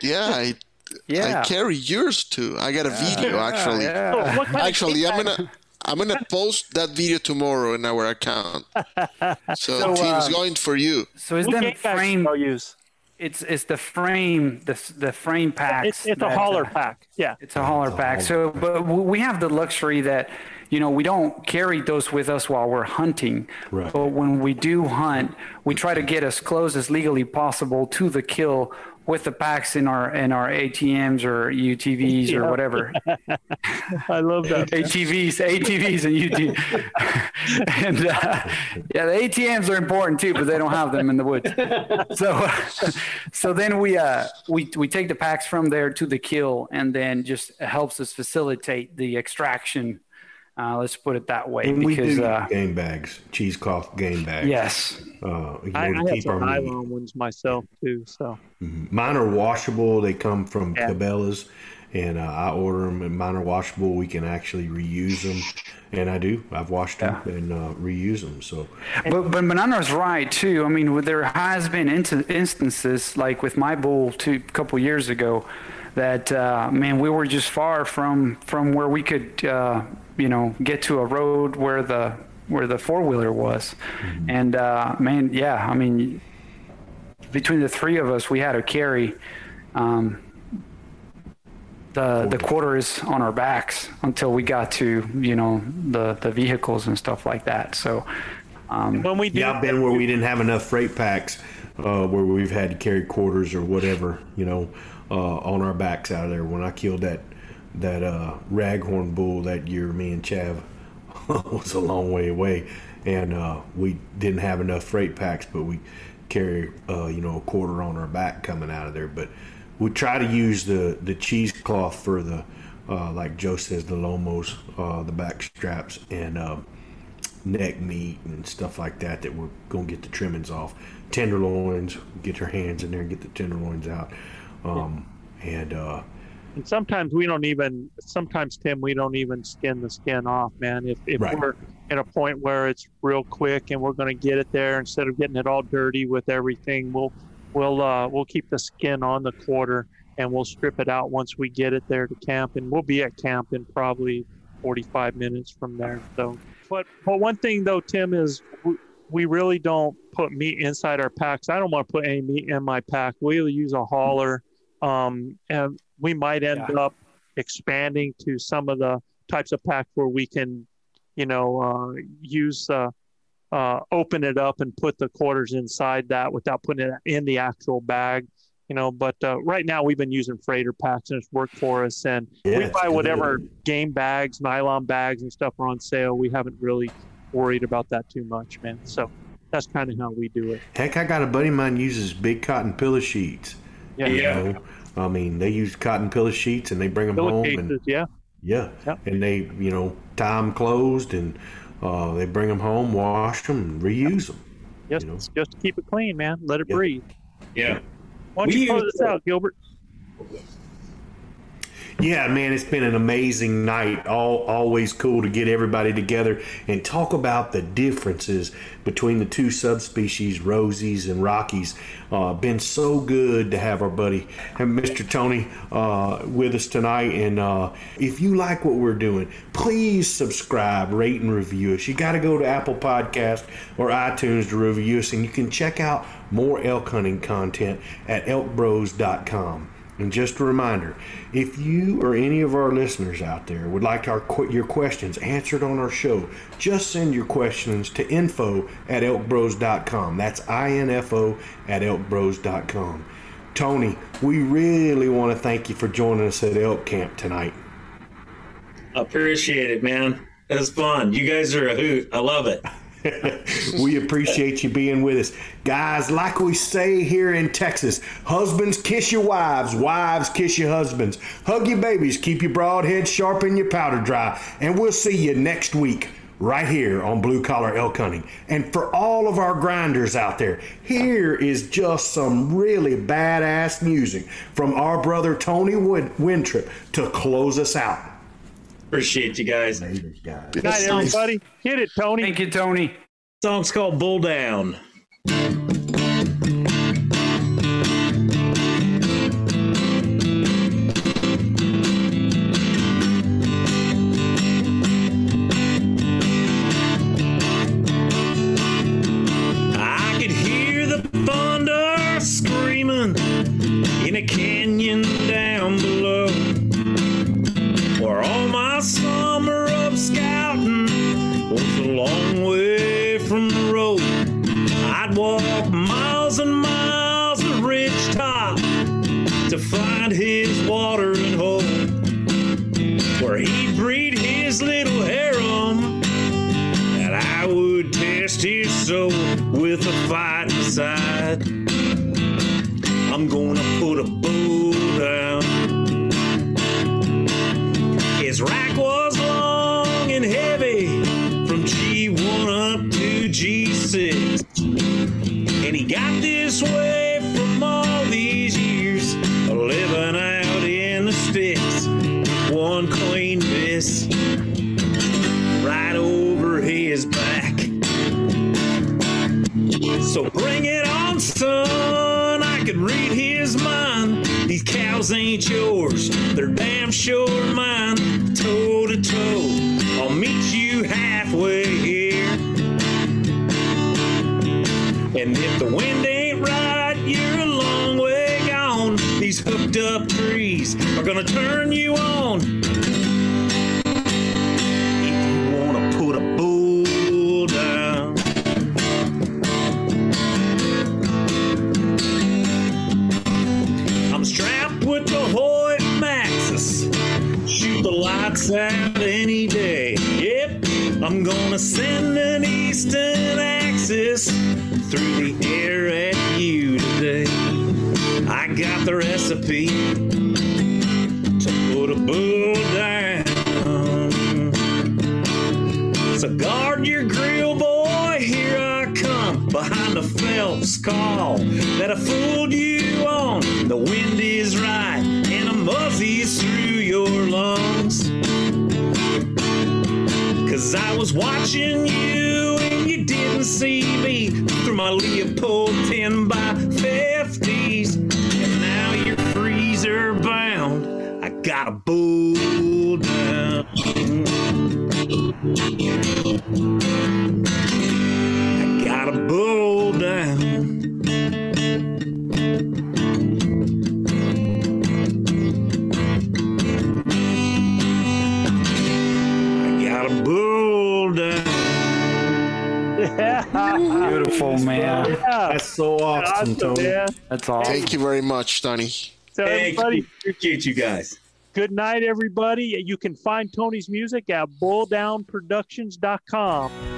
Yeah, I Yeah. I carry yours too. I got a video actually. yeah. So what kind of Actually, I'm gonna I'm gonna post that video tomorrow in our account. So, So, team's uh, going for you. So is them frame? I use? It's it's the frame the the frame packs. It's, it's a that, hauler uh, pack. Yeah. It's a hauler pack. So, but we have the luxury that, you know, we don't carry those with us while we're hunting. Right. But when we do hunt, we try to get as close as legally possible to the kill with the packs in our in our ATMs or UTVs or whatever. I love that. ATVs, ATVs, and UT. and uh, yeah, the ATMs are important too, but they don't have them in the woods. So, so then we uh we we take the packs from there to the kill, and then just helps us facilitate the extraction. Uh, let's put it that way, And we because do uh, game bags, cheesecloth game bags. Yes. Uh, you know, I, I to have keep some our nylon ones myself too. So Mine are washable. They come from Yeah. Cabela's, and uh, I order them, and mine are washable. We can actually reuse them, and I do. I've washed them and uh, reuse them. So But but Manano's right too. I mean, there has been int- instances like with my bull two couple years ago that uh, man, we were just far from from where we could uh, you know get to a road where the where the four wheeler was, and uh, man, yeah, I mean, between the three of us, we had to carry. Um, the, the quarters on our backs until we got to you know the, the vehicles and stuff like that so um, when we yeah, I've been where we didn't have enough freight packs, uh, where we've had to carry quarters or whatever, you know, uh, on our backs out of there. When I killed that that uh, raghorn bull that year, me and Chav was a long way away, and uh, we didn't have enough freight packs, but we carry uh, you know a quarter on our back coming out of there. But we try to use the the cheesecloth for the uh, like Joe says the lomos, uh, the back straps, and uh, neck meat and stuff like that. That we're gonna get the trimmings off. Tenderloins, get your hands in there and get the tenderloins out. Um, and uh, And sometimes we don't even. Sometimes Tim, we don't even skin the skin off, man. If if Right. we're in a point where it's real quick and we're going to get it there instead of getting it all dirty with everything, we'll we'll uh, we'll keep the skin on the quarter and we'll strip it out once we get it there to camp, and we'll be at camp in probably 45 minutes from there. So, but but one thing though, Tim is. We, we really don't put meat inside our packs. I don't want to put any meat in my pack. We'll use a hauler, um, and we might end up expanding to some of the types of packs where we can, you know, uh, use uh, uh, open it up and put the quarters inside that without putting it in the actual bag. You know, but uh, right now we've been using freighter packs and it's worked for us. And Yeah, we it's buy good. whatever game bags, nylon bags, and stuff are on sale. We haven't really worried about that too much, man. So that's kind of how we do it. Heck, I got a buddy of mine uses big cotton pillow sheets. Yeah. You Yeah. know? I mean, they use cotton pillow sheets and they bring them Pillow home. cases, and, yeah. yeah. And they, you know, tie them closed and uh, they bring them home, wash them, and reuse them. Just, just keep it clean, man. Let it breathe. Yeah. Why don't We you close this out, Gilbert? Yeah, man, it's been an amazing night. All always cool to get everybody together and talk about the differences between the two subspecies, Rosies and Rockies. Uh, been so good to have our buddy and Mr. Tony uh, with us tonight. And uh, if you like what we're doing, please subscribe, rate, and review us. You got to go to Apple Podcast or iTunes to review us, and you can check out more elk hunting content at elkbros.com. And just a reminder, if you or any of our listeners out there would like our your questions answered on our show, just send your questions to info at elkbros.com. That's I-N-F-O at elkbros.com. Tony, we really want to thank you for joining us at Elk Camp tonight. Appreciate it, man. It was fun. You guys are a hoot. I love it. we appreciate you being with us. Guys, like we say here in Texas, husbands kiss your wives, wives kiss your husbands. Hug your babies, keep your broad head sharp and your powder dry. And we'll see you next week right here on Blue Collar Elk Hunting. And for all of our grinders out there, here is just some really badass music from our brother Tony Win- Wintrip to close us out. Appreciate you guys. guys. Good night, everybody. Hit it, Tony. Thank you, Tony. Song's called Bull Down. That's all. Thank you very much, Tony. So hey, everybody, appreciate you guys. Good night, everybody. You can find Tony's music at bulldownproductions.com.